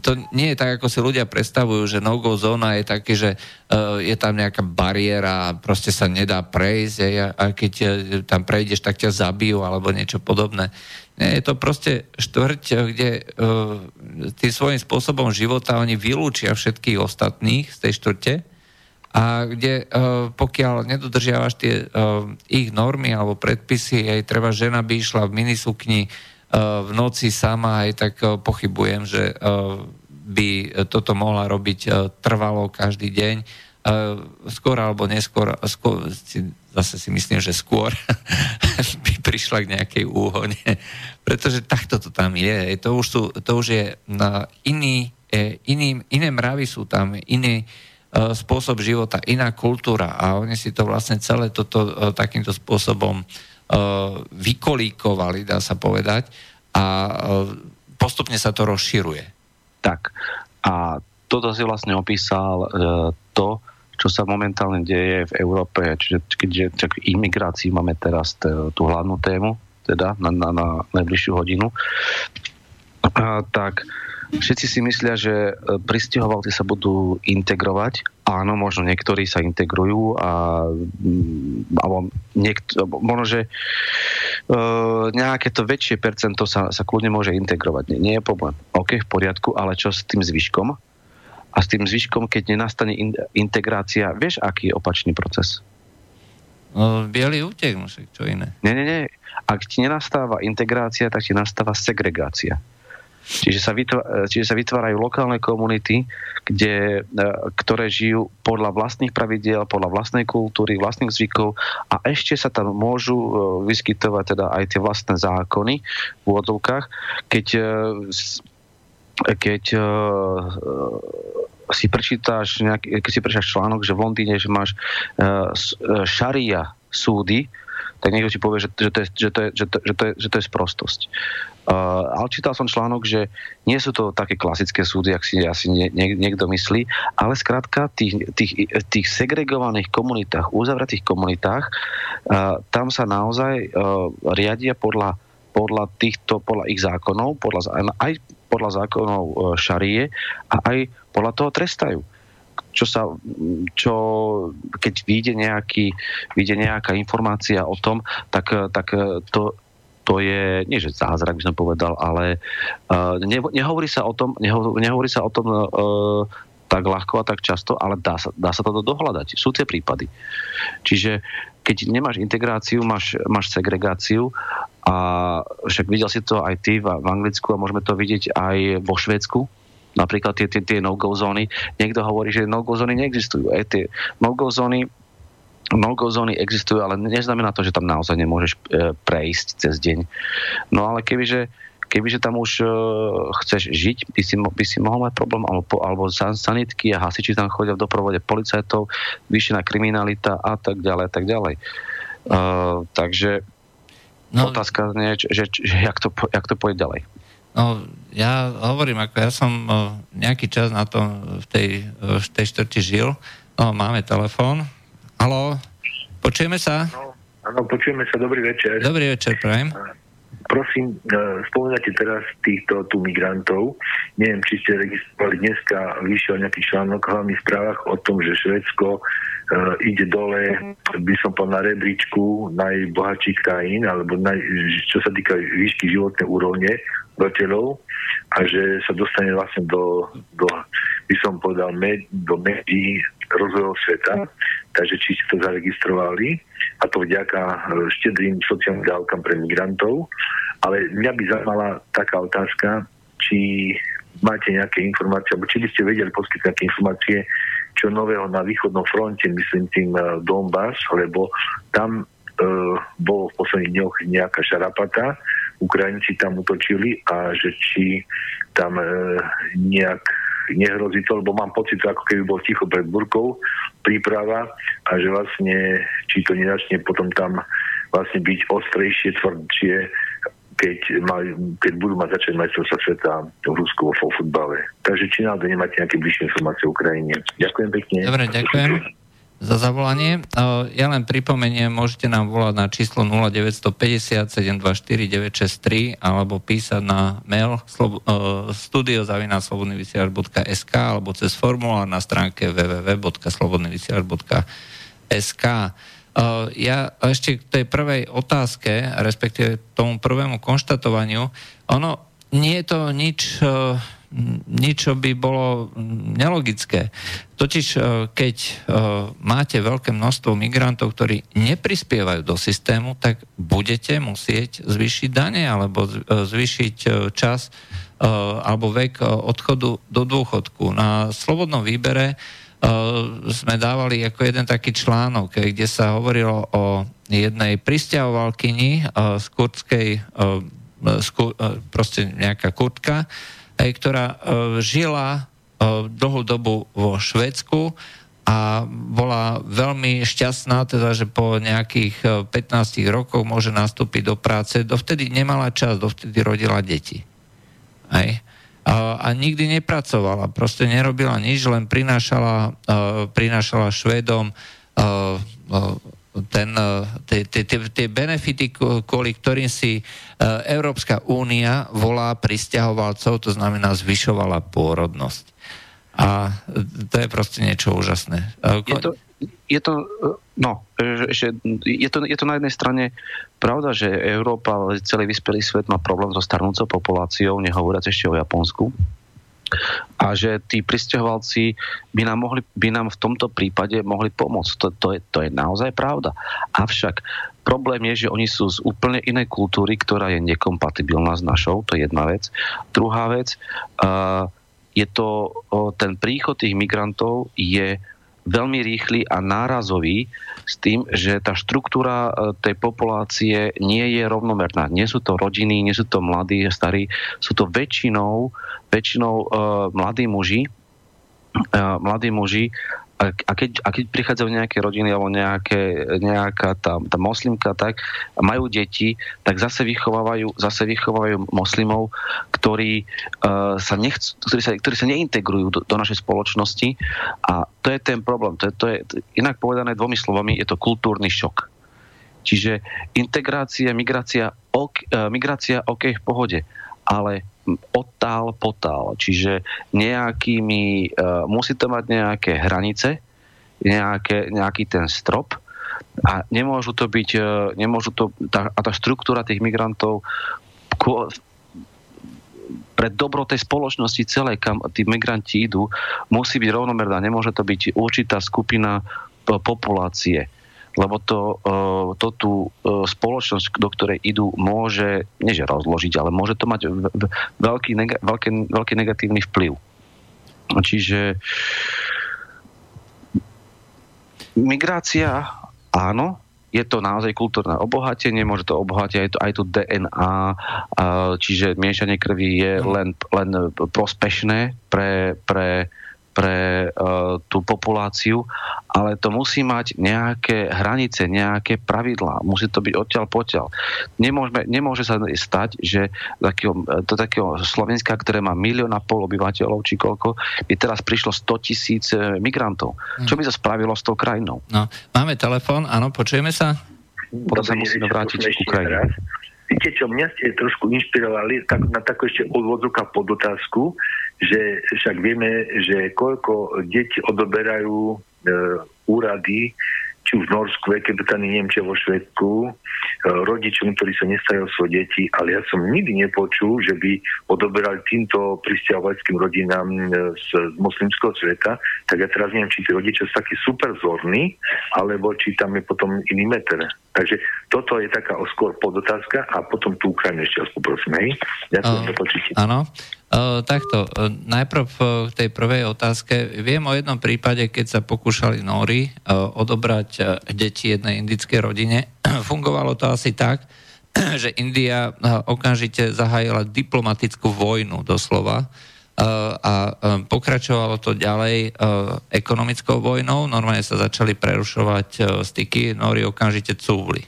S1: to nie je tak, ako si ľudia predstavujú, že no-go zóna je taký, že uh, je tam nejaká bariéra a proste sa nedá prejsť hej, a, keď uh, tam prejdeš, tak ťa zabijú alebo niečo podobné. Nie, je to proste štvrť, eh, kde uh, tým svojím spôsobom života oni vylúčia všetkých ostatných z tej štvrte a kde uh, pokiaľ nedodržiavaš tie uh, ich normy alebo predpisy, aj treba žena by išla v minisukni v noci sama, aj tak uh, pochybujem, že uh, by toto mohla robiť uh, trvalo každý deň. Skôr alebo neskôr, skôr zase si myslím, že skôr by prišla k nejakej úhone. Pretože takto to tam je. To už, sú, to už je iný, iný, iné mravy sú tam, iný spôsob života, iná kultúra a oni si to vlastne celé toto takýmto spôsobom uh, vykolíkovali, dá sa povedať, a uh, postupne sa to rozširuje.
S2: Tak. A toto si vlastne opísal e, to, čo sa momentálne deje v Európe. Čiže keďže tak imigrácii máme teraz t- tú hlavnú tému, teda na, na, na najbližšiu hodinu, a, tak všetci si myslia, že e, pristahovalci sa budú integrovať. Áno, možno niektorí sa integrujú a mm, alebo niekt, alebo možno, že uh, nejaké to väčšie percento sa, sa kľudne môže integrovať. Nie, nie je problém. OK, v poriadku, ale čo s tým zvyškom? A s tým zvyškom, keď nenastane in, integrácia, vieš, aký je opačný proces?
S1: No, bielý útek, čo iné.
S2: Nie, nie, nie. Ak ti nenastáva integrácia, tak ti nastáva segregácia. Čiže sa, vytvára, čiže sa vytvárajú lokálne komunity, kde, e, ktoré žijú podľa vlastných pravidiel, podľa vlastnej kultúry, vlastných zvykov a ešte sa tam môžu e, vyskytovať teda aj tie vlastné zákony v úvodzovkách, keď, e, keď e, e, si prečítaš nejaký, keď si prečítaš článok, že v Londýne, že máš šaria súdy, tak niekto ti povie, že, že, to, je, že, to, je, že, to, že, to, je, že to je sprostosť. Uh, ale čítal som článok, že nie sú to také klasické súdy, ak si asi nie, nie, niekto myslí, ale skrátka tých, tých, tých segregovaných komunitách, uzavretých komunitách, uh, tam sa naozaj uh, riadia podľa, podľa týchto, podľa ich zákonov, podľa, aj podľa zákonov uh, šarie a aj podľa toho trestajú čo sa, čo, keď vyjde, nejaký, vyjde nejaká informácia o tom, tak, tak to, to je, nie že zázrak by som povedal, ale uh, ne, nehovorí sa o tom, neho, nehovorí sa o tom uh, tak ľahko a tak často, ale dá sa, dá sa to dohľadať. Sú tie prípady. Čiže keď nemáš integráciu, máš, máš segregáciu a však videl si to aj ty v, v Anglicku a môžeme to vidieť aj vo Švédsku, napríklad tie, tie, tie no-go zóny. Niekto hovorí, že no-go zóny neexistujú. E, tie no-go zóny no-go zóny existujú, ale neznamená to, že tam naozaj nemôžeš e, prejsť cez deň. No ale kebyže, kebyže tam už e, chceš žiť, by si, by si mohol mať problém, alebo, alebo san- sanitky a hasiči tam chodia v doprovode policajtov, vyššená kriminalita a tak ďalej, a tak ďalej. Uh, takže
S1: No,
S2: otázka znie, že, že, že jak, to, jak to pôjde ďalej.
S1: no, ja hovorím, ako ja som o, nejaký čas na tom v tej, o, v tej štvrti žil. No, máme telefón. Haló, počujeme sa?
S4: No, áno, počujeme sa, dobrý večer.
S1: Dobrý večer, prajem.
S4: Prosím, e, spomínate teraz týchto tu migrantov. Neviem, či ste registrovali dneska, vyšiel nejaký článok v hlavných správach o tom, že Švedsko e, ide dole, by som povedal, na rebríčku najbohatších krajín, alebo naj, čo sa týka výšky životnej úrovne obyvateľov a že sa dostane vlastne do, do by som povedal, med, do médií rozvojov sveta. Takže či ste to zaregistrovali a to vďaka e, štedrým sociálnym dávkam pre migrantov. Ale mňa by zaujímala taká otázka, či máte nejaké informácie, alebo či by ste vedeli poskytnúť nejaké informácie, čo nového na východnom fronte, myslím tým e, Donbass, lebo tam e, bolo v posledných dňoch nejaká šarapata, Ukrajinci tam utočili a že či tam e, nejak nehrozí to, lebo mám pocit, ako keby bol ticho pred burkou príprava a že vlastne, či to nezačne potom tam vlastne byť ostrejšie, tvrdšie, keď, maj, keď budú mať začať majstrovstva sveta v Rusku vo futbale. Takže či náhodou nemáte nejaké bližšie informácie o Ukrajine. Ďakujem pekne.
S1: Dobre, ďakujem za zavolanie. Ja len pripomeniem, môžete nám volať na číslo 0950 724 963 alebo písať na mail slob- o, studiozavináslobodnyvysielač.sk alebo cez formulár na stránke www.slobodnyvysielač.sk O, Ja ešte k tej prvej otázke, respektíve tomu prvému konštatovaniu, ono nie je to nič, e, nič, čo by bolo nelogické. Totiž, e, keď e, máte veľké množstvo migrantov, ktorí neprispievajú do systému, tak budete musieť zvýšiť dane alebo e, zvýšiť čas alebo vek odchodu do dôchodku. Na slobodnom výbere sme dávali ako jeden taký článok, kde sa hovorilo o jednej pristahovalkyni z kurdskej proste nejaká kurtka, aj, ktorá e, žila e, dlhú dobu vo Švédsku a bola veľmi šťastná, teda, že po nejakých e, 15 rokoch môže nastúpiť do práce. Dovtedy nemala čas, dovtedy rodila deti. Hej. A, a nikdy nepracovala, proste nerobila nič, len prinášala, uh, prinášala Švédom uh, uh, ten, uh, tie, tie, tie, benefity, kvôli ktorým si uh, Európska únia volá pristahovalcov, to znamená zvyšovala pôrodnosť. A to je proste niečo úžasné.
S2: Je to, je to, eh, no, že, je, to, je to na jednej strane pravda, že Európa, celý vyspelý svet má problém so starnúcou populáciou, nehovoriac ešte o Japonsku. A že tí pristahovalci by nám, mohli, by nám v tomto prípade mohli pomôcť. To, to, je, to je naozaj pravda. Avšak problém je, že oni sú z úplne inej kultúry, ktorá je nekompatibilná s našou, to je jedna vec. Druhá vec, uh, je to, uh, ten príchod tých migrantov je veľmi rýchly a nárazový s tým, že tá štruktúra e, tej populácie nie je rovnomerná. Nie sú to rodiny, nie sú to mladí, starí, sú to väčšinou, väčšinou uh, mladí muži, uh, mladí muži a, keď, a keď prichádzajú nejaké rodiny alebo nejaké, nejaká tá, tá moslimka tak, majú deti, tak zase vychovávajú, zase vychovávajú moslimov, ktorí, uh, sa nechcú, ktorí, sa, ktorí sa neintegrujú do, do našej spoločnosti a to je ten problém. To je, to je, inak povedané dvomi slovami, je to kultúrny šok. Čiže integrácia, migrácia, ok, uh, migrácia OK v pohode, ale odtál potál. Čiže nejakými, uh, musí to mať nejaké hranice, nejaké, nejaký ten strop a nemôžu to byť, uh, nemôžu to, tá, a tá štruktúra tých migrantov ko, pre dobro tej spoločnosti celej, kam tí migranti idú, musí byť rovnomerná. Nemôže to byť určitá skupina populácie lebo to, uh, to tú uh, spoločnosť, do ktorej idú, môže, nie že rozložiť, ale môže to mať veľký, nega- veľký, veľký negatívny vplyv. Čiže migrácia áno, je to naozaj kultúrne obohatenie, môže to obohatiť aj, to, aj tu DNA, čiže miešanie krvi je len, len prospešné pre, pre, pre uh, tú populáciu, ale to musí mať nejaké hranice, nejaké pravidlá. Musí to byť odtiaľ potiaľ. Nemôžeme, nemôže sa stať, že takého, do takého Slovenska, ktoré má milión a pol obyvateľov, či koľko, by teraz prišlo 100 tisíc eh, migrantov. Čo by to spravilo s tou krajinou?
S1: No, máme telefón, áno, počujeme sa?
S2: Potom sa musíme vrátiť ku Ukrajine.
S4: raz. Viete čo, mňa ste trošku inšpirovali tak, na takú ešte odvodzoka pod otázku, že však vieme, že koľko deti odoberajú e, úrady, či už v Norsku, Veľkej Británii, Nemčia, vo Švedsku, e, rodičom, ktorí sa nestarajú o svoje deti, ale ja som nikdy nepočul, že by odoberali týmto pristiavovaleckým rodinám e, z, z moslimského sveta, tak ja teraz neviem, či tí rodičia sú takí super vzorní, alebo či tam je potom iný meter. Takže toto je taká skôr podotázka a potom tú Ukrajinu ešte raz poprosím, hej? Ďakujem za počutie.
S1: Áno. Uh, takto, uh, najprv uh, k tej prvej otázke. Viem o jednom prípade, keď sa pokúšali Nóri uh, odobrať uh, deti jednej indickej rodine. Fungovalo to asi tak, že India uh, okamžite zahájila diplomatickú vojnu doslova a pokračovalo to ďalej uh, ekonomickou vojnou. Normálne sa začali prerušovať uh, styky, Nóri okamžite cúvli.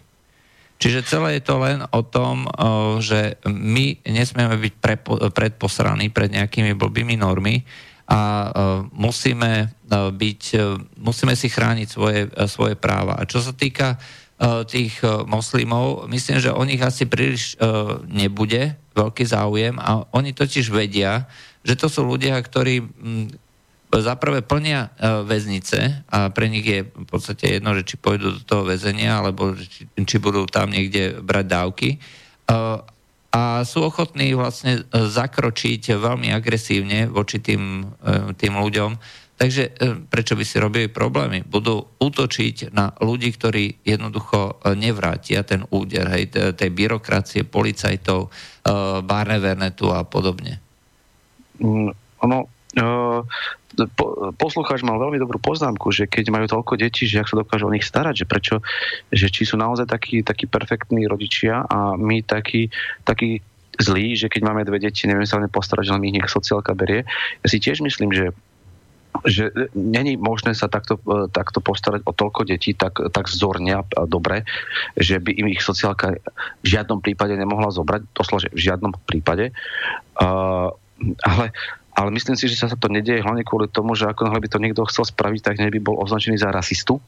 S1: Čiže celé je to len o tom, o, že my nesmieme byť prepo, predposraní pred nejakými blbými normy a musíme byť, musíme si chrániť svoje, svoje práva. A čo sa týka tých moslimov, myslím, že o nich asi príliš nebude veľký záujem a oni totiž vedia, že to sú ľudia, ktorí mm, za prvé plnia uh, väznice a pre nich je v podstate jedno, že či pôjdu do toho väzenia, alebo či, či budú tam niekde brať dávky. Uh, a sú ochotní vlastne uh, zakročiť veľmi agresívne voči tým, tým ľuďom. Takže prečo by si robili problémy? Budú útočiť na ľudí, ktorí jednoducho nevrátia ten úder hej, tej byrokracie, policajtov, Barnevernetu a podobne.
S2: Mm, ono, po, poslucháč mal veľmi dobrú poznámku, že keď majú toľko detí, že ak sa dokážu o nich starať, že prečo, že či sú naozaj takí, takí perfektní rodičia a my takí, takí zlí, že keď máme dve deti, neviem sa o ne postarať, že len ich nech sociálka berie. Ja si tiež myslím, že že není možné sa takto, e, takto postarať o toľko detí tak, tak vzorne a dobre, že by im ich sociálka v žiadnom prípade nemohla zobrať, doslova, že v žiadnom prípade. Uh, ale ale myslím si, že sa to nedieje hlavne kvôli tomu, že ako by to niekto chcel spraviť, tak by bol označený za rasistu.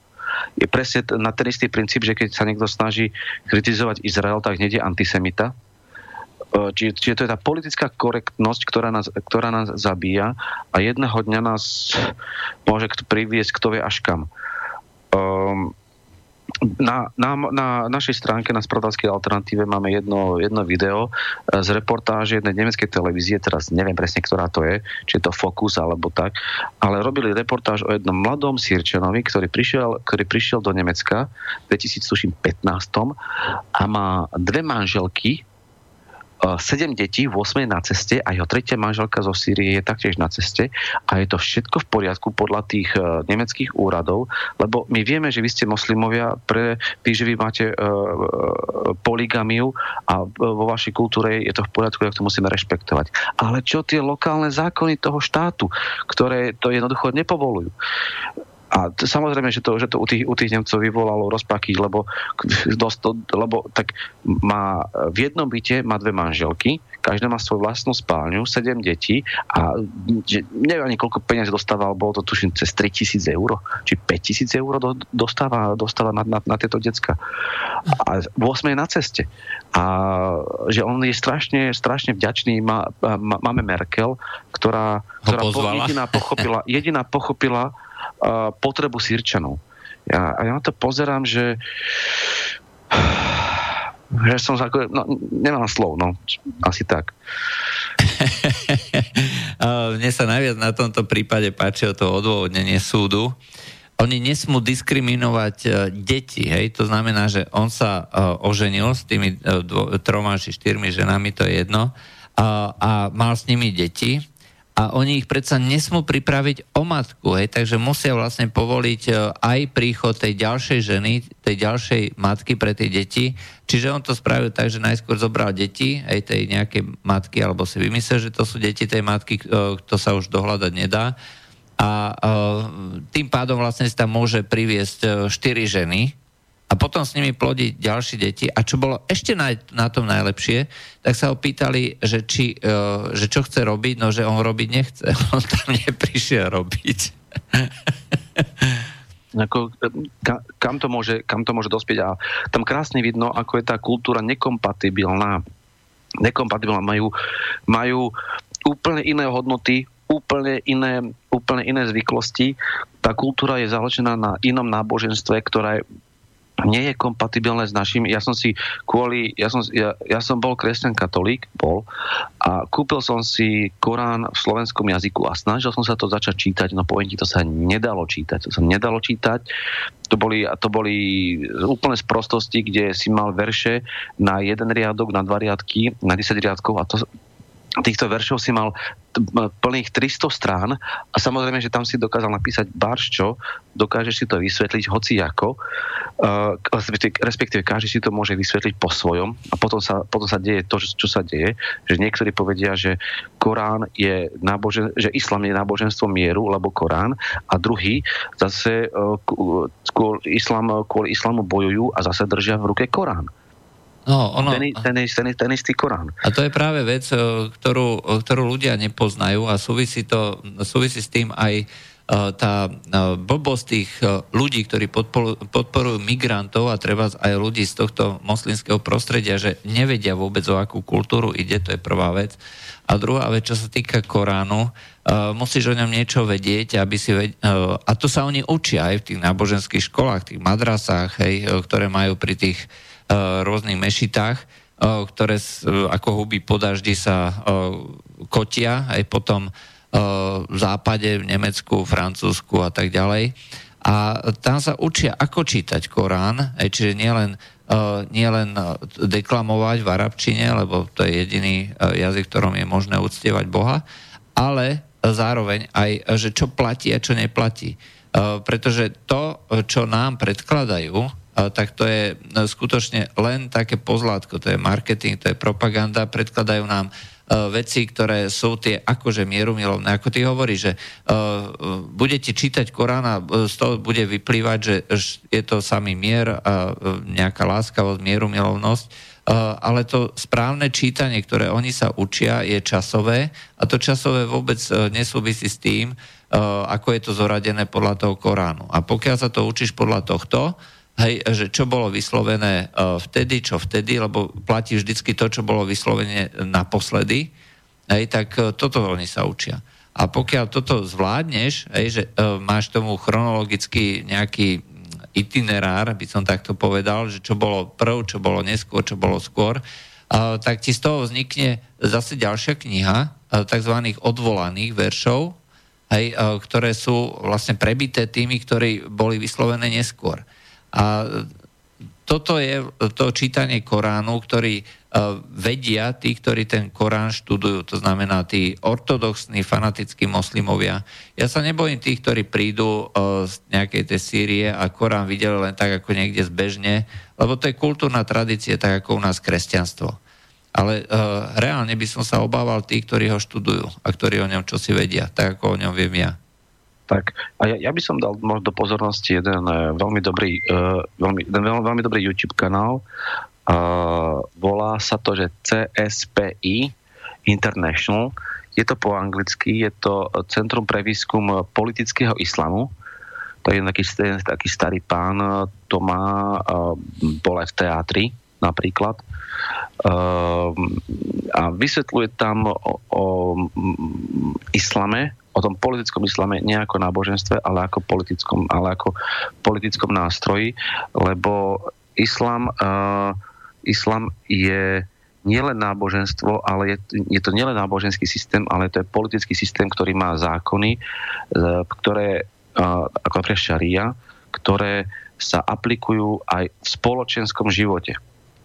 S2: Je presne na ten istý princíp, že keď sa niekto snaží kritizovať Izrael, tak nie je antisemita. E, Čiže, čiže to je tá politická korektnosť, ktorá nás, ktorá nás zabíja a jedného dňa nás môže priviesť kto vie až kam. Um, na, na, na našej stránke na spravodajskej alternatíve máme jedno, jedno video e, z reportáže jednej nemeckej televízie, teraz neviem presne, ktorá to je, či je to Focus alebo tak, ale robili reportáž o jednom mladom Sýrčanovi, ktorý prišiel, ktorý prišiel do Nemecka v 2015 a má dve manželky, 7 detí, 8 na ceste a jeho tretia manželka zo Sýrie je taktiež na ceste a je to všetko v poriadku podľa tých uh, nemeckých úradov, lebo my vieme, že vy ste moslimovia, pre, vy, že vy máte uh, poligamiu a vo vašej kultúre je to v poriadku, tak to musíme rešpektovať. Ale čo tie lokálne zákony toho štátu, ktoré to jednoducho nepovolujú? A t- samozrejme, že to, že to u, tých, u tých Nemcov vyvolalo rozpaky, lebo, dosť, lebo tak má v jednom byte má dve manželky, každá má svoju vlastnú spálňu, sedem detí a že, neviem ani koľko peniazí dostával, bolo to tuším cez 3000 eur, či 5000 eur do, dostáva, dostáva na, na, na tieto decka. A 8 je na ceste. A že on je strašne, strašne vďačný. Má, má, máme Merkel, ktorá, ktorá po,
S1: pozvala.
S2: jediná pochopila, jediná pochopila potrebu Sýrčanov. Ja, a ja na to pozerám, že že som ako- no, nemám slov, no, asi tak.
S1: Mne sa najviac na tomto prípade páčilo to odôvodnenie súdu. Oni nesmú diskriminovať e, deti, hej, to znamená, že on sa e, oženil s tými e, dvo, troma či štyrmi ženami, to je jedno, a, a mal s nimi deti a oni ich predsa nesmú pripraviť o matku, hej, takže musia vlastne povoliť e, aj príchod tej ďalšej ženy, tej ďalšej matky pre tie deti. Čiže on to spravil tak, že najskôr zobral deti, aj tej nejakej matky, alebo si vymyslel, že to sú deti tej matky, e, to sa už dohľadať nedá. A e, tým pádom vlastne si tam môže priviesť štyri ženy, a potom s nimi plodiť ďalšie deti. A čo bolo ešte na, na tom najlepšie, tak sa ho pýtali, že, či, uh, že čo chce robiť, no že on robiť nechce. On tam neprišiel robiť.
S2: Ako, ka, kam, to môže, kam to môže dospieť a tam krásne vidno, ako je tá kultúra nekompatibilná. Nekompatibilná. Majú, majú úplne iné hodnoty, úplne iné, úplne iné zvyklosti. Tá kultúra je založená na inom náboženstve, ktoré nie je kompatibilné s našim. Ja som si kvôli, ja som, ja, ja som bol kresťan katolík, bol, a kúpil som si Korán v slovenskom jazyku a snažil som sa to začať čítať, no poviem ti, to sa nedalo čítať. To sa nedalo čítať. To boli, to boli úplne z prostosti, kde si mal verše na jeden riadok, na dva riadky, na 10 riadkov a to, týchto veršov si mal plných 300 strán a samozrejme, že tam si dokázal napísať barščo, dokážeš si to vysvetliť hoci ako, uh, respektíve každý si to môže vysvetliť po svojom a potom sa, potom sa deje to, čo sa deje, že niektorí povedia, že Korán je nábožen, že Islam je náboženstvo mieru, lebo Korán a druhý zase uh, kvôli, islam, kvôli islamu bojujú a zase držia v ruke Korán.
S1: No, ono,
S2: ten, ten, ten, ten istý Korán.
S1: A to je práve vec, e, ktorú, e, ktorú ľudia nepoznajú a súvisí, to, súvisí s tým aj e, tá blbosť tých ľudí, ktorí podporujú, migrantov a treba aj ľudí z tohto moslimského prostredia, že nevedia vôbec o akú kultúru ide, to je prvá vec. A druhá vec, čo sa týka Koránu, musíš o ňom niečo vedieť, aby si ved- a to sa oni učia aj v tých náboženských školách, tých madrasách, hej, ktoré majú pri tých rôznych mešitách, uh, ktoré uh, ako huby po daždi sa kotia, aj potom v západe, v Nemecku, Francúzsku a tak ďalej. A tam sa učia, ako čítať Korán, čiže nielen nie len deklamovať v arabčine, lebo to je jediný jazyk, ktorom je možné uctievať Boha, ale zároveň aj, že čo platí a čo neplatí. Pretože to, čo nám predkladajú, tak to je skutočne len také pozlátko, to je marketing, to je propaganda, predkladajú nám uh, veci, ktoré sú tie akože mierumilovné. Ako ty hovoríš, že uh, budete čítať Korán a z toho bude vyplývať, že je to samý mier a nejaká láskavosť, mierumilovnosť, ale to správne čítanie, ktoré oni sa učia, je časové a to časové vôbec nesúvisí s tým, ako je to zoradené podľa toho Koránu. A pokiaľ sa to učíš podľa tohto, hej, že čo bolo vyslovené uh, vtedy, čo vtedy, lebo platí vždycky to, čo bolo vyslovené naposledy, hej, tak uh, toto oni sa učia. A pokiaľ toto zvládneš, hej, že uh, máš tomu chronologicky nejaký itinerár, by som takto povedal, že čo bolo prv, čo bolo neskôr, čo bolo skôr, tak ti z toho vznikne zase ďalšia kniha tzv. odvolaných veršov, hej, ktoré sú vlastne prebité tými, ktorí boli vyslovené neskôr. A toto je to čítanie Koránu, ktorý uh, vedia tí, ktorí ten Korán študujú, to znamená tí ortodoxní, fanatickí moslimovia. Ja sa nebojím tých, ktorí prídu uh, z nejakej tej Sýrie a Korán videli len tak ako niekde zbežne, lebo to je kultúrna tradícia, tak ako u nás kresťanstvo. Ale uh, reálne by som sa obával tých, ktorí ho študujú a ktorí o ňom čosi vedia, tak ako o ňom viem ja.
S2: Tak a ja, ja by som dal možno do pozornosti jeden uh, veľmi dobrý, uh, veľmi, veľmi, veľmi dobrý YouTube kanál. Uh, volá sa to, že CSPI International. Je to po anglicky, je to Centrum pre výskum politického islamu. To je taký, taký starý pán, to má, uh, bol aj v teatri napríklad. Uh, a vysvetľuje tam o, o islame, o tom politickom islame nie ako náboženstve, ale ako politickom, ale ako politickom nástroji, lebo islam, uh, islam je nielen náboženstvo, ale je, je to nielen náboženský systém, ale to je politický systém, ktorý má zákony, uh, ktoré, uh, ako napríklad šaria, ktoré sa aplikujú aj v spoločenskom živote.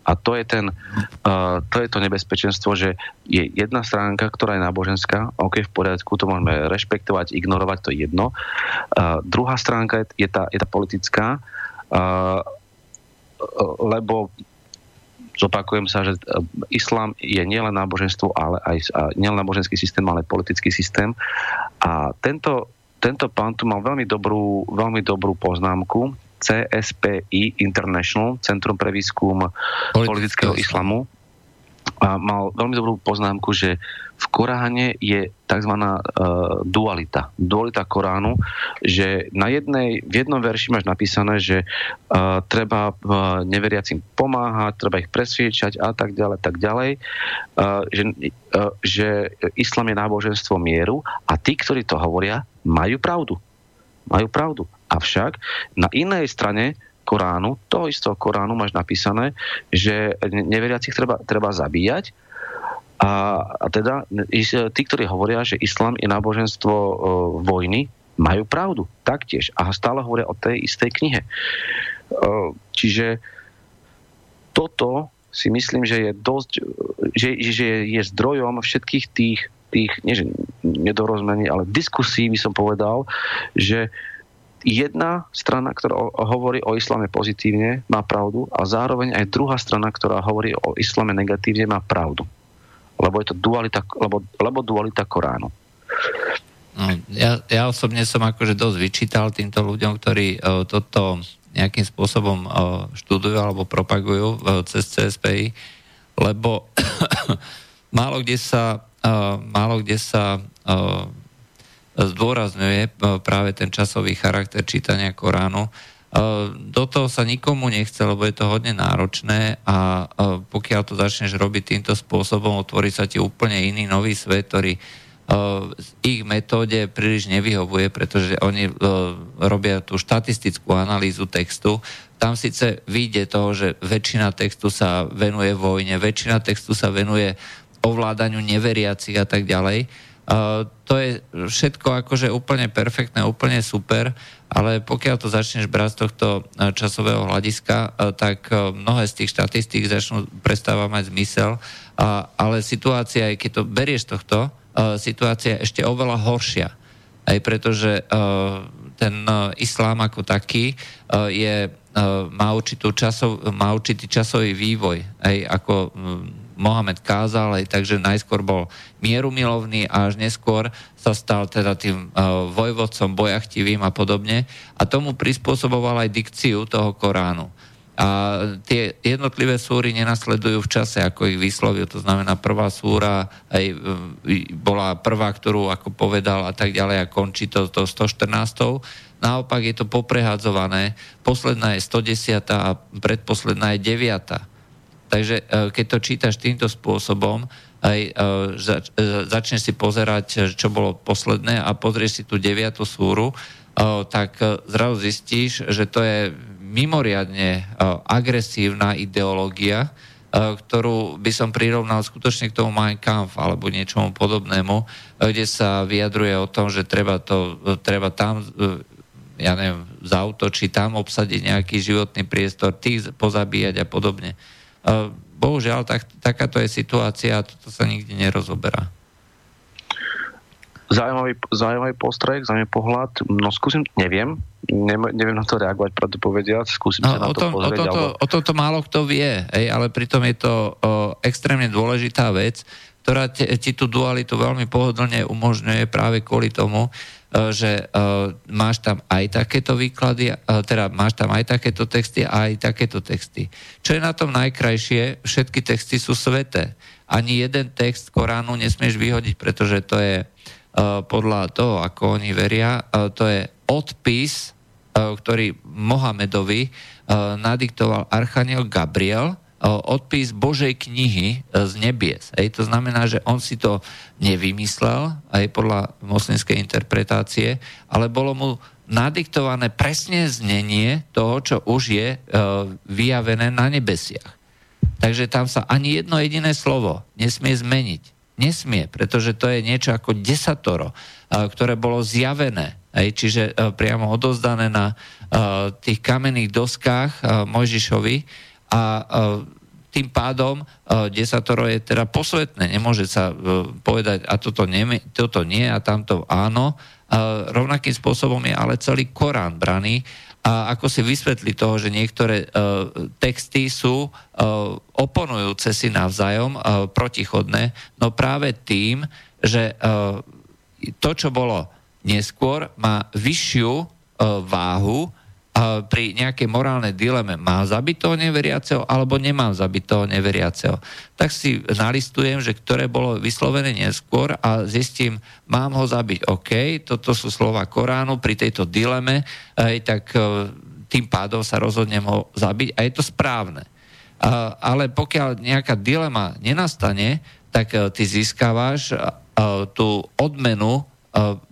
S2: A to je, ten, uh, to je to nebezpečenstvo, že je jedna stránka, ktorá je náboženská, OK, v poriadku, to môžeme rešpektovať, ignorovať, to je jedno. Uh, druhá stránka je, je, tá, je tá politická, uh, lebo zopakujem sa, že islám je nielen náboženstvo, ale aj nielen náboženský systém, ale politický systém. A tento, tento pán tu mal veľmi dobrú, veľmi dobrú poznámku, CSPI International, Centrum pre výskum politického islamu, a mal veľmi dobrú poznámku, že v Koráne je tzv. Uh, dualita. Dualita Koránu, že na jednej, v jednom verši máš napísané, že uh, treba uh, neveriacim pomáhať, treba ich presviečať a tak ďalej, tak ďalej, uh, že, uh, že islam je náboženstvo mieru a tí, ktorí to hovoria, majú pravdu. Majú pravdu. Avšak na inej strane Koránu, toho istého Koránu máš napísané, že neveriacich treba, treba zabíjať. A, a teda tí, ktorí hovoria, že islám je náboženstvo e, vojny, majú pravdu. Taktiež. A stále hovoria o tej istej knihe. E, čiže toto si myslím, že je dosť, že, že je zdrojom všetkých tých, tých nie že nedorozmení, ale diskusí by som povedal, že jedna strana, ktorá hovorí o islame pozitívne, má pravdu a zároveň aj druhá strana, ktorá hovorí o islame negatívne, má pravdu. Lebo je to dualita, lebo, lebo dualita Koránu.
S1: No, ja, ja osobne som akože dosť vyčítal týmto ľuďom, ktorí uh, toto nejakým spôsobom uh, študujú alebo propagujú uh, cez CSPI, lebo málo kde sa, uh, málo kde sa uh, zdôrazňuje e, práve ten časový charakter čítania Koránu. E, do toho sa nikomu nechce, lebo je to hodne náročné a e, pokiaľ to začneš robiť týmto spôsobom, otvorí sa ti úplne iný nový svet, ktorý ich metóde príliš nevyhovuje, pretože oni robia tú štatistickú analýzu textu. Tam síce vyjde toho, že väčšina textu sa venuje vojne, väčšina textu sa venuje ovládaniu neveriacich a tak ďalej to je všetko akože úplne perfektné, úplne super, ale pokiaľ to začneš brať z tohto e, časového hľadiska, e, tak mnohé z tých štatistík začnú prestávať mať zmysel, ale situácia, keď to berieš tohto, situácia je ešte oveľa horšia. Aj pretože ten islám ako taký je, má, určitú časov, má určitý časový vývoj, aj ako Mohamed kázal, takže najskôr bol mierumilovný a až neskôr sa stal teda tým uh, vojvodcom, bojachtivým a podobne. A tomu prispôsoboval aj dikciu toho Koránu. A tie jednotlivé súry nenasledujú v čase, ako ich vyslovil. To znamená, prvá súra aj bola prvá, ktorú ako povedal a tak ďalej a končí to, to 114. Naopak je to poprehadzované. Posledná je 110. a predposledná je 9. Takže e, keď to čítaš týmto spôsobom, aj e, e, začneš si pozerať, čo bolo posledné a pozrieš si tú deviatú súru, tak zrazu zistíš, že to je mimoriadne agresívna ideológia, ktorú by som prirovnal skutočne k tomu Mein Kampf alebo niečomu podobnému, kde sa vyjadruje o tom, že treba, to, treba tam ja neviem, zautočiť, tam obsadiť nejaký životný priestor, tých pozabíjať a podobne. Bohužiaľ, tak, takáto je situácia a toto sa nikdy nerozoberá.
S2: Zaujímavý, zaujímavý postrek, zaujímavý pohľad. No skúsim, neviem, neviem, neviem na to reagovať, pravdu povediac, skúsim no, sa na to tom, pozrieť. O tomto,
S1: alebo... o málo kto vie, hej, ale pritom je to o, extrémne dôležitá vec, ktorá ti, ti tú dualitu veľmi pohodlne umožňuje práve kvôli tomu, že uh, máš tam aj takéto výklady, uh, teda máš tam aj takéto texty a aj takéto texty. Čo je na tom najkrajšie, všetky texty sú sveté. Ani jeden text Koránu nesmieš vyhodiť, pretože to je podľa toho, ako oni veria, to je odpis, ktorý Mohamedovi nadiktoval Archaniel Gabriel, odpis Božej knihy e, z nebies. Ej, to znamená, že on si to nevymyslel, aj podľa moslimskej interpretácie, ale bolo mu nadiktované presne znenie toho, čo už je e, vyjavené na nebesiach. Takže tam sa ani jedno jediné slovo nesmie zmeniť. Nesmie, pretože to je niečo ako desatoro, e, ktoré bolo zjavené, ej, čiže e, priamo odozdané na e, tých kamenných doskách e, Mojžišovi, a tým pádom uh, desatoro je teda posvetné. Nemôže sa uh, povedať, a toto nie, toto nie a tamto áno. Rovnakým spôsobom je ale celý Korán braný a ako si vysvetli toho, že niektoré uh, texty sú uh, oponujúce si navzájom, uh, protichodné, no práve tým, že uh, to, čo bolo neskôr, má vyššiu uh, váhu pri nejakej morálnej dileme. Mám zabiť toho neveriaceho, alebo nemám zabiť toho neveriaceho. Tak si nalistujem, že ktoré bolo vyslovené neskôr a zistím, mám ho zabiť. OK, toto sú slova Koránu pri tejto dileme, aj tak uh, tým pádom sa rozhodnem ho zabiť a je to správne. Ale pokiaľ nejaká dilema nenastane, tak uh, ty získavaš tú odmenu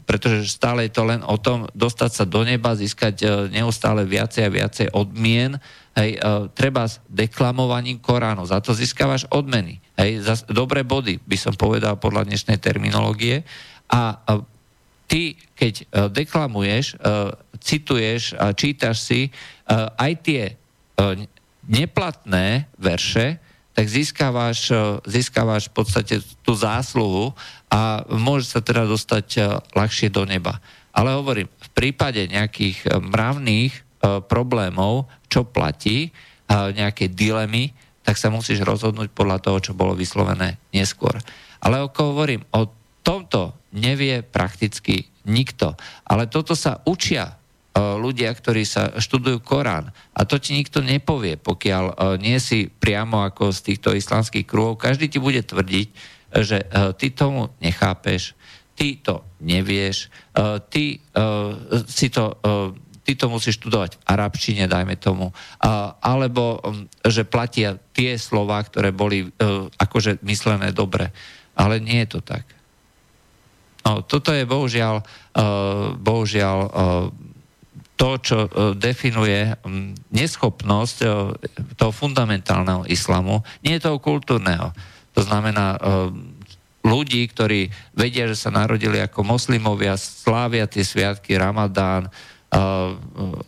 S1: pretože stále je to len o tom dostať sa do neba, získať e, neustále viacej a viacej odmien, hej, e, treba s deklamovaním Koránu, za to získavaš odmeny, hej, za dobré body, by som povedal podľa dnešnej terminológie. A ty, keď uh, deklamuješ, cituješ a čítaš si aj tie neplatné verše, tak získavaš, získavaš v podstate tú zásluhu a môže sa teda dostať e, ľahšie do neba. Ale hovorím, v prípade nejakých e, mravných e, problémov, čo platí, nejaké dilemy, tak sa musíš rozhodnúť podľa toho, čo bolo vyslovené neskôr. Ale ako hovorím, o tomto nevie prakticky nikto. Ale toto sa učia ľudia, ktorí sa študujú Korán. A to ti nikto nepovie, pokiaľ nie si priamo ako z týchto islamských krúhov. Každý ti bude tvrdiť, že uh, ty tomu nechápeš, ty to nevieš, uh, ty uh, si to... Ty to musíš študovať v arabčine, dajme tomu, alebo že platia tie slova, ktoré boli akože myslené dobre. Ale nie je to tak. No, toto je bohužiaľ, bohužiaľ to, čo definuje neschopnosť toho fundamentálneho islamu, nie toho kultúrneho. To znamená e, ľudí, ktorí vedia, že sa narodili ako moslimovia, slávia tie sviatky, Ramadán e,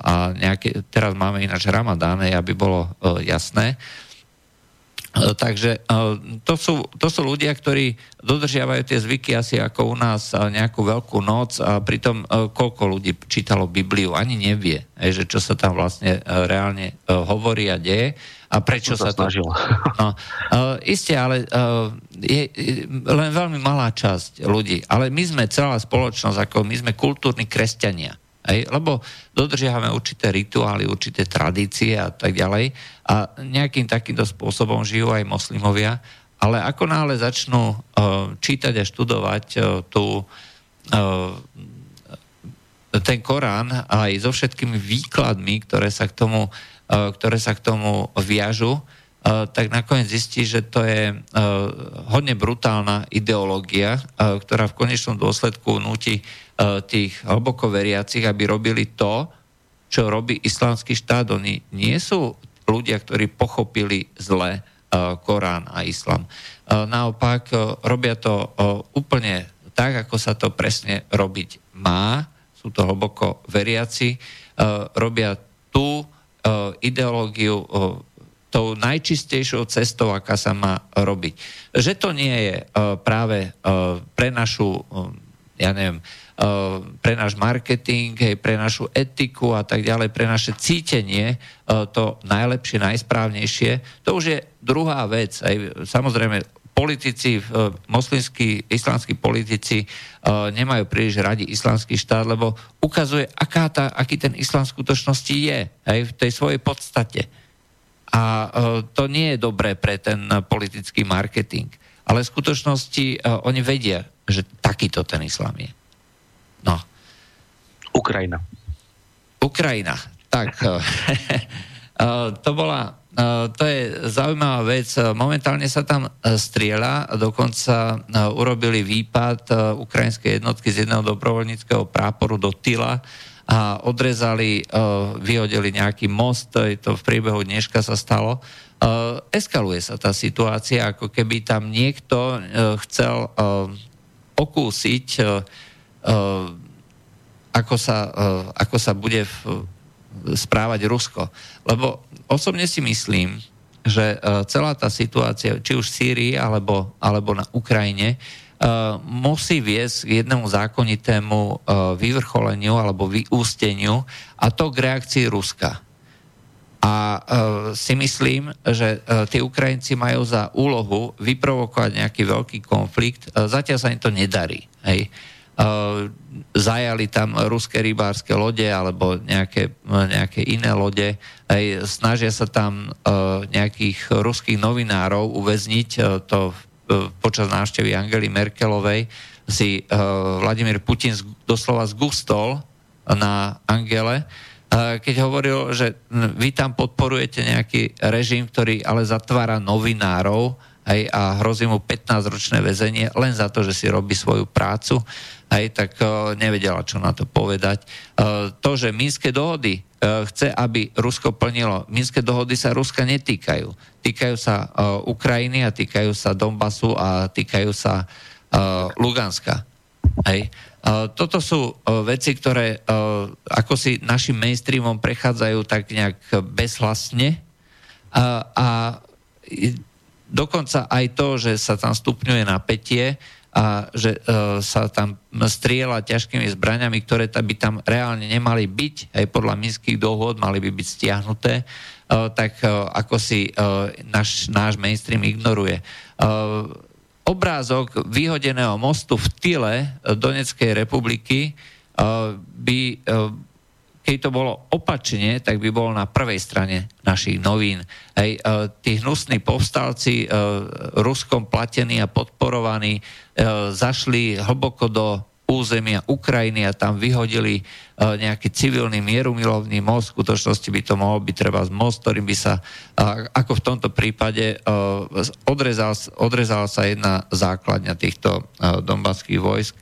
S1: a nejaké, teraz máme ináč Ramadán, aby bolo e, jasné. Takže to sú, to sú ľudia, ktorí dodržiavajú tie zvyky asi ako u nás nejakú veľkú noc a pritom koľko ľudí čítalo Bibliu, ani nevie, že čo sa tam vlastne reálne hovorí a deje a prečo sa,
S2: to...
S1: No, uh, isté, ale uh, je len veľmi malá časť ľudí. Ale my sme celá spoločnosť, ako my sme kultúrni kresťania. Hej? Lebo dodržiavame určité rituály, určité tradície a tak ďalej. A nejakým takýmto spôsobom žijú aj moslimovia. Ale ako náhle začnú uh, čítať a študovať uh, tú, uh, ten Korán aj so všetkými výkladmi, ktoré sa k tomu E, ktoré sa k tomu viažu, e, tak nakoniec zistí, že to je e, hodne brutálna ideológia, ktorá v konečnom dôsledku nutí tých hlboko veriacich, aby robili to, čo robí islamský štát. Oni nie sú ľudia, ktorí pochopili zle Korán a Islam. Naopak robia to úplne tak, ako sa to presne robiť má. Sú to hlboko veriaci. Robia tú ideológiu uh, tou najčistejšou cestou, aká sa má robiť. Že to nie je uh, práve pre našu, ja neviem, pre náš marketing, pre našu etiku a tak ďalej, pre naše cítenie to najlepšie, najsprávnejšie, to už je druhá vec. Hej. Samozrejme, politici, uh, moslimskí, islamskí politici uh, nemajú príliš radi islamský štát, lebo ukazuje, aká tá, aký ten islám v skutočnosti je, aj v tej svojej podstate. A uh, to nie je dobré pre ten politický marketing. Ale v skutočnosti oni vedia, že takýto ten islám je. No.
S2: Ukrajina.
S1: Ukrajina. Tak, to bola to je zaujímavá vec. Momentálne sa tam e, strieľa, dokonca e, urobili výpad e, ukrajinskej jednotky z jedného dobrovoľníckého práporu do Tyla a odrezali, vyhodili nejaký most, to v priebehu dneška sa stalo. Eskaluje sa tá situácia, ako keby tam niekto chcel okúsiť, ako sa, ako sa bude správať Rusko. Lebo osobne si myslím, že uh, celá tá situácia, či už v Sýrii alebo, alebo na Ukrajine, uh, musí viesť k jednému zákonitému uh, vyvrcholeniu alebo vyústeniu a to k reakcii Ruska. A si myslím, že tí Ukrajinci majú za úlohu vyprovokovať nejaký veľký konflikt. Zatiaľ sa im to nedarí. Hej. Uh, zajali tam ruské rybárske lode alebo nejaké, nejaké iné lode. Hej. Snažia sa tam uh, nejakých ruských novinárov uväzniť. To počas návštevy Angely Merkelovej si Vladimír Putin doslova zgustol na Angele, Eh, keď hovoril, že hm, vy tam podporujete nejaký režim, ktorý ale zatvára novinárov aj, a hrozí mu 15-ročné väzenie len za to, že si robí svoju prácu, aj, tak uh, nevedela, čo na to povedať. Uh, to, že Minské dohody uh, chce, aby Rusko plnilo, Minské dohody sa Ruska netýkajú. Týkajú sa Ukrajiny a týkajú sa Donbasu a týkajú sa Luganska. Hej. Toto sú veci, ktoré ako si našim mainstreamom prechádzajú tak nejak bezhlasne a, dokonca aj to, že sa tam stupňuje napätie a že uh, sa tam strieľa ťažkými zbraňami, ktoré by tam reálne nemali byť, aj podľa minských dohôd mali by byť stiahnuté, uh, tak uh, ako si uh, náš, náš mainstream ignoruje. Uh, obrázok vyhodeného mostu v tyle e, Doneckej republiky e, by, e, keď to bolo opačne, tak by bolo na prvej strane našich novín. Hej, tí hnusní povstalci, ruskom platení a podporovaní, zašli hlboko do územia Ukrajiny a tam vyhodili nejaký civilný mierumilovný most. V skutočnosti by to mohol byť treba z most, ktorým by sa, ako v tomto prípade, uh, odrezal, odrezala sa jedna základňa týchto donbaských vojsk,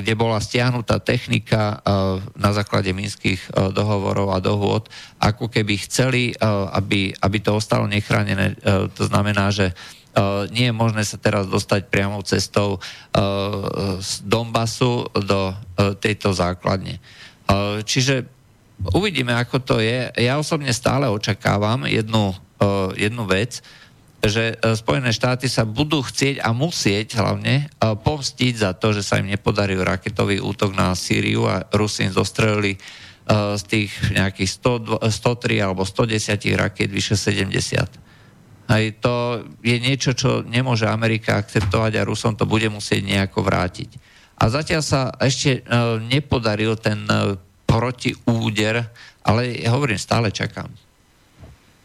S1: kde bola stiahnutá technika uh, na základe minských uh, dohovorov a dohôd, ako keby chceli, aby, aby to ostalo nechránené. To znamená, že nie je možné sa teraz dostať priamou cestou z Donbasu do tejto základne. Čiže uvidíme, ako to je. Ja osobne stále očakávam jednu, jednu vec, že uh, Spojené štáty sa budú chcieť a musieť hlavne uh, pomstiť za to, že sa im nepodaril raketový útok na Sýriu a Rusi im zostrelili uh, z tých nejakých 100, 103 alebo 110 raket vyše 70. Aj to je niečo, čo nemôže Amerika akceptovať a Rusom to bude musieť nejako vrátiť. A zatiaľ sa ešte nepodaril ten protiúder, ale hovorím, stále čakám.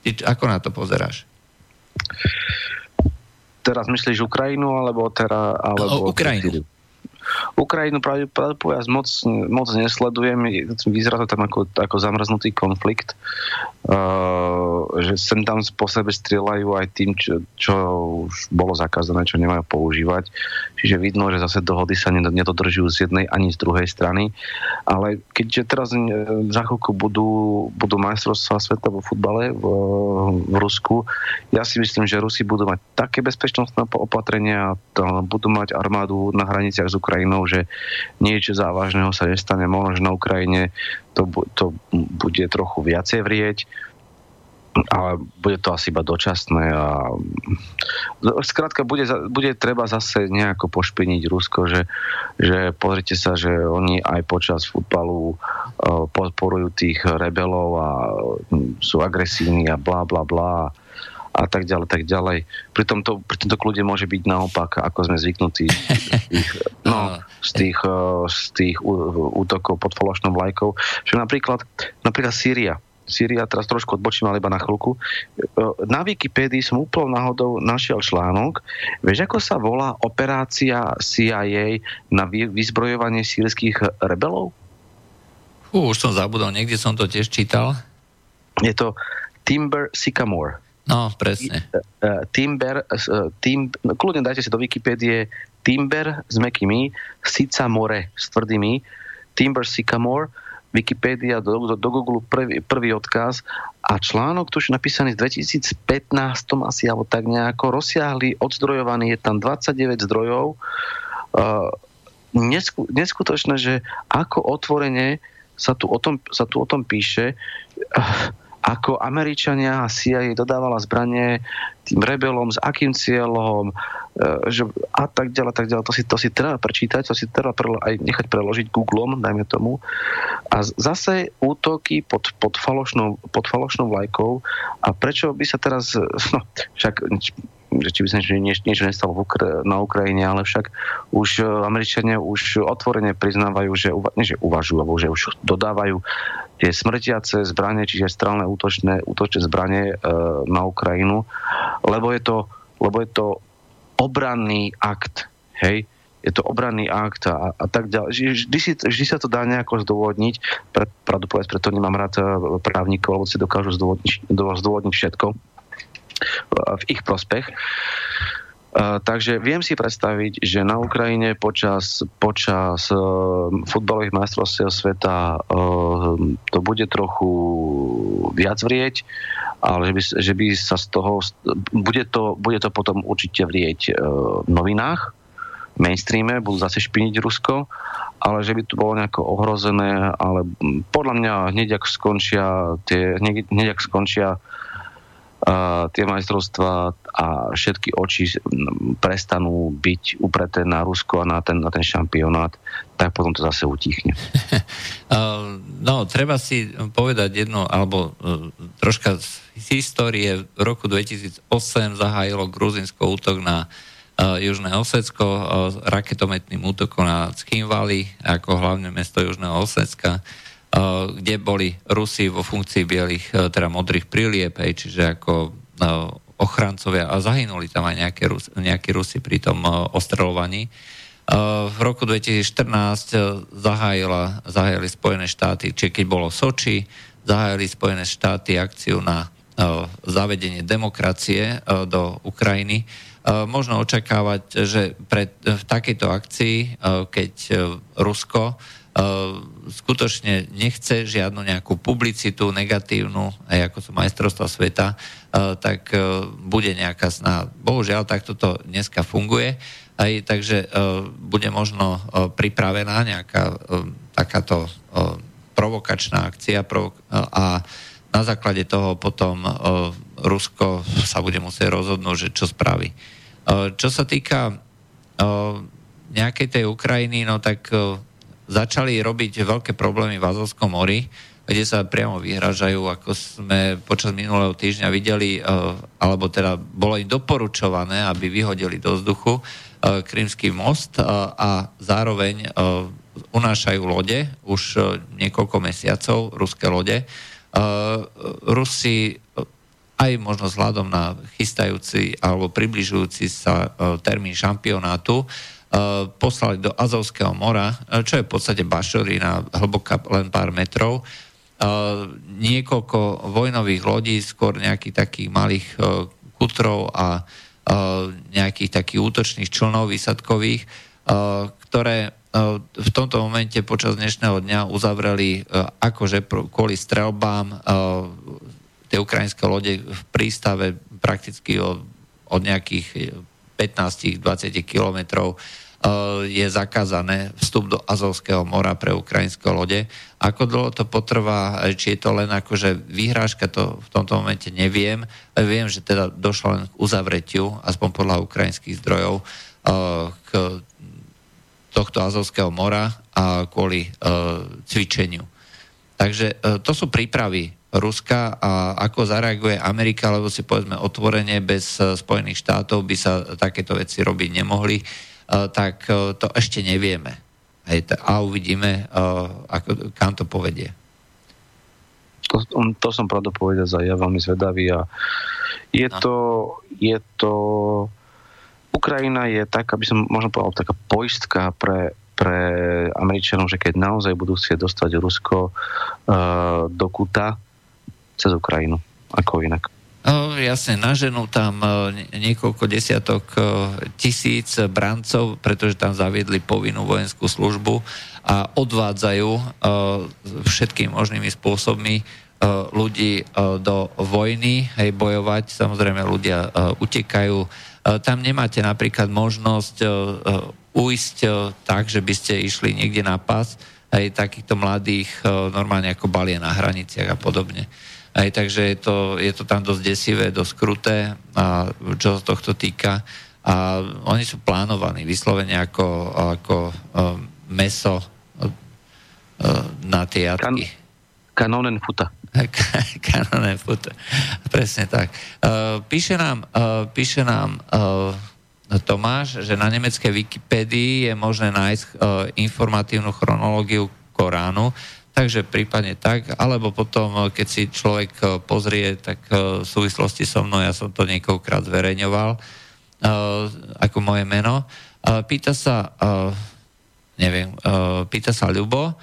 S1: Ty, ako na to pozeráš?
S2: Teraz myslíš Ukrajinu, alebo teda... Alebo
S1: Ukrajinu.
S2: Ukrajinu pravde povedať moc, moc nesledujem, vyzerá to tam ako, ako zamrznutý konflikt, uh, že sem tam po sebe strieľajú aj tým, čo, čo už bolo zakázané, čo nemajú používať. Čiže vidno, že zase dohody sa ned- nedodržujú z jednej ani z druhej strany. Ale keďže teraz eh, za chvíľku budú, budú majstrovstvá sveta vo futbale v, v Rusku, ja si myslím, že Rusi budú mať také bezpečnostné opatrenia, budú mať armádu na hraniciach s Ukrajinou, že niečo závažného sa nestane. Možno, že na Ukrajine to, to bude trochu viacej vrieť, ale bude to asi iba dočasné a skrátka bude, bude treba zase nejako pošpiniť Rusko, že, že pozrite sa, že oni aj počas futbalu uh, podporujú tých rebelov a sú agresívni a bla bla bla a tak ďalej, tak ďalej. Pritom to, pritom to kľudne môže byť naopak, ako sme zvyknutí z tých, no, z tých, uh, z tých ú- útokov pod falošnou vlajkou. Že napríklad, napríklad Sýria. Sýria, teraz trošku odbočím, ale iba na chvíľku. Uh, Na Wikipédii som úplnou náhodou našiel článok. Vieš, ako sa volá operácia CIA na vy- vyzbrojovanie sírskych rebelov?
S1: Fú, už som zabudol, niekde som to tiež čítal.
S2: Je to Timber Sycamore.
S1: No, presne.
S2: uh, Timber, uh, tim, no, kľudne dajte si do Wikipédie Timber s mekými, Sica More s tvrdými, Timber Sycamore, Wikipédia do, do, do Google prvý, prvý odkaz a článok tu už napísaný z 2015 asi alebo tak nejako rozsiahli, odzdrojovaný, je tam 29 zdrojov. Uh, nesku, neskutočné, že ako otvorene sa tu o tom, sa tu o tom píše. Uh, ako Američania a CIA dodávala zbranie tým rebelom, s akým cieľom, e, že a tak ďalej, tak ďalej. To si, to si treba prečítať, to si treba prelo- aj nechať preložiť Googlom, dajme tomu. A zase útoky pod, pod, falošnou, pod falošnou vlajkou. A prečo by sa teraz, no, však že či by sa niečo, niečo nestalo v Ukra- na Ukrajine, ale však už e, Američania už otvorene priznávajú, že, uva- nie, že uvažujú, alebo že už dodávajú tie smrtiace zbranie, čiže strelné útočné, útočné zbranie e, na Ukrajinu, lebo je to, lebo je to obranný akt, hej, je to obranný akt a, a tak ďalej. Vždy, si, vždy sa to dá nejako zdôvodniť, pre, pravdu povedať, preto nemám rád e, právnikov, lebo si dokážu zdôvodniť, zdôvodniť všetko v ich prospech. Takže viem si predstaviť, že na Ukrajine počas, počas uh, futbalových majstrovstiev sveta uh, to bude trochu viac vrieť, ale že by, že by sa z toho... Bude to, bude to potom určite vrieť uh, v novinách, mainstreame, budú zase špiniť Rusko, ale že by to bolo nejako ohrozené, ale podľa mňa hneď ak skončia tie, hneď, hneď ak skončia uh, tie majstrovstvá a všetky oči prestanú byť upreté na Rusko a na ten, na ten šampionát, tak potom to zase utichne.
S1: No, treba si povedať jedno, alebo uh, troška z histórie. V roku 2008 zahájilo Gruzinsko útok na uh, Južné Osecko uh, raketometným útokom na Ckhinvali, ako hlavné mesto Južného Osecka kde boli Rusi vo funkcii bielých, uh, teda modrých prilieb, hej, čiže ako uh, ochrancovia a zahynuli tam aj nejaké Rus, nejakí Rusi pri tom ostrelovaní. Uh, v roku 2014 uh, zahájila, zahájili Spojené štáty, čiže keď bolo Soči, zahájili Spojené štáty akciu na zavedenie demokracie do Ukrajiny. Možno očakávať, že pre, v takejto akcii, keď Rusko skutočne nechce žiadnu nejakú publicitu negatívnu, aj ako sú majstrovstva sveta, tak bude nejaká snaha. Bohužiaľ, takto to dneska funguje, aj takže bude možno pripravená nejaká takáto provokačná akcia a na základe toho potom Rusko sa bude musieť rozhodnúť, že čo spraví. Čo sa týka nejakej tej Ukrajiny, no tak začali robiť veľké problémy v Azovskom mori, kde sa priamo vyhražajú, ako sme počas minulého týždňa videli, eh, alebo teda bolo im doporučované, aby vyhodili do vzduchu eh, Krymský most eh, a zároveň unášajú lode už niekoľko mesiacov, ruské lode. Rusi aj možno vzhľadom na chystajúci alebo približujúci sa termín šampionátu poslali do Azovského mora, eh, čo je v podstate bašorina, hlboká len pár metrov, eh, niekoľko vojnových lodí, skôr nejakých takých malých kutrov a nejakých takých útočných člnov výsadkových, ktoré v tomto momente počas dnešného dňa uzavreli akože kvôli strelbám tie ukrajinské lode v prístave prakticky od, od nejakých 15-20 kilometrov e, je zakázané vstup do Azovského mora pre ukrajinské lode. Ako dlho to potrvá, či je to len akože výhrážka, to v tomto momente neviem. Viem, že teda došlo len k uzavretiu, aspoň podľa ukrajinských zdrojov, e, k tohto Azovského mora a kvôli cvičeniu. Takže to sú prípravy Ruska a ako zareaguje Amerika, lebo si povedzme otvorene, bez eh, Spojených štátov by sa takéto veci robiť nemohli, eh, tak eh, to ešte nevieme. A uvidíme, ako, kam to povedie.
S2: To, to som pravdu povedať za ja veľmi zvedavý a je no. to, je to Ukrajina je tak, aby som možno povedal, taká poistka pre, pre Američanov, že keď naozaj budú chcieť dostať Rusko uh, do kuta, cez Ukrajinu. Ako inak.
S1: No, jasne, naženú tam niekoľko desiatok tisíc brancov, pretože tam zaviedli povinnú vojenskú službu a odvádzajú všetkými možnými spôsobmi ľudí do vojny, hej, bojovať. Samozrejme, ľudia utekajú. Tam nemáte napríklad možnosť uísť tak, že by ste išli niekde na pás, aj takýchto mladých normálne ako balie na hraniciach a podobne. Aj, takže je to, je to tam dosť desivé, dosť kruté, a čo sa tohto týka. A oni sú plánovaní vyslovene ako, ako um, meso uh, na tie jatky.
S2: Kanonen futa.
S1: Kanonen futa. Presne tak. Uh, píše nám, píše nám Tomáš, že na nemeckej Wikipédii je možné nájsť informatívnu chronológiu Koránu, takže prípadne tak, alebo potom, uh, keď si človek uh, pozrie, tak uh, v súvislosti so mnou, ja som to niekoľkrát zverejňoval, ako moje meno. Pýta sa, neviem, pýta sa Ľubo,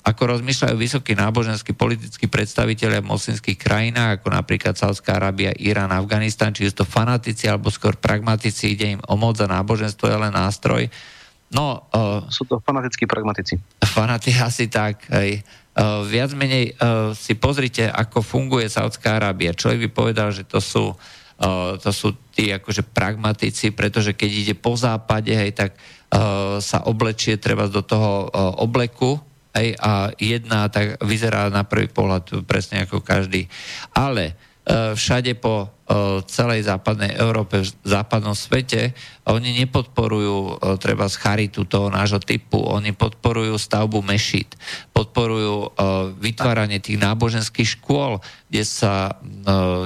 S1: ako rozmýšľajú vysokí náboženskí politickí predstavitelia v moslimských krajinách, ako napríklad Saudská Arábia, Irán, Afganistan, či sú to fanatici alebo skôr pragmatici, ide im o moc a náboženstvo je len nástroj. No, uh,
S2: Sú to fanatickí pragmatici.
S1: fanati asi tak. Hej. Uh, viac menej uh, si pozrite, ako funguje Saudská Arábia. Človek by povedal, že to sú, uh, to sú tí akože pragmatici, pretože keď ide po západe, hej, tak uh, sa oblečie treba do toho uh, obleku, hej, a jedna tak vyzerá na prvý pohľad presne ako každý. Ale e, všade po celej západnej Európe, v západnom svete, oni nepodporujú e, treba z charitu toho nášho typu, oni podporujú stavbu mešít, podporujú vytváranie tých náboženských škôl, kde, sa,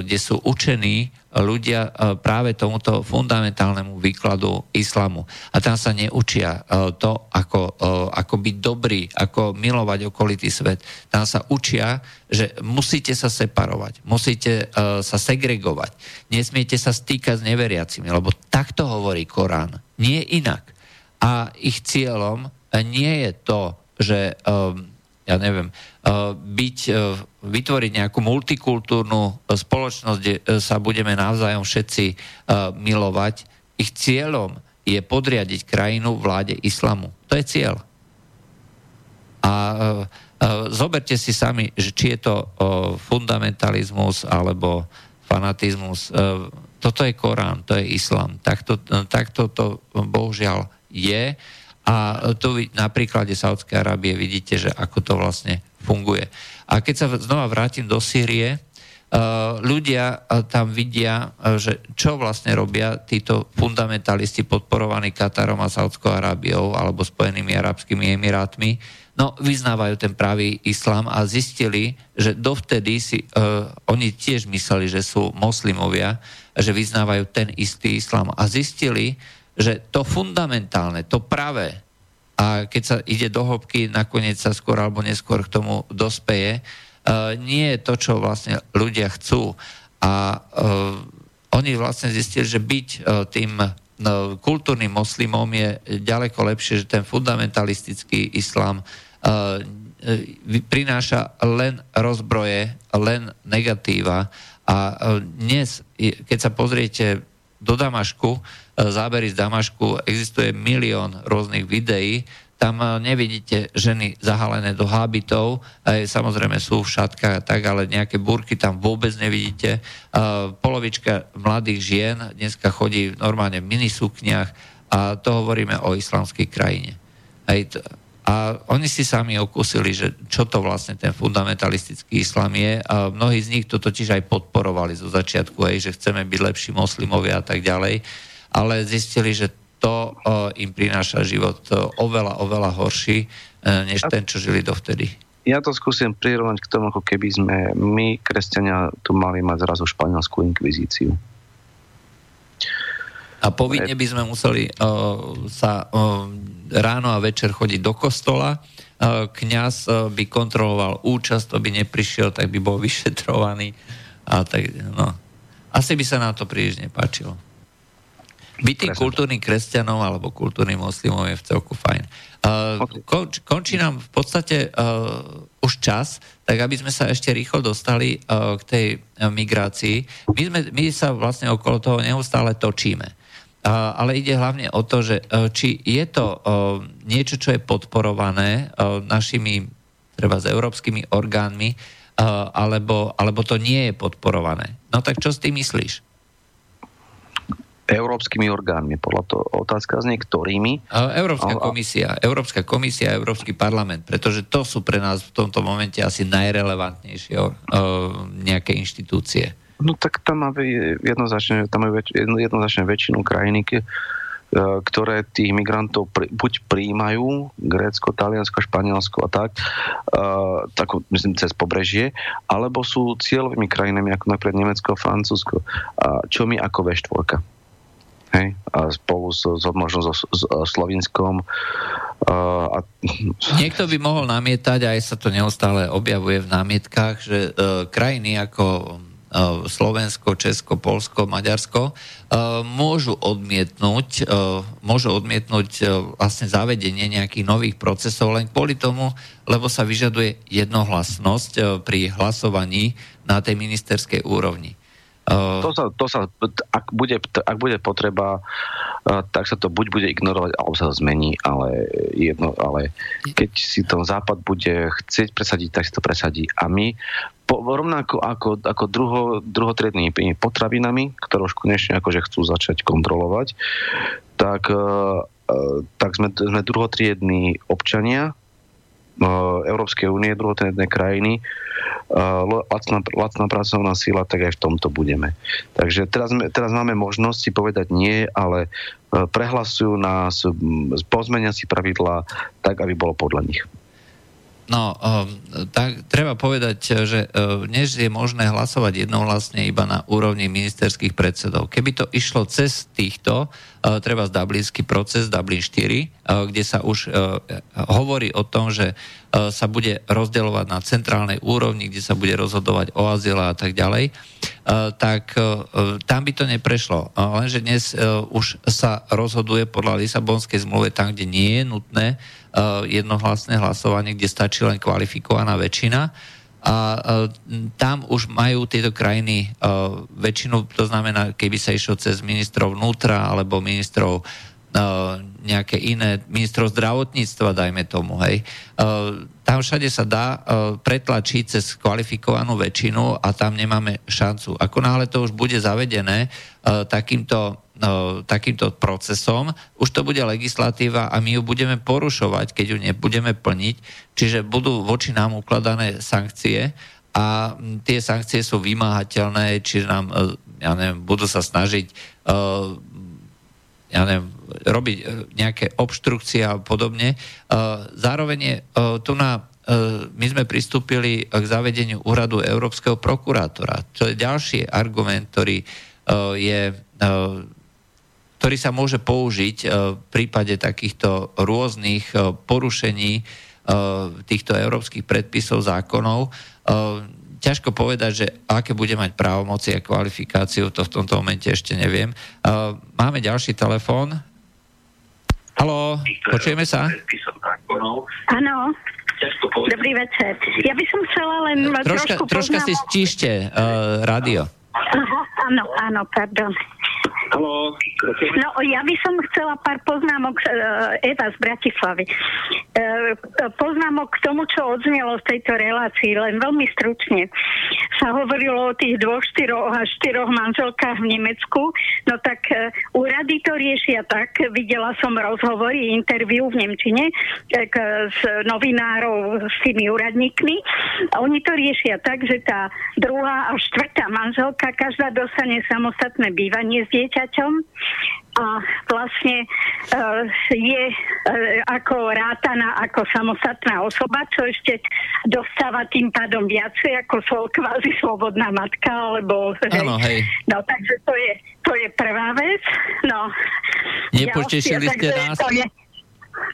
S1: kde sú učení ľudia práve tomuto fundamentálnemu výkladu islamu. A tam sa neučia to, ako, ako byť dobrý, ako milovať okolitý svet. Tam sa učia, že musíte sa separovať, musíte sa segregovať, nesmiete sa stýkať s neveriacimi, lebo takto hovorí Korán, nie inak. A ich cieľom nie je to, že ja neviem, byť, vytvoriť nejakú multikultúrnu spoločnosť, kde sa budeme navzájom všetci milovať. Ich cieľom je podriadiť krajinu vláde islamu. To je cieľ. A zoberte si sami, že či je to fundamentalizmus alebo fanatizmus. Toto je Korán, to je islam. Takto, takto to bohužiaľ je. A tu na príklade Saudskej Arábie vidíte, že ako to vlastne funguje. A keď sa znova vrátim do Sýrie, ľudia tam vidia, že čo vlastne robia títo fundamentalisti podporovaní Katarom a Saudskou Arábiou alebo Spojenými arabskými emirátmi. No, vyznávajú ten pravý islám a zistili, že dovtedy si uh, oni tiež mysleli, že sú moslimovia, že vyznávajú ten istý islám a zistili, že to fundamentálne, to pravé, a keď sa ide do hĺbky, nakoniec sa skôr alebo neskôr k tomu dospeje, uh, nie je to, čo vlastne ľudia chcú. A uh, oni vlastne zistili, že byť uh, tým kultúrnym moslimom je ďaleko lepšie, že ten fundamentalistický islám uh, prináša len rozbroje, len negatíva. A uh, dnes, keď sa pozriete do Damašku, zábery z Damašku, existuje milión rôznych videí, tam nevidíte ženy zahalené do hábitov, aj samozrejme sú v šatkách a tak, ale nejaké burky tam vôbec nevidíte. Polovička mladých žien dneska chodí normálne v minisukniach a to hovoríme o islamskej krajine. A oni si sami okúsili, že čo to vlastne ten fundamentalistický islam je. A mnohí z nich to totiž aj podporovali zo začiatku, aj, že chceme byť lepší moslimovia a tak ďalej. Ale zistili, že to im prináša život oveľa, oveľa horší, uh, než ten, čo žili dovtedy.
S2: Ja to skúsim prirovnať k tomu, ako keby sme my, kresťania, tu mali mať zrazu španielskú inkvizíciu.
S1: A povinne by sme museli uh, sa uh, ráno a večer chodiť do kostola. Uh, kňaz uh, by kontroloval účasť, to by neprišiel, tak by bol vyšetrovaný. A tak, no. Asi by sa nám to príliš nepáčilo. Byť tým kultúrnym kresťanom alebo kultúrnym moslimom je v celku fajn. Uh, konč, končí nám v podstate uh, už čas, tak aby sme sa ešte rýchlo dostali uh, k tej uh, migrácii. My, sme, my sa vlastne okolo toho neustále točíme ale ide hlavne o to, že e, či je to e, niečo, čo je podporované e, našimi treba s európskymi orgánmi, alebo, alebo to nie je podporované. No tak čo s tým myslíš?
S2: Európskymi orgánmi. Podľa toho otázka znie, ktorými.
S1: A Európska
S2: A-
S1: komisia, Európska komisia Európsky parlament, pretože to sú pre nás v tomto momente asi najrelevantnejšie uh, nejaké inštitúcie.
S2: No tak tam máme jednoznačne, tam máme väč, jedno, jednoznačne väčšinu krajiny, ke- e, ktoré tých migrantov pri, buď prijímajú, Grécko, Taliansko, Španielsko a tak, uh, tak myslím cez pobrežie, alebo sú cieľovými krajinami ako napríklad Nemecko, Francúzsko. A čo my ako V4? Hej? A spolu s, s možno so, s, s Slovinskom. Uh, a,
S1: Niekto by mohol namietať, aj sa to neustále objavuje v námietkách, že uh, krajiny ako uh, Slovensko, Česko, Polsko, Maďarsko uh, môžu odmietnúť, uh, môžu odmietnúť uh, vlastne zavedenie nejakých nových procesov len kvôli tomu, lebo sa vyžaduje jednohlasnosť uh, pri hlasovaní na tej ministerskej úrovni. Uh,
S2: to sa, to sa, ak, bude, ak bude potreba, uh, tak sa to buď bude ignorovať, alebo sa to zmení, ale, jedno, ale keď si to Západ bude chcieť presadiť, tak si to presadí. A my po, rovnako ako, ako druho, druhotriednými potravinami, ktoré už konečne akože chcú začať kontrolovať, tak, uh, tak sme, sme druhotriední občania Európskej únie, druhotriedné krajiny, uh, lacná, lacná pracovná síla, tak aj v tomto budeme. Takže teraz, teraz máme možnosť si povedať nie, ale uh, prehlasujú nás, pozmenia si pravidlá tak, aby bolo podľa nich.
S1: No, um, tak treba povedať, že uh, dnes je možné hlasovať jednohlasne iba na úrovni ministerských predsedov. Keby to išlo cez týchto, uh, treba z Dublinský proces, Dublin 4, uh, kde sa už hovorí o tom, že sa bude rozdeľovať na centrálnej úrovni, kde sa bude rozhodovať o azyle a tak ďalej, tak tam by to neprešlo. Lenže dnes už sa rozhoduje podľa Lisabonskej zmluvy tam, kde nie je nutné jednohlasné hlasovanie, kde stačí len kvalifikovaná väčšina. A uh, tam už majú tieto krajiny uh, väčšinu, to znamená, keby sa išlo cez ministrov vnútra alebo ministrov nejaké iné, ministrov zdravotníctva, dajme tomu, hej. Tam všade sa dá pretlačiť cez kvalifikovanú väčšinu a tam nemáme šancu. Ako náhle to už bude zavedené takýmto takýmto procesom, už to bude legislatíva a my ju budeme porušovať, keď ju nebudeme plniť, čiže budú voči nám ukladané sankcie a tie sankcie sú vymáhateľné, čiže nám, uh, ja neviem, budú sa snažiť uh, ja neviem, robiť e, nejaké obštrukcie a podobne. E, Zároveň je e, tu na my sme pristúpili k zavedeniu úradu Európskeho prokurátora. To je ďalší argument, ktorý je ktorý sa môže použiť v prípade takýchto rôznych porušení týchto európskych predpisov, zákonov. Ťažko povedať, že aké bude mať právomoci a kvalifikáciu, to v tomto momente ešte neviem. Máme ďalší telefón. Haló, počujeme sa?
S5: Áno. Dobrý večer. Ja by som chcela len
S1: Troška,
S5: trošku
S1: troška si stíšte uh, rádio.
S5: Aha, áno, áno, pardon.
S4: Haló,
S5: No, ja by som chcela pár poznámok, eh, Eva z Bratislavy. Eh, Poznámok k tomu, čo odznelo v tejto relácii, len veľmi stručne. Sa hovorilo o tých dvoch, štyroch a štyroch manželkách v Nemecku. No tak úrady to riešia tak, videla som rozhovory, interviu v Nemčine s novinárov, s tými úradníkmi. Oni to riešia tak, že tá druhá a štvrtá manželka, každá dostane samostatné bývanie dieťaťom a vlastne uh, je uh, ako rátaná ako samostatná osoba, čo ešte dostáva tým pádom viacej ako svoj kvázi slobodná matka, alebo...
S1: Áno, hej.
S5: No, takže to je, to je prvá vec. No.
S1: Nepotešili
S5: Ďalšia,
S1: ste nás?
S5: To je,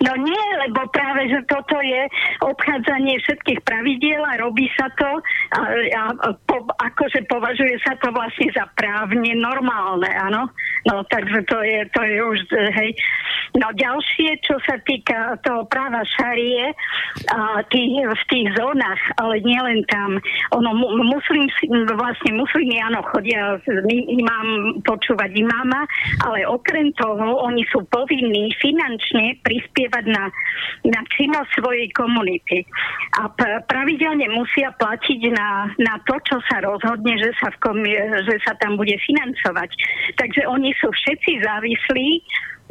S5: No nie, lebo práve, že toto je obchádzanie všetkých pravidiel a robí sa to a, a po, akože považuje sa to vlastne za právne normálne, áno. No takže to je, to je už, hej. No ďalšie, čo sa týka toho práva šarie a tých, v tých zónach, ale nielen tam. Ono, mu- muslim, vlastne muslimy, áno, chodia im- imám počúvať imáma, ale okrem toho oni sú povinní finančne prispievať na, na činnosť svojej komunity. A pravidelne musia platiť na, na to, čo sa rozhodne, že sa, v komi- že sa tam bude financovať. Takže oni sú všetci závislí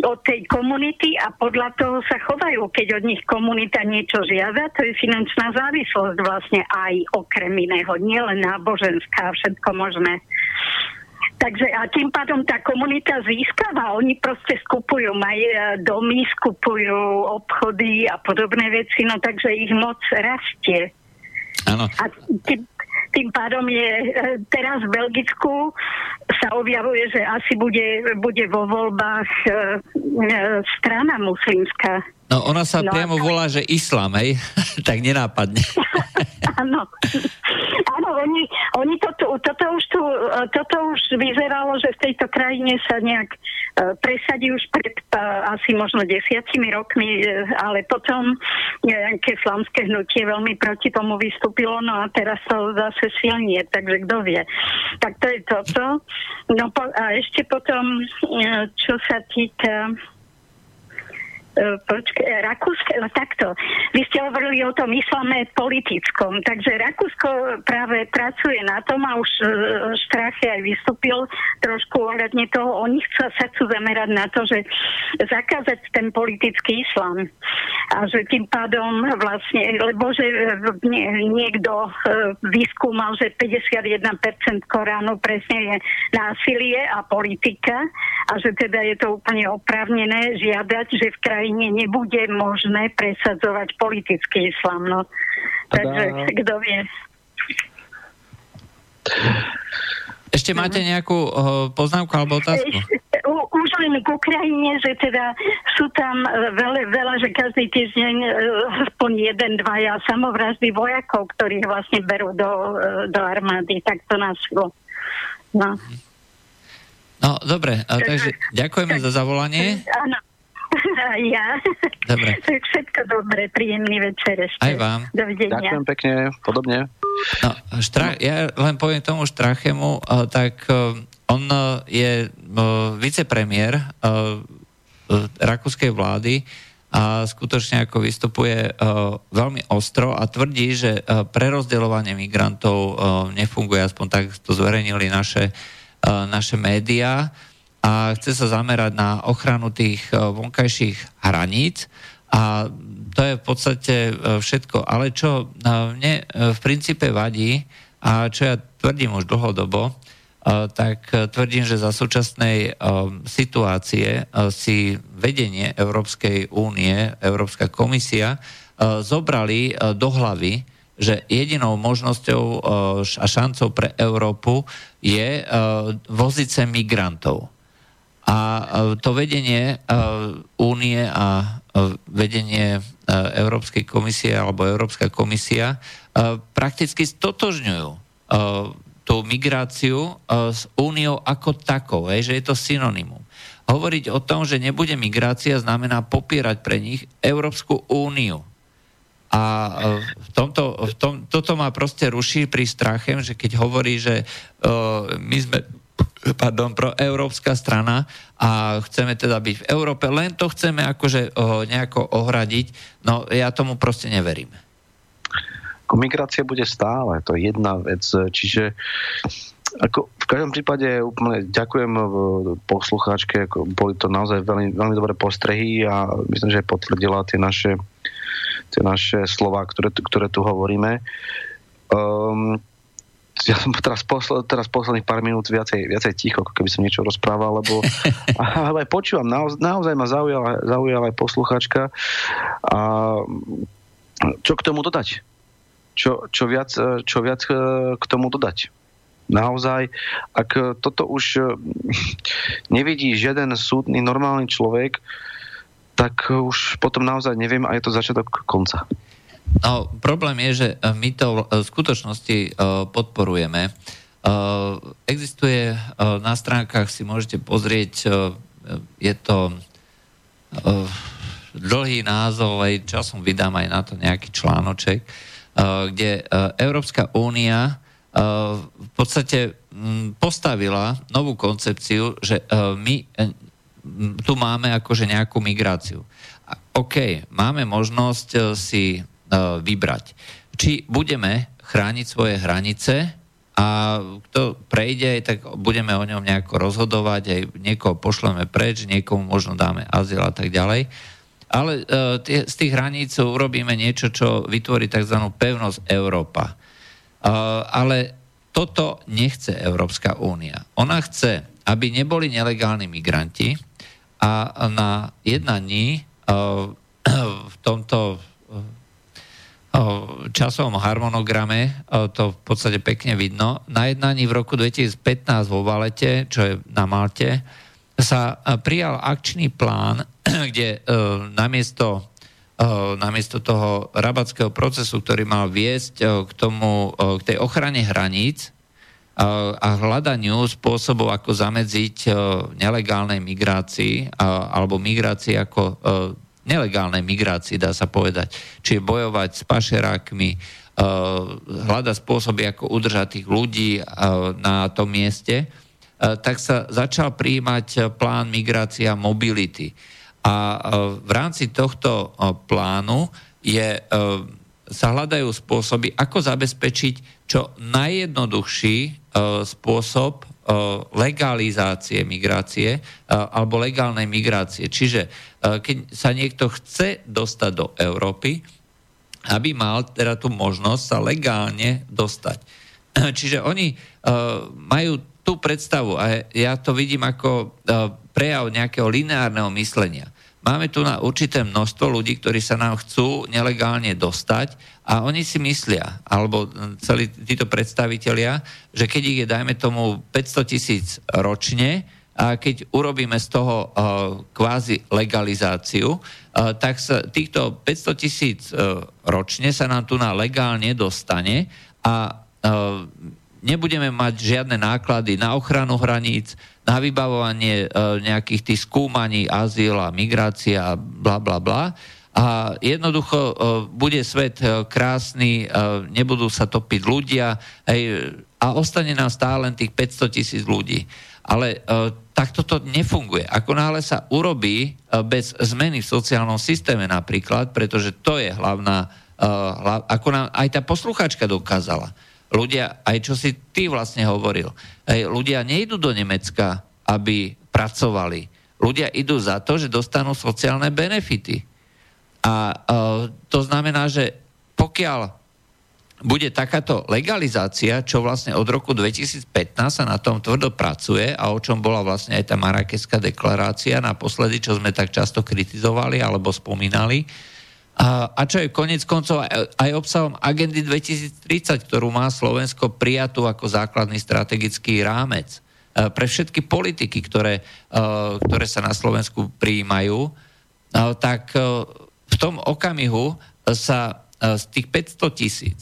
S5: od tej komunity a podľa toho sa chovajú. Keď od nich komunita niečo žiada, to je finančná závislosť vlastne aj okrem iného, nielen náboženská, všetko možné. Takže a tým pádom tá komunita získava. Oni proste skupujú maj, e, domy, skupujú obchody a podobné veci, no takže ich moc rastie.
S1: Áno.
S5: A tým, tým pádom je e, teraz v Belgicku sa objavuje, že asi bude, bude vo voľbách e, e, strana muslimská.
S1: No ona sa
S5: No,
S1: priamo
S5: tak-
S1: volá, že islám, hej? tak nenápadne.
S5: Áno. Áno, oni, oni toto, toto, už tu, toto už vyzeralo, že v tejto krajine sa nejak e, presadí už pred e, asi možno desiatimi rokmi, e, ale potom nejaké slamské hnutie veľmi proti tomu vystúpilo, no a teraz to zase silnie, takže kto vie. Tak to je toto. No po, a ešte potom, čo sa týka E, Počkaj, Rakúske, no takto. Vy ste hovorili o tom islame politickom, takže Rakúsko práve pracuje na tom a už e, Štrache aj vystúpil trošku ohľadne toho. Oni chcú, sa chcú zamerať na to, že zakázať ten politický islám a že tým pádom vlastne, lebo že e, nie, niekto vyskúmal, že 51% Koránu presne je násilie a politika a že teda je to úplne oprávnené žiadať, že v krajine nebude možné presadzovať politický islám. No. Takže kto vie.
S1: Ešte máte nejakú uh, poznámku alebo otázku?
S5: Už len k Ukrajine, že teda sú tam e, veľa, veľa že každý týždeň e, aspoň jeden, dvaja samovraždy vojakov, ktorých vlastne berú do, do armády. Tak to nás šlo. No.
S1: No, dobre, takže ďakujeme za zavolanie.
S5: Áno. Ja.
S1: Dobre.
S5: Tak všetko dobre, príjemný večer ešte.
S1: Aj vám.
S5: Dovidenia.
S2: Ďakujem pekne, podobne.
S1: No, štra- ja len poviem tomu Štrachemu, uh, tak uh, on uh, je vicepremiér rakúskej vlády a skutočne ako vystupuje veľmi ostro a tvrdí, že prerozdeľovanie migrantov nefunguje, aspoň tak to zverejnili naše, naše médiá a chce sa zamerať na ochranu tých uh, vonkajších hraníc a to je v podstate e, všetko. Ale čo e, mne e, v princípe vadí, a čo ja tvrdím už dlhodobo, tak tvrdím, že za súčasnej situácie si vedenie Európskej únie, Európska komisia zobrali do hlavy, že jedinou možnosťou a šancou pre Európu je voziť migrantov. A e, to vedenie e, únie a e, vedenie Európskej komisie alebo Európska komisia prakticky stotožňujú tú migráciu s úniou ako takou, že je to synonymum. Hovoriť o tom, že nebude migrácia, znamená popierať pre nich Európsku úniu. A v tomto, v tom, toto ma proste ruší pri strachem, že keď hovorí, že uh, my sme pardon, proeurópska strana a chceme teda byť v Európe, len to chceme akože uh, nejako ohradiť, no ja tomu proste neverím.
S2: Migrácia bude stále, to je jedna vec. Čiže ako v každom prípade úplne ďakujem e, poslucháčke, ako boli to naozaj veľmi, veľmi dobré postrehy a myslím, že potvrdila tie naše, tie naše slova, ktoré, tu- ktoré tu hovoríme. Um, ja som teraz, posl- teraz posledných pár minút viacej, viacej ticho, ako keby som niečo rozprával, lebo ale aj počúvam, naoz, naozaj ma zaujala, zaujala aj posluchačka. A čo k tomu dodať? Čo, čo, viac, e, čo viac e, k tomu dodať? Naozaj, ak toto už e, nevidí žiaden súdny, normálny človek, tak už potom naozaj neviem, a je to začiatok konca.
S1: No, problém je, že e, my to v skutočnosti e, podporujeme. Existuje na stránkach, si môžete pozrieť, je to dlhý názov, aj časom vydám aj na to nejaký článoček, kde Európska únia v podstate postavila novú koncepciu, že my tu máme akože nejakú migráciu. OK, máme možnosť si vybrať. Či budeme chrániť svoje hranice a kto prejde, tak budeme o ňom nejako rozhodovať, aj niekoho pošleme preč, niekomu možno dáme azyl a tak ďalej. Ale uh, tie, z tých hraníc urobíme niečo, čo vytvorí tzv. pevnosť Európa. Uh, ale toto nechce Európska únia. Ona chce, aby neboli nelegálni migranti a na jednaní v tomto časovom harmonograme, to v podstate pekne vidno. Na jednaní v roku 2015 vo Valete, čo je na Malte, sa prijal akčný plán, kde namiesto, namiesto toho rabatského procesu, ktorý mal viesť k, tomu, k tej ochrane hraníc a hľadaniu spôsobov, ako zamedziť nelegálnej migrácii alebo migrácii ako nelegálnej migrácii, dá sa povedať. Čiže bojovať s pašerákmi, uh, hľadať spôsoby, ako udržať tých ľudí uh, na tom mieste, uh, tak sa začal prijímať plán migrácia mobility. A v rámci tohto plánu je, sa hľadajú spôsoby, ako zabezpečiť čo najjednoduchší spôsob legalizácie migrácie alebo legálnej migrácie. Čiže keď sa niekto chce dostať do Európy, aby mal teda tú možnosť sa legálne dostať. Čiže oni majú tú predstavu, a ja to vidím ako prejav nejakého lineárneho myslenia. Máme tu na určité množstvo ľudí, ktorí sa nám chcú nelegálne dostať a oni si myslia, alebo celí títo predstavitelia, že keď ich je, dajme tomu, 500 tisíc ročne, a keď urobíme z toho uh, kvázi legalizáciu, uh, tak sa týchto 500 tisíc uh, ročne sa nám tu na legálne dostane a uh, nebudeme mať žiadne náklady na ochranu hraníc, na vybavovanie uh, nejakých tých skúmaní, azyl a migrácia bla bla bla. A jednoducho uh, bude svet uh, krásny, uh, nebudú sa topiť ľudia hej, a ostane nám stále len tých 500 tisíc ľudí. Ale uh, takto to nefunguje. Ako náhle sa urobí uh, bez zmeny v sociálnom systéme napríklad, pretože to je hlavná, uh, hlav, ako nám aj tá posluchačka dokázala. Ľudia, aj čo si ty vlastne hovoril, aj ľudia nejdú do Nemecka, aby pracovali. Ľudia idú za to, že dostanú sociálne benefity. A uh, to znamená, že pokiaľ bude takáto legalizácia, čo vlastne od roku 2015 sa na tom tvrdo pracuje a o čom bola vlastne aj tá Marrakeská deklarácia naposledy, čo sme tak často kritizovali alebo spomínali. A, a čo je konec koncov aj, aj obsahom agendy 2030, ktorú má Slovensko prijatú ako základný strategický rámec e, pre všetky politiky, ktoré, e, ktoré sa na Slovensku prijímajú, e, tak v tom okamihu sa z tých 500 tisíc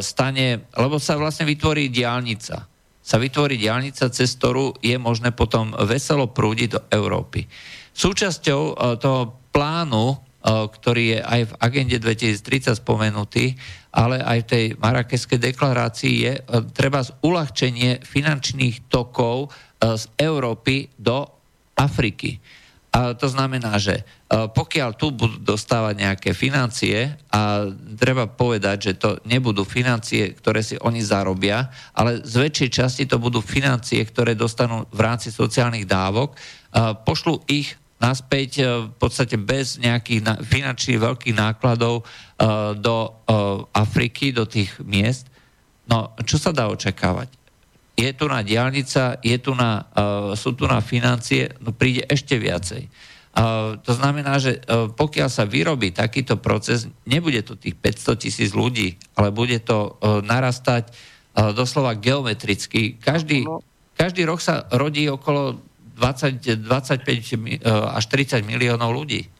S1: stane, lebo sa vlastne vytvorí diálnica. Sa vytvorí diálnica, cez ktorú je možné potom veselo prúdiť do Európy. Súčasťou toho plánu, ktorý je aj v agende 2030 spomenutý, ale aj v tej marakeskej deklarácii je treba uľahčenie finančných tokov z Európy do Afriky. A to znamená, že pokiaľ tu budú dostávať nejaké financie a treba povedať, že to nebudú financie, ktoré si oni zarobia, ale z väčšej časti to budú financie, ktoré dostanú v rámci sociálnych dávok, pošlu ich naspäť e, v podstate bez nejakých finančných veľkých nákladov do Afriky, do tých miest. No, čo sa dá očakávať? je tu na diálnica, je tu na, sú tu na financie, no príde ešte viacej. To znamená, že pokiaľ sa vyrobí takýto proces, nebude to tých 500 tisíc ľudí, ale bude to narastať doslova geometricky. Každý, každý rok sa rodí okolo 20, 25 uh, až 30 miliónov ľudí.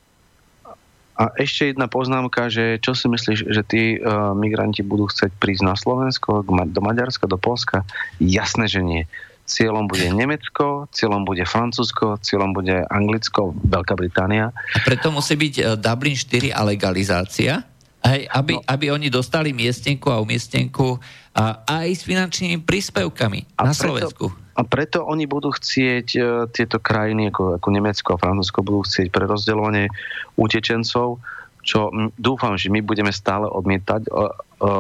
S2: A ešte jedna poznámka, že čo si myslíš, že tí uh, migranti budú chcieť prísť na Slovensko, do Maďarska, do Polska? Jasné, že nie. cieľom bude Nemecko, cieľom bude Francúzsko, cieľom bude Anglicko, Veľká Británia.
S1: A preto musí byť e, Dublin 4 a legalizácia, hej, aby, no. aby oni dostali miestenku a umiestnenku a aj s finančnými príspevkami
S2: A
S1: na
S2: preto-
S1: Slovensku.
S2: A preto oni budú chcieť e, tieto krajiny, ako, ako Nemecko a Francúzsko, budú chcieť prerozdeľovanie utečencov, čo dúfam, že my budeme stále odmietať, e, e,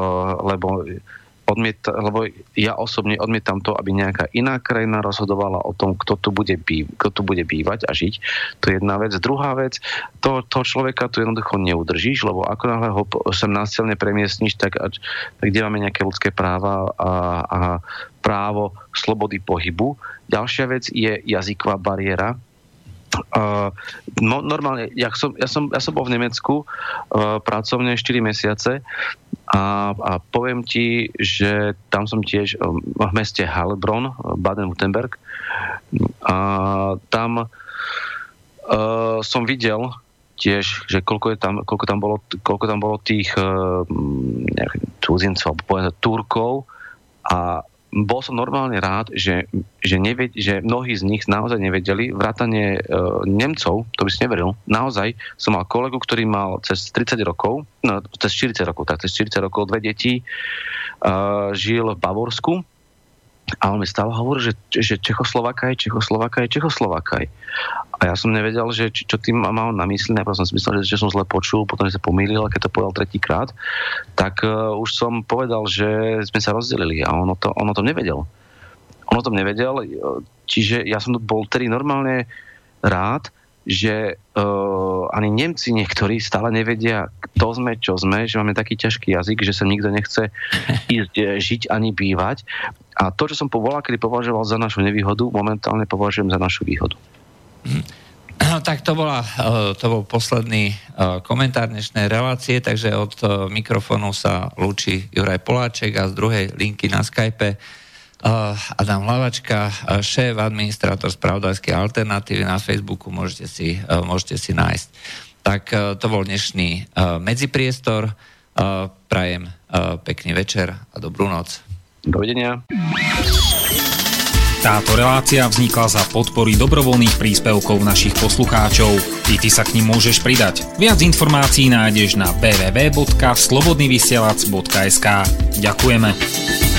S2: lebo, odmiet, lebo ja osobne odmietam to, aby nejaká iná krajina rozhodovala o tom, kto tu bude, býv, kto tu bude bývať a žiť. To je jedna vec. Druhá vec, to, toho človeka tu jednoducho neudržíš, lebo ako náhle ho sem násilne premiestniš, tak, tak kde máme nejaké ľudské práva a, a právo slobody pohybu. Ďalšia vec je jazyková bariéra. Uh, no, normálne, ja som, ja, som, ja som bol v Nemecku uh, pracovne 4 mesiace a, a poviem ti, že tam som tiež um, v meste Heilbronn, Baden-Württemberg. A tam uh, som videl tiež, že koľko, je tam, koľko, tam, bolo, koľko tam bolo tých uh, cudzincov, povedzme Turkov a bol som normálne rád, že, že, neved, že mnohí z nich naozaj nevedeli, vrátane e, Nemcov, to by si neveril, naozaj som mal kolegu, ktorý mal cez 30 rokov, no cez 40 rokov, tak cez 40 rokov, dve deti, e, žil v Bavorsku a on mi stále hovoril, že, že Čechoslovákaj, Čechoslovákaj, Čechoslovákaj. A ja som nevedel, že či, čo tým mal na mysli, najprv som si myslel, že, že som zle počul, potom sa pomýlil, a keď to povedal tretíkrát, tak uh, už som povedal, že sme sa rozdelili a ono to, ono to nevedel. Ono to nevedel, e, čiže ja som bol tedy normálne rád, že uh, ani Nemci niektorí stále nevedia, kto sme, čo sme, že máme taký ťažký jazyk, že sa nikto nechce ísť e, žiť ani bývať. A to, čo som povolal, kedy považoval za našu nevýhodu, momentálne považujem za našu výhodu.
S1: Tak to, bola, eh, to bol posledný komentár dnešnej relácie, takže od mikrofónu sa lúči Juraj Poláček a z druhej linky na Skype Adam Hlavačka, šéf, administrátor spravodajskej alternatívy na Facebooku, môžete si, môžete si nájsť. Tak to bol dnešný medzipriestor. Prajem pekný večer a dobrú noc.
S2: Dovidenia.
S6: Táto relácia vznikla za podpory dobrovoľných príspevkov našich poslucháčov. I ty sa k ním môžeš pridať. Viac informácií nájdeš na www.slobodnyvysielac.sk Ďakujeme.